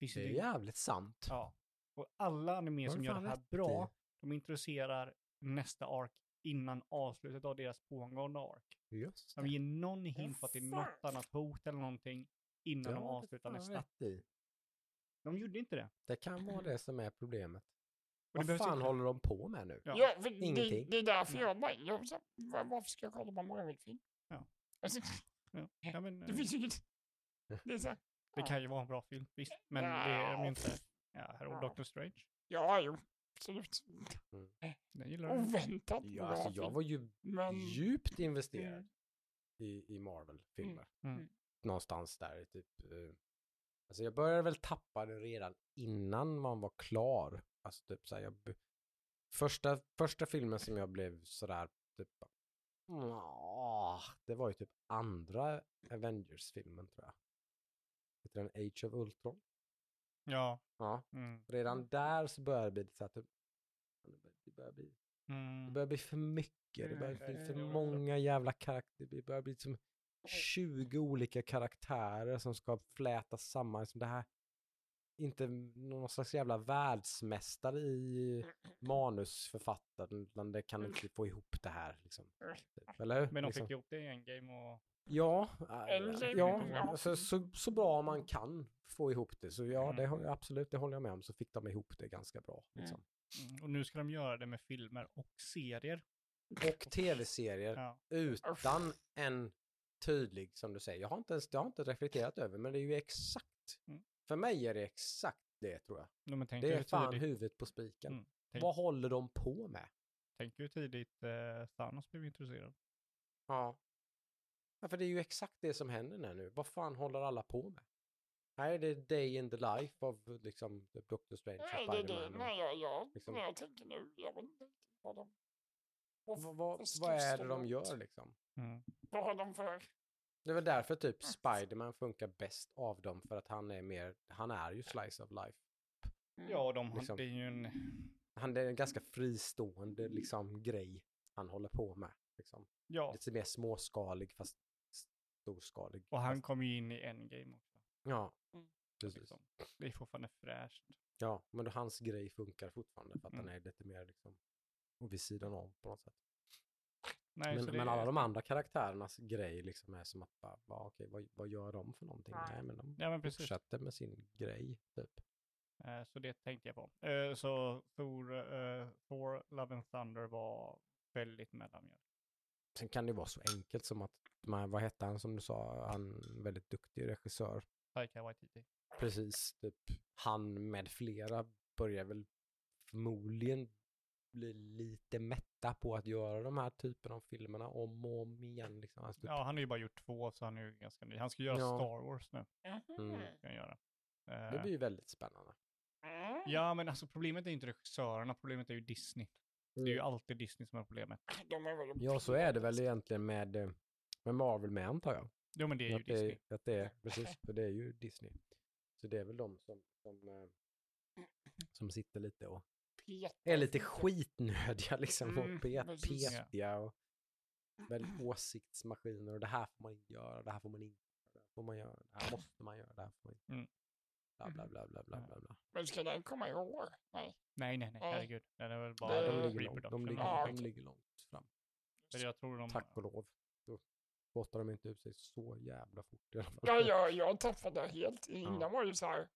Finns Det är det- jävligt sant. Ja. Och alla anime som gör det här bra, de introducerar nästa ark innan avslutet av deras pågående ark. Just De ger någon hint på att det är något annat hot eller någonting innan de avslutar nästa. I. De gjorde inte det. Det kan vara det som är problemet. Och det Vad fan inte- håller de på med nu? Ja. Ja, för det, Ingenting. det är därför jag bara, jag, så, var- varför ska jag kolla på en Marvel-film? Ja. Alltså, Ja. Ja, men, <laughs> det eh, finns ju inget. Det är så här, det kan ju vara en bra film, visst. Men det är de ju inte. Ja, här har Ja. Doctor Strange. ja, jo, absolut. <laughs> Den gillar. Oväntat Ja, bra alltså, jag var ju Men, djupt investerad Mm. i, i Marvel-filmer. Mm. Någonstans där, typ. eh, Alltså jag började väl tappa det redan innan man var klar. Alltså typ så här, jag, första, första filmen som jag blev sådär, typ, det var ju typ andra Avengers-filmen tror jag. Heter den Age of Ultron? Ja. Ja. Mm. Redan där så började det bli så typ, det börjar bli Det Mm. börjar bli för mycket. Det börjar bli Mm, för det var så. många jävla karaktärer. Det börjar bli som 20 olika karaktärer som ska flätas samman. Som det här, inte någon slags jävla världsmästare i manusförfattaren, utan det kan inte få ihop det här. Liksom. Typ, Eller hur? Men de liksom. fick ihop det i en game och... Ja, äh, Endgame, ja ja. alltså, så, så bra man kan få ihop det. Så ja, det, Mm. håller- absolut, det håller jag med om. Så fick de ihop det ganska bra. Liksom. Mm. Och nu ska de göra det med filmer och serier. Och tv-serier Ja. utan en tydlig, som du säger, jag har inte, ens, jag har inte reflekterat över, men det är ju exakt, Mm. för mig är det exakt det tror jag. No, men tänk Det är fan tidigt, huvudet på spiken. Mm, tänk- Vad håller de på med? tänk hur tidigt eh, Thanos blev introducerad. Ja. Ja. för det är ju exakt det som händer här nu. Vad fan håller alla på med? Här är det day in the life of liksom Doctor Strange nej, och det är det. Spiderman. Nej, jag, jag, liksom- när jag tänker nu, jag vet inte vad de... Vad, Vad, vad, är det de gör liksom? Mm. Vad har de för... Det är väl därför typ Spiderman funkar bäst av dem, för att han är mer, han är ju slice of life. Mm. Ja, de, Liksom. det är ju en... han det är en ganska fristående liksom grej han håller på med. Liksom. Ja, Lite mer småskalig fast storskalig. och han kom ju in i Endgame också. Ja, Mm. precis. Liksom. Det är fortfarande fräscht. Ja, men då hans grej funkar fortfarande för att Mm. han är lite mer liksom vid sidan om på något sätt. Nej, Men, men är- alla de andra karaktärernas grej liksom är som att bara, bara okej, vad, vad gör de för någonting? Nej. Nej, men de Ja, men fortsätter med sin grej, typ. Eh, Så det tänkte jag på. Eh, Så Thor, eh, Thor, Love and Thunder var väldigt mellanmjölk. Sen kan det vara så enkelt som att, de här- vad hette han som du sa, han väldigt duktig regissör. Taika Waititi. Precis, typ han med flera börjar väl förmodligen bli lite mätta på att göra de här typen av filmerna om och om igen. Liksom. Alltså, typ, Ja, han har ju bara gjort två, så han är ju ganska ny. Han ska göra Ja. Star Wars nu. Mm. Ska han göra. Det Eh, blir ju väldigt spännande. Mm. Ja, men alltså problemet är ju inte regissörerna, problemet är ju Disney. Det är ju alltid Disney som är problemet. Ja, så är det väl egentligen med, med Marvel med antar jag. Jo, men det är ju att, det, Disney. att det är, <laughs> precis, för det är ju Disney. Så det är väl de som, som, eh, som sitter lite och är lite skitnödiga liksom Mm, och pet, petiga och väl <clears throat> åsiktsmaskiner och det här får man inte göra, det här får man inte göra, det här får man göra, det här måste man göra, det här får man inte. Mm. Bla, bla, bla, bla, bla, bla, bla. Men ska den komma i år? Nej. Nej, nej, nej, Nej. herregud. Det är väl bara Ja, Eh, de, ligger långt, de, ligger, de ligger långt fram. Jag tror de... Tack och lov. Spottar de inte ut sig så jävla fort i alla fall. Ja, jag, jag tappade helt. Innan Ja. var det så här.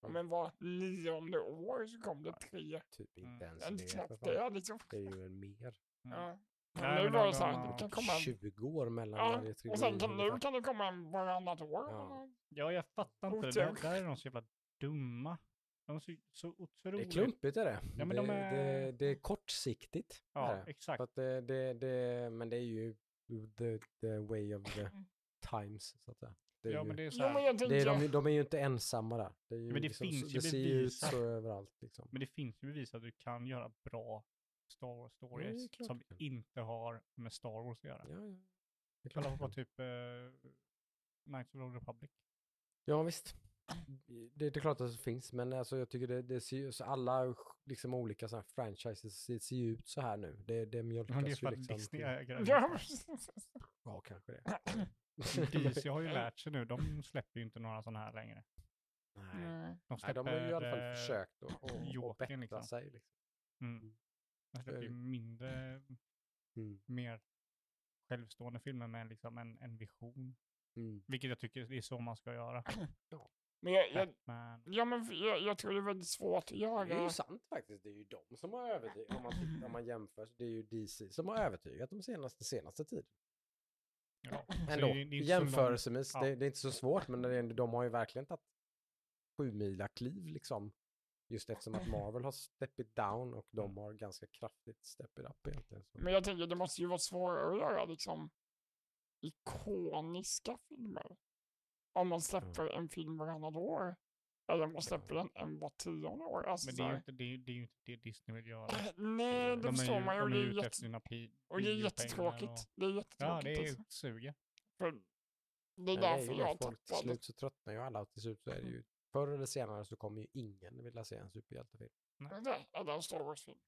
Ja. Men var nionde år så kom det tre. Typ inte Mm. ens Inte det. knappt det liksom. Det är ju en mer. Mm. Ja. Nej, nu var de- det så här, de- det kan komma en... 20 år mellan Ja, varje trilogi. och sen kan, nu ungefär. kan det komma en varannat år. Ja. Ja, jag fattar inte. Det där, där är de så jävla dumma. De är så, så Det otroligt... är klumpigt är det. Ja, men det, de är- det, det är kortsiktigt. Ja, är det. exakt. Att det, det, det, men det är ju the, the way of the times, så att säga. Det är, Ja, ju, men det är så här, det är, de, de är ju inte ensamma där. Det, är ju Men det liksom, finns ju det ser ju ut så överallt. Liksom. Men det finns ju bevis att du kan göra bra Star Wars stories klart som inte har med Star Wars att göra. Ja, ja. Kolla på kan. typ uh, Knights of the Republic. Ja, visst. Det, det är klart att det finns, men alltså jag tycker det, det ser ju, så alla liksom olika sådana här franchises ser, ser ju ut så här nu. Det, det mjölkas Men det är ju för att liksom. Disney till- äger Ja, det. Ja, kanske det. DC har ju lärt sig nu, de släpper ju inte några sådana här längre. Nej. Mm. De Nej, släpper... de har ju i alla fall eh, försökt att, att, att bättra liksom. sig. Liksom. Mm. De släpper ju är- mindre, Mm. mer självstående filmer med liksom en, en vision. Mm. Vilket jag tycker det är så man ska göra. Men jag, jag, ja, men jag, jag tror det är väldigt svårt att Det är ju göra. sant faktiskt. Det är ju de som har övertygat, om man, om man jämför, det är ju DC som har övertygat de senaste, senaste tiden. Ja. Ändå, det är- det jämförelsevis. ja. Det, det är inte så svårt, men det de har ju verkligen tagit sju mila kliv liksom. Just eftersom att Marvel har step it down och de har ganska kraftigt step it up egentligen. Så. Men jag tänker det måste ju vara svårare att göra liksom ikoniska filmer. Om man släpper en film varannat år. Eller om man släpper den en var tionde år. Alltså, Men det är, ju inte, det, är, det är ju inte det Disney vill göra. Nej, det De är förstår ju, man ju. Och de det är är, sina pi, och det är jättetråkigt. och- Det är jättetråkigt. Ja, det är alltså. suger. För det är därför jag det, har folk, till tappat. slut så tröttnar ju alla till slut så är det ju förr eller senare så kommer ju ingen vilja se en superhjältefilm. Det är en Star Wars-film,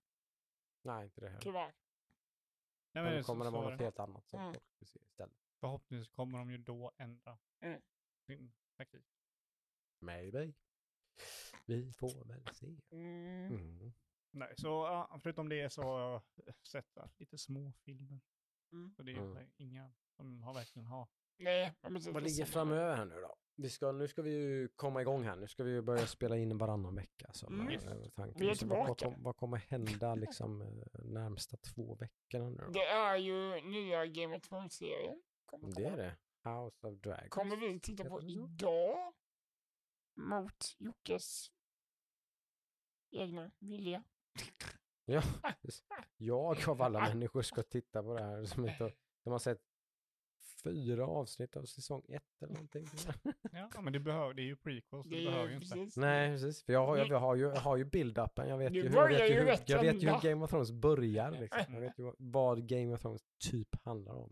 Nej, inte det heller. tyvärr. Nej, Men men då kommer det vara är något det. helt annat som Mm. folk vill se istället. Förhoppningsvis kommer de ju då ändra Mm. Sin taktik. Maybe. Vi får väl se. Mm. Mm. Nej, så ja, förutom det så har jag sett va, lite små filmer. Mm. Så det är Mm. inga som har verkligen har. Nej. Vad ligger är så. framöver här nu då? Vi ska, nu ska vi ju komma igång här. Nu ska vi ju börja spela in varannan vecka. Som Mm. är tanken. Vi är Så vad, vad, tillbaka. kom, vad kommer hända liksom eh, närmsta två veckorna nu då? Det är ju nya Game of Thrones-serien. Det är det. House of Dragons. Kommer vi titta på idag. Mot Jockes egna vilja. <laughs> Ja, jag av alla människor ska titta på det här som inte har- som har sett fyra avsnitt av säsong ett eller någonting. <laughs> Ja, men det, behöver, det är ju prequels, så det, Det behöver ju inte. precis. Nej, precis. För jag har, jag, jag har ju, jag har ju build-upen. Jag vet Du ju, hur, jag vet ju, hur, rätt jag vet ju hur Game of Thrones börjar. Liksom. <laughs> Jag vet ju vad Game of Thrones typ handlar om.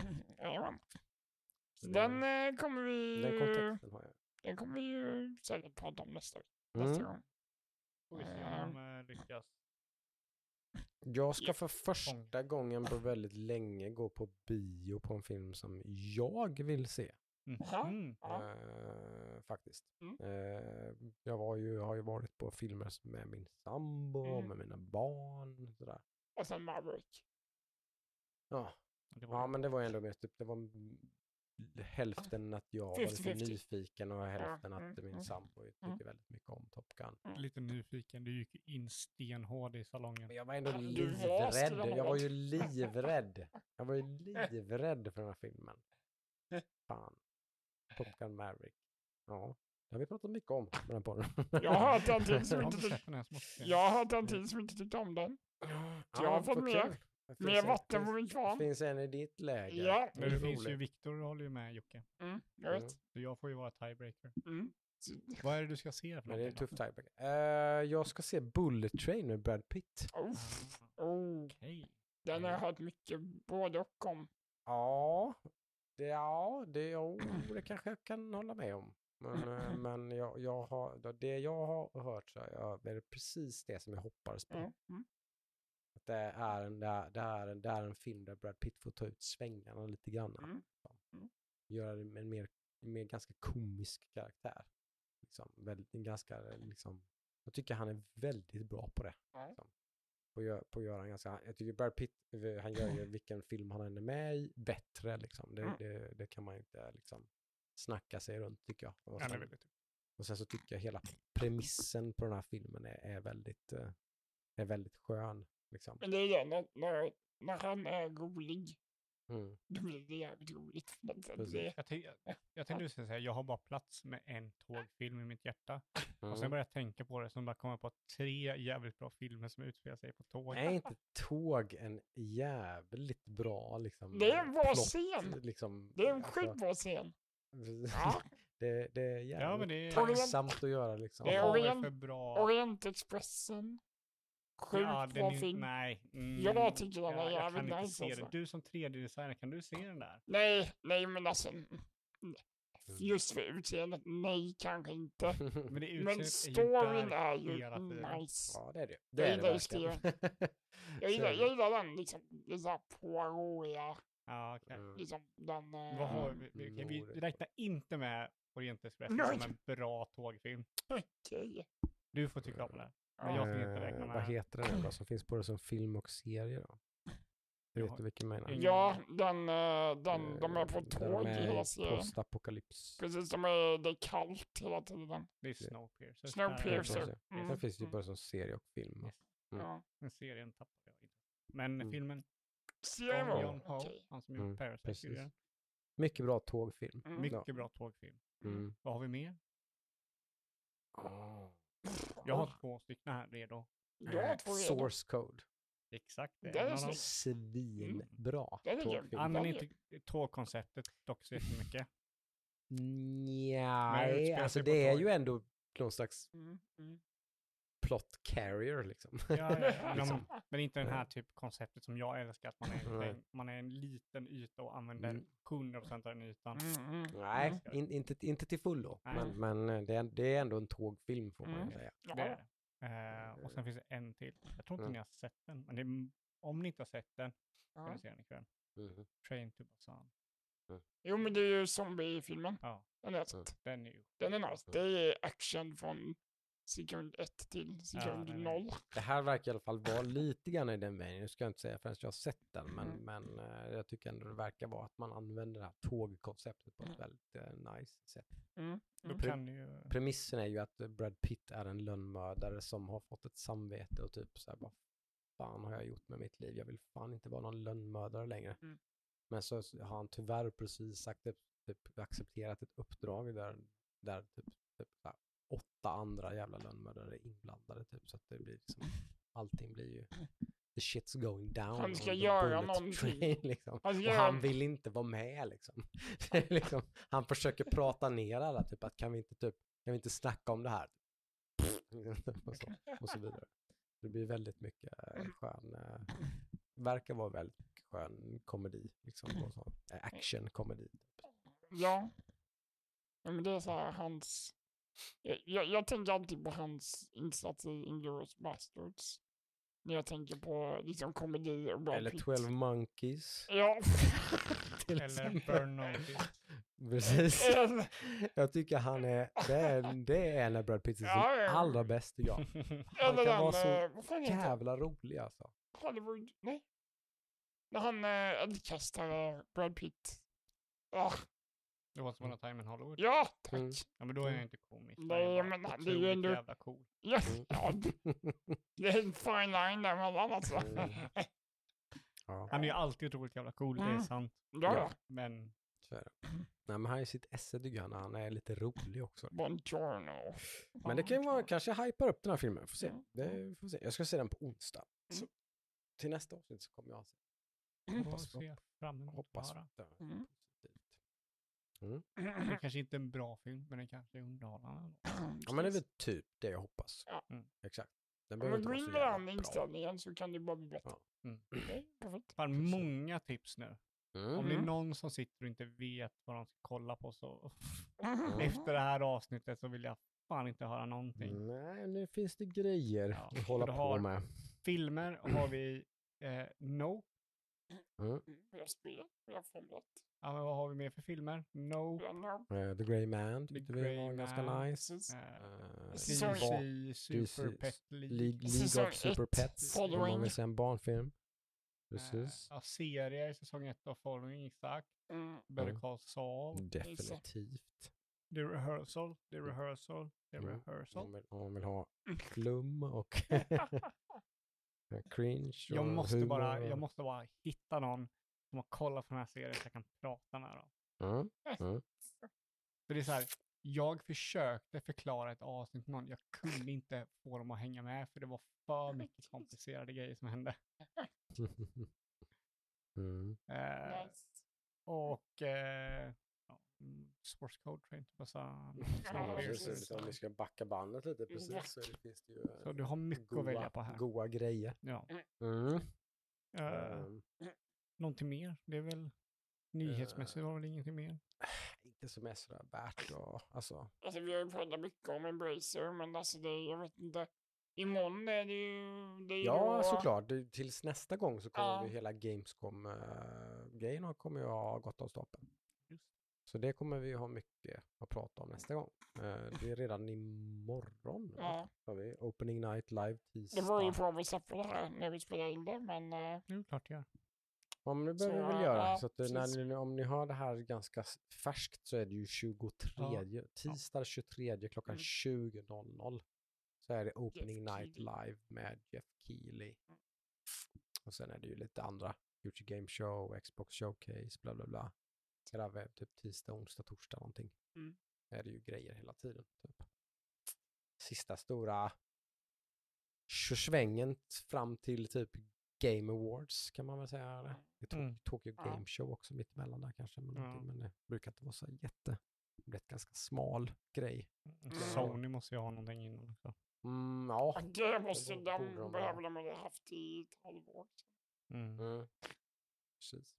Så Den eh, kommer vi Den kontexten har jag. den kommer vi ju säkert prata om nästa, nästa Mm. gång. Får vi se om de eh, lyckas. Jag ska för första gången på väldigt länge gå på bio på en film som jag vill se. Jaha. Mm. Ja. Eh, faktiskt. Mm. Eh, jag var ju, har ju varit på filmer med min sambo, Mm. med mina barn. Sådär. Och sen Maverick. Ja. Det var ja, men det var ändå mer typ, det var mm, hälften att jag var lite 50-50. nyfiken och hälften mm, att min mm. sambo tycker Mm. väldigt mycket om Top Gun. lite nyfiken. Du gick in stenhård i salongen. Men jag var ändå livrädd. Jag var ju livrädd. Jag var ju <laughs> livrädd för den här filmen. Fan. Top Gun Maverick. Ja, det har vi pratat mycket om på den podden. Jag har hört en <laughs> till Jag som inte tyckte om den. jag har fått mer-. Det finns Mer en- vatten på det min kvarn. finns en i ditt läge. Ja. Men det finns ju. Viktor håller ju med Jocke. Mm, jag vet. Så jag får ju vara tiebreaker. Mm. Vad är det du ska se för Men det är en tuff tiebreaker. Uh, jag ska se Bullet Train med Brad Pitt. Uff. då? Oh, Okej. den har jag hört mycket både och om. Ja, det, ja, det, oh, det kanske jag kan hålla med om. Men, eh, <clears throat> men jag, jag har, det jag har hört så är det precis det som jag hoppades på. Mm. Mm. Det, är en, det, är, det, är en, det är en film där Brad Pitt får ta ut svängarna lite grann. Mm. Mm. Göra det med en mer, en mer ganska komisk karaktär. Liksom, väldigt, en ganska, liksom, jag tycker han är väldigt bra på det. Ja. Liksom. På, på att göra en ganska, jag tycker Brad Pitt, eh, han gör ju <laughs> vilken film han än är med i bättre. Liksom. Det, Mm. det, det kan man inte liksom, snacka sig runt tycker jag. Och sen, och sen så tycker jag hela premissen på den här filmen är, är, väldigt, eh, är väldigt skön. Liksom. Men det är det, när, när, när han är rolig, Mm. då blir det jävligt roligt. <laughs> Det, Precis. det, Jag, tänkte, <laughs> jag tänkte säga, jag har bara plats med en tågfilm i mitt hjärta. Och sen Mm. började jag tänka på det, så bara kom jag på tre jävligt bra filmer som utspelar sig på tåg. Är inte tåg en jävligt bra liksom, Det är en bra plott, scen. Liksom, det är en alltså, skitbra scen. <laughs> Ja. det, det är jävligt Ja, men det är... Tacksamt att göra liksom. Det är Orient- för bra... Orientexpressen. Sjukt Ja, den bra är, film. Nej. Mm, Jag tycker den är jag, jag jävligt kan inte nice se alltså. det. Du som 3D-designer, kan du se den där? Nej, nej men alltså. mm, just för utseendet, nej kanske inte. <laughs> Men, det Men utseendet är ju storyn är ju nice. ja, det är det. Jag Det är det gillar verkligen. <laughs> Jag gillar, jag gillar den liksom, lite såhär Poirot-iga, Ja, okej. Mm. liksom den... eh, Vad har vi, vi, vi räknar inte med Orientexpressen Nej. som en bra tågfilm. Okej. Du får tycka om det. Men jag ska inte räkna Eh, med Vad heter den då som finns både som film och serie då? Du Jag vet du vilken jag menar? Ja, den, eh, den, de är på Eh, tåg de hela serien. Postapokalyps. Precis, de är, det är kallt hela tiden. Det är Snowpiercer. Snowpiercer. Mm. Sen finns ju bara som serie och film. Yes. Mm. Ja. Men serien tappade jag inte. Men Mm. filmen, Serien var han som Mm, gjort Parasite. Mycket bra tågfilm. Mm. Mycket bra tågfilm. Mm. Vad har vi mer? Oh. Jag har två stycken här redo. Jag har två redan. Source Code. Exakt. Det Det är snyggt. Svinbra grym. tågfilm. Inte tågkonceptet dock så jättemycket. Nej, utspelar alltså det är tåg. ju ändå någon slags Mm, mm. Plot carrier liksom. Ja, ja, ja, <laughs> Liksom. men, inte den här typ konceptet som jag älskar, att man är, Nej. en, man är en liten yta och använder Mm. 100% av den ytan. Mm, mm. Nej, Mm. in, inte, inte till fullo. Nej. Men, men eh, det, är, det är ändå en tågfilm får man Mm. säga. Det är det. Eh, och sen finns det en till. Jag tror inte Mm. ni har sett den, men det är, om ni inte har sett den kan ni se den ikväll. Mhm. Train to Busan. Jo, men det är ju zombie-filmen. Ja, Den jag Mm. den är ju... Den är nice. Det är action från sekund ett till sekund den är- noll. Det här verkar i alla fall vara lite grann i den vägen. Nu ska jag inte säga förrän jag har sett den, men, Mm. men eh, jag tycker ändå det verkar vara att man använder det här tågkonceptet på ett Mm. väldigt eh, nice sätt. Mm. Då Mm. ju... Premissen är ju att Brad Pitt är en lönnmördare som har fått ett samvete och typ så här, vad fan har jag gjort med mitt liv? Jag vill fan inte vara någon lönnmördare längre. Mm. Men så har han tyvärr precis sagt, typ, accepterat ett uppdrag där, där typ, typ åtta andra jävla lönnmördare inblandade. Typ, så att det blir liksom, allting blir ju, the shit's going down. Han ska göra någonting. train, liksom. Han Och gör- han vill inte vara med liksom. <laughs> Liksom. Han försöker prata ner alla, typ att kan vi inte, typ, kan vi inte snacka om det här? <laughs> och, så, och så vidare. Det blir väldigt mycket eh, skön, eh, verkar vara väldigt skön komedi, liksom, action-komedi. Ja. ja. Men det är så här hans... Jag, jag, tänker alltid på hans insats i Inglourious Basterds. När jag tänker på liksom komedi och Brad Eller Pitt. 12 Monkeys. Ja. <laughs> till Eller. Burn Notice. <laughs> Precis. Jag tycker han är, det är, det är en av Brad Pitts <laughs> Ja, ja. allra bäst tycker jag. Han Eller kan vara den, så eh, jävla rolig alltså. Hollywood, nej. När han äh, eldkastade Brad Pitt. Ja, Det var som en time in Hollywood. ja tack. Mm. Ja, men då är jag Mm. inte komisk. Nej, men det är ju ändå- jävla cool. Ja, Mm. ja, det är en fine line däremellan alltså. Mm. Ja, Han är ju alltid otroligt jävla cool, det är Mm. sant. ja, ja. Men så är det. Nej men han är sitt esse tycker jag, när han är lite rolig också. Buongiorno. Men det kan ju vara, kanske hypar upp den här filmen, får se. Mm. Det får se. Jag ska se den på onsdag. Så, till nästa avsnitt så kommer jag att se. Mm. Hoppas, emot hoppas bara. Mm. Det <clears throat> kanske inte är en bra film, men den kanske är underhållande. Ja men det är väl typ det jag hoppas. Ja. Mm. Exakt. Den Om behöver inte vara så jävla bra. inställningen så kan det bara bli bättre. Ja. Mm. Perfekt. Fan, många tips nu. Mm. Om det är Mm. någon som sitter och inte vet vad de ska kolla på så Mm. <laughs> efter det här avsnittet så vill jag fan inte höra någonting. Nej, nu finns det grejer Ja, att hålla på har- med. Filmer har vi eh, No. Mm. Vi har spel, vi har fångat, Ja, men vad har vi mer för filmer? No. Eh, The Grey Man The tyckte vi Grey var ganska Man. nice. Precis. Eh, Eh, DC Super Pet League. League, of Super ett, Pets, om man Following. vill se en barnfilm. Precis. ja, serier, säsong 1 av Following, exakt. Mm. Better Mm. Call Saul. Definitivt. The Rehearsal. The Rehearsal. The Mm. Rehearsal. Om man, vill, man vill ha <laughs> flum och <laughs> <laughs> cringe Jag och måste, humor bara, jag måste bara hitta någon som har kollat på den här serien så jag kan prata med dem. <laughs> Mm. För det är så här, jag försökte förklara ett avsnitt till någon, jag kunde inte få dem att hänga med för det var för mycket komplicerade grejer som hände. <laughs> mm. Eh, Nice. och eh, ja, mm, source code tror jag inte på <laughs> så. Ja, Ja, precis. precis. Om vi ska backa bandet lite precis så det finns det ju Så du har mycket att välja på här. goa grejer. Ja. Mm. Eh, Ehm, någonting mer? Det är väl nyhetsmässigt var det väl ingenting mer? inte som är sådär värt att, alltså, Alltså vi har ju pratat mycket om Embracer, men alltså det, jag vet inte. Imorgon är det ju... Det är ja då- såklart, det, tills nästa gång så kommer Ja. vi hela Gamescom-grejen uh, kommer ju ha gått av stapeln. Så det kommer vi ha mycket att prata om nästa gång. Eh, det är redan imorgon. Ja, Har vi Opening Night live tisdag. det var ju på om vi släpper det här när vi spelar in det, men eh, Det är klart det gör. Ja, men det behöver väl göra. ja, så att, när ni, om ni har det här ganska färskt så är det ju 23, tisdag 23 klockan Mm. 20.00. Så är det Opening Night Keighley. live med Jeff Keely. Mm. Och sen är det ju lite andra, Future Game Show, Xbox Showcase, bla bla bla. Vä- typ tisdag, onsdag, torsdag någonting. Mm. Är det ju grejer hela tiden. Typ. Sista stora svängen fram till typ Game Awards kan man väl säga. Eller? Det är to- Mm. Tokyo Ja. Game Show också mitt emellan där kanske. Men, någonting, men det brukar inte vara så jätte... Det blir ett ganska smal grej. Mm. Sony måste ju ha någonting innan också. Mm, ja. det måste de de ha. behöver de ha haft i ett halvår. Mm. Mm. Precis.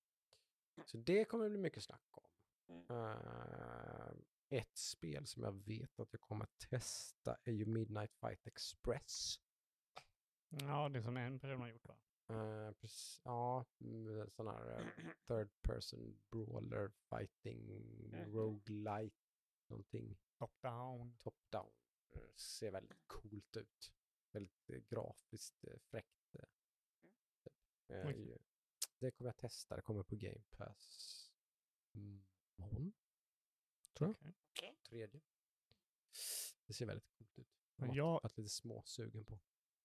Så det kommer det bli mycket snack om. Mm. Eh, ett spel som jag vet att jag kommer testa är ju Midnight Fight Express. Ja, det som en person har gjort va? Uh, precis, ja, mm, sån här eh, <clears throat> third person brawler fighting Mhm. roguelite någonting Top down. top down. Eh, ser väldigt coolt ut. Väldigt eh, grafiskt eh, fräckt. eh, typ. Eh, ju- Det kommer jag testa. Det kommer på Game Pass imorgon. Tror jag. Okej. Tredje. Det ser väldigt coolt ut. Men jag- har varit lite småsugen på.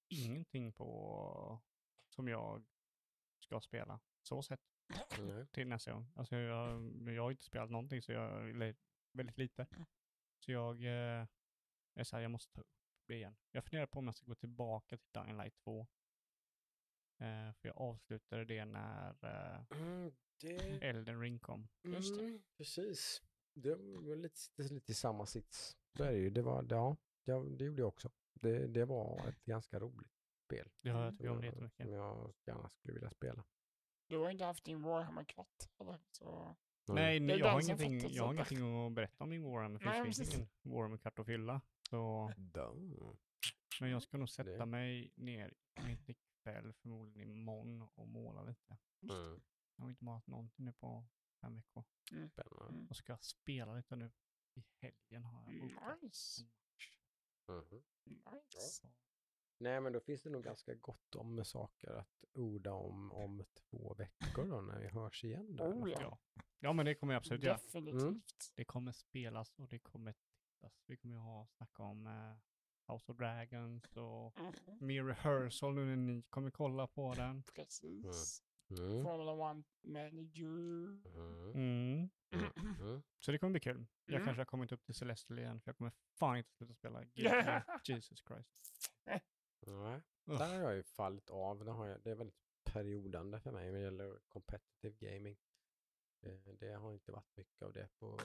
Ingenting på som jag ska spela. Så sett Nej. <sniffs> till nästa gång. Alltså jag, jag har inte spelat någonting så jag, eller väldigt lite. Så jag eh, är så här, jag måste ta upp det igen. Jag funderar på om jag ska gå tillbaka till Dying Light 2. Eh, för jag avslutade det när eh, Mm, det... Elden Ring kom. Just det. Mm, precis. Det var lite, det är lite i samma sits. Så är det ju. Det, var, ja, ja, det gjorde jag också. Det, det var ett ganska roligt spel. Det har jag Mm. tyckt om det som jättemycket. jag gärna skulle vilja spela. Du har inte haft din Warhammer-katt eller? Så... Nej, nej jag, har ingenting, jag har ingenting att berätta om min Warhammer. för Det finns ingen Warhammer-kart att fylla. Så, Dum. men jag ska nog sätta Det- mig ner mitt ikväll, förmodligen imorgon, och måla lite. Mm. Jag har inte målat någonting nu på fem veckor. Spännande. Mm. Och ska jag spela lite nu i helgen har jag bokat Nice. match. Mhm. Nice. Så, Nej, men då finns det nog ganska gott om saker att orda om om två veckor då när vi hörs igen. Där, Oh, ja. ja. men det kommer jag absolut göra. Definitivt. Det kommer spelas och det kommer tittas. Vi kommer ju ha snacka om eh, House of Dragons och Mhm. mer rehearsal nu när ni kommer kolla på den. Precis. Mm. Formula One Manager. Mm. Mm. Mm. <clears throat> Så det kommer bli kul. Jag Mm. kanske har kommit upp till Celestial igen för jag kommer fan inte sluta spela GTA. <laughs> Jesus Christ. <laughs> Nej. Uff. Där har jag ju fallit av. Där har jag, det är väldigt periodande för mig när det gäller competitive gaming. Eh, Det har inte varit mycket av det på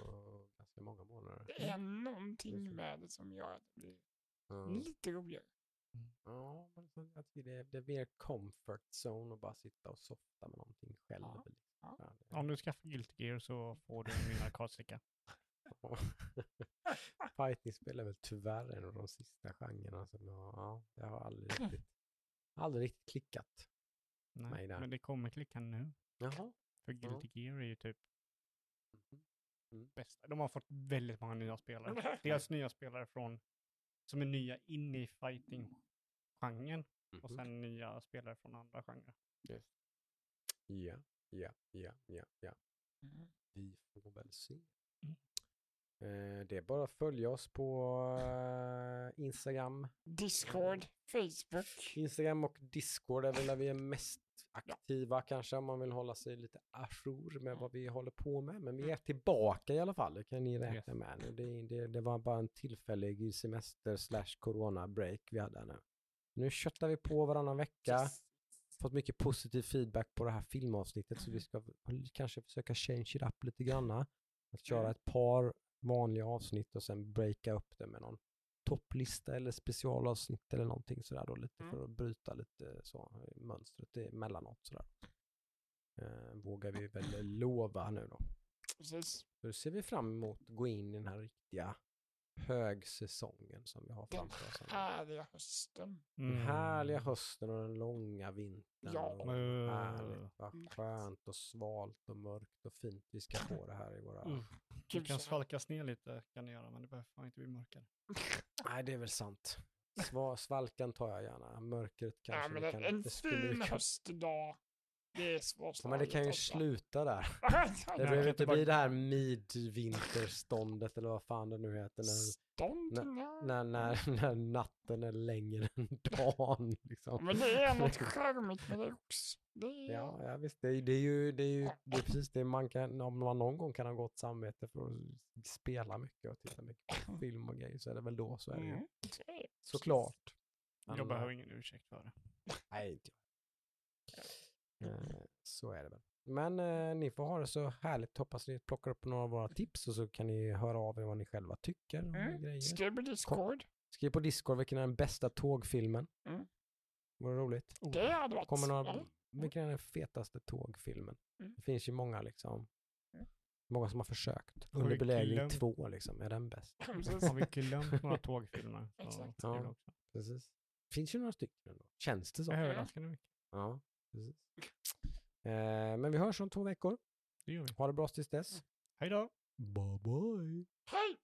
ganska många månader. Det är Mm. någonting med det som gör att det blir Ja. lite roligare. Ja, men så jag tycker det, är, det är mer comfort zone att bara sitta och softa med någonting själv. Ja, liksom. ja. Ja, Om du skaffar Guilty Gear så får du min arkadsticka. <laughs> Ja. Fightingspel är väl tyvärr en av de sista genrerna som jag, ja, det har aldrig riktigt, aldrig riktigt klickat. Nej, men det kommer klicka nu. Jaha. För Guilty Gear är ju typ Mhm. Mm. bästa. De har fått väldigt många nya spelare. <laughs> Dels nya spelare från, som är nya in i fighting-genren och Mhm. sen nya spelare från andra genrer. Ja, ja, ja, ja, ja. Mm. Vi får väl se. Mm. Eh, det är bara att följa oss på eh, Instagram. Discord, Facebook. Instagram och Discord är väl där vi är <laughs> mest aktiva kanske om man vill hålla sig lite ajour med vad vi håller på med. Men vi är tillbaka i alla fall, det kan ni räkna med nu. Det, det, det var bara en tillfällig semester slash corona break vi hade nu. Nu köttar vi på varannan vecka. Yes. Fått mycket positiv feedback på det här filmavsnittet så vi ska kanske försöka change it up lite granna. Att köra Mm. ett par vanliga avsnitt och sen breaka upp det med någon topplista eller specialavsnitt eller någonting sådär då lite Mm. för att bryta lite så mönstret emellanåt sådär. Eh, vågar vi väl lova nu då. Precis. Nu ser vi fram emot att gå in i den här riktiga högsäsongen som vi har Den framför oss. här. härliga hösten. Den härliga hösten och den långa vintern. Ja. och Mm. Härligt, vad Mm. skönt och svalt och mörkt och fint vi ska få det här i våra... Mm. Du kan svalkas ner lite, kan ni göra, men det behöver fan inte bli mörkare. Nej, det är väl sant. Sva, svalkan tar jag gärna. Mörkret kanske Ja, men vi en, kan... en vi fin kunna- höstdag. Det är Ja, men det kan ju sluta där. <laughs> Det behöver inte bara- bli det här midvinterståndet eller vad fan det nu heter. När, Stånd? när, när, när, <laughs> när natten är längre än <laughs> dagen. Liksom. Men det är något charmigt med det också. Det är, Ja, ja visst. Det, är- det är ju, det är ju det är precis det man kan, om man någon gång kan ha gott samvete för att spela mycket och titta mycket på film och grejer så är det väl då så är det ju. Mm. Såklart. Men, Jag behöver eh, ingen ursäkt för det. Nej, inte jag. Eh, Så är det väl. Men eh, ni får ha det så härligt. Hoppas ni plockar upp några av våra tips och så kan ni höra av er vad ni själva tycker Mm. Skriv på Discord. Skriv på Discord vilken är den bästa tågfilmen. Mm. Vore roligt. Det hade varit... Kommer några, ja. vilken är den fetaste tågfilmen? Mm. Det finns ju många liksom. Mm. Många som har försökt. Under belägring två liksom, är den bäst. <laughs> Har vi glömt några <laughs> tågfilmer? Exakt. Ja. Precis. Finns ju några stycken ändå. Känns det så. Överraskande mycket. Ja, precis. Eh, men vi hörs om två veckor. Det gör vi. Ha det bra tills dess. Hej då! Bye bye. Hej!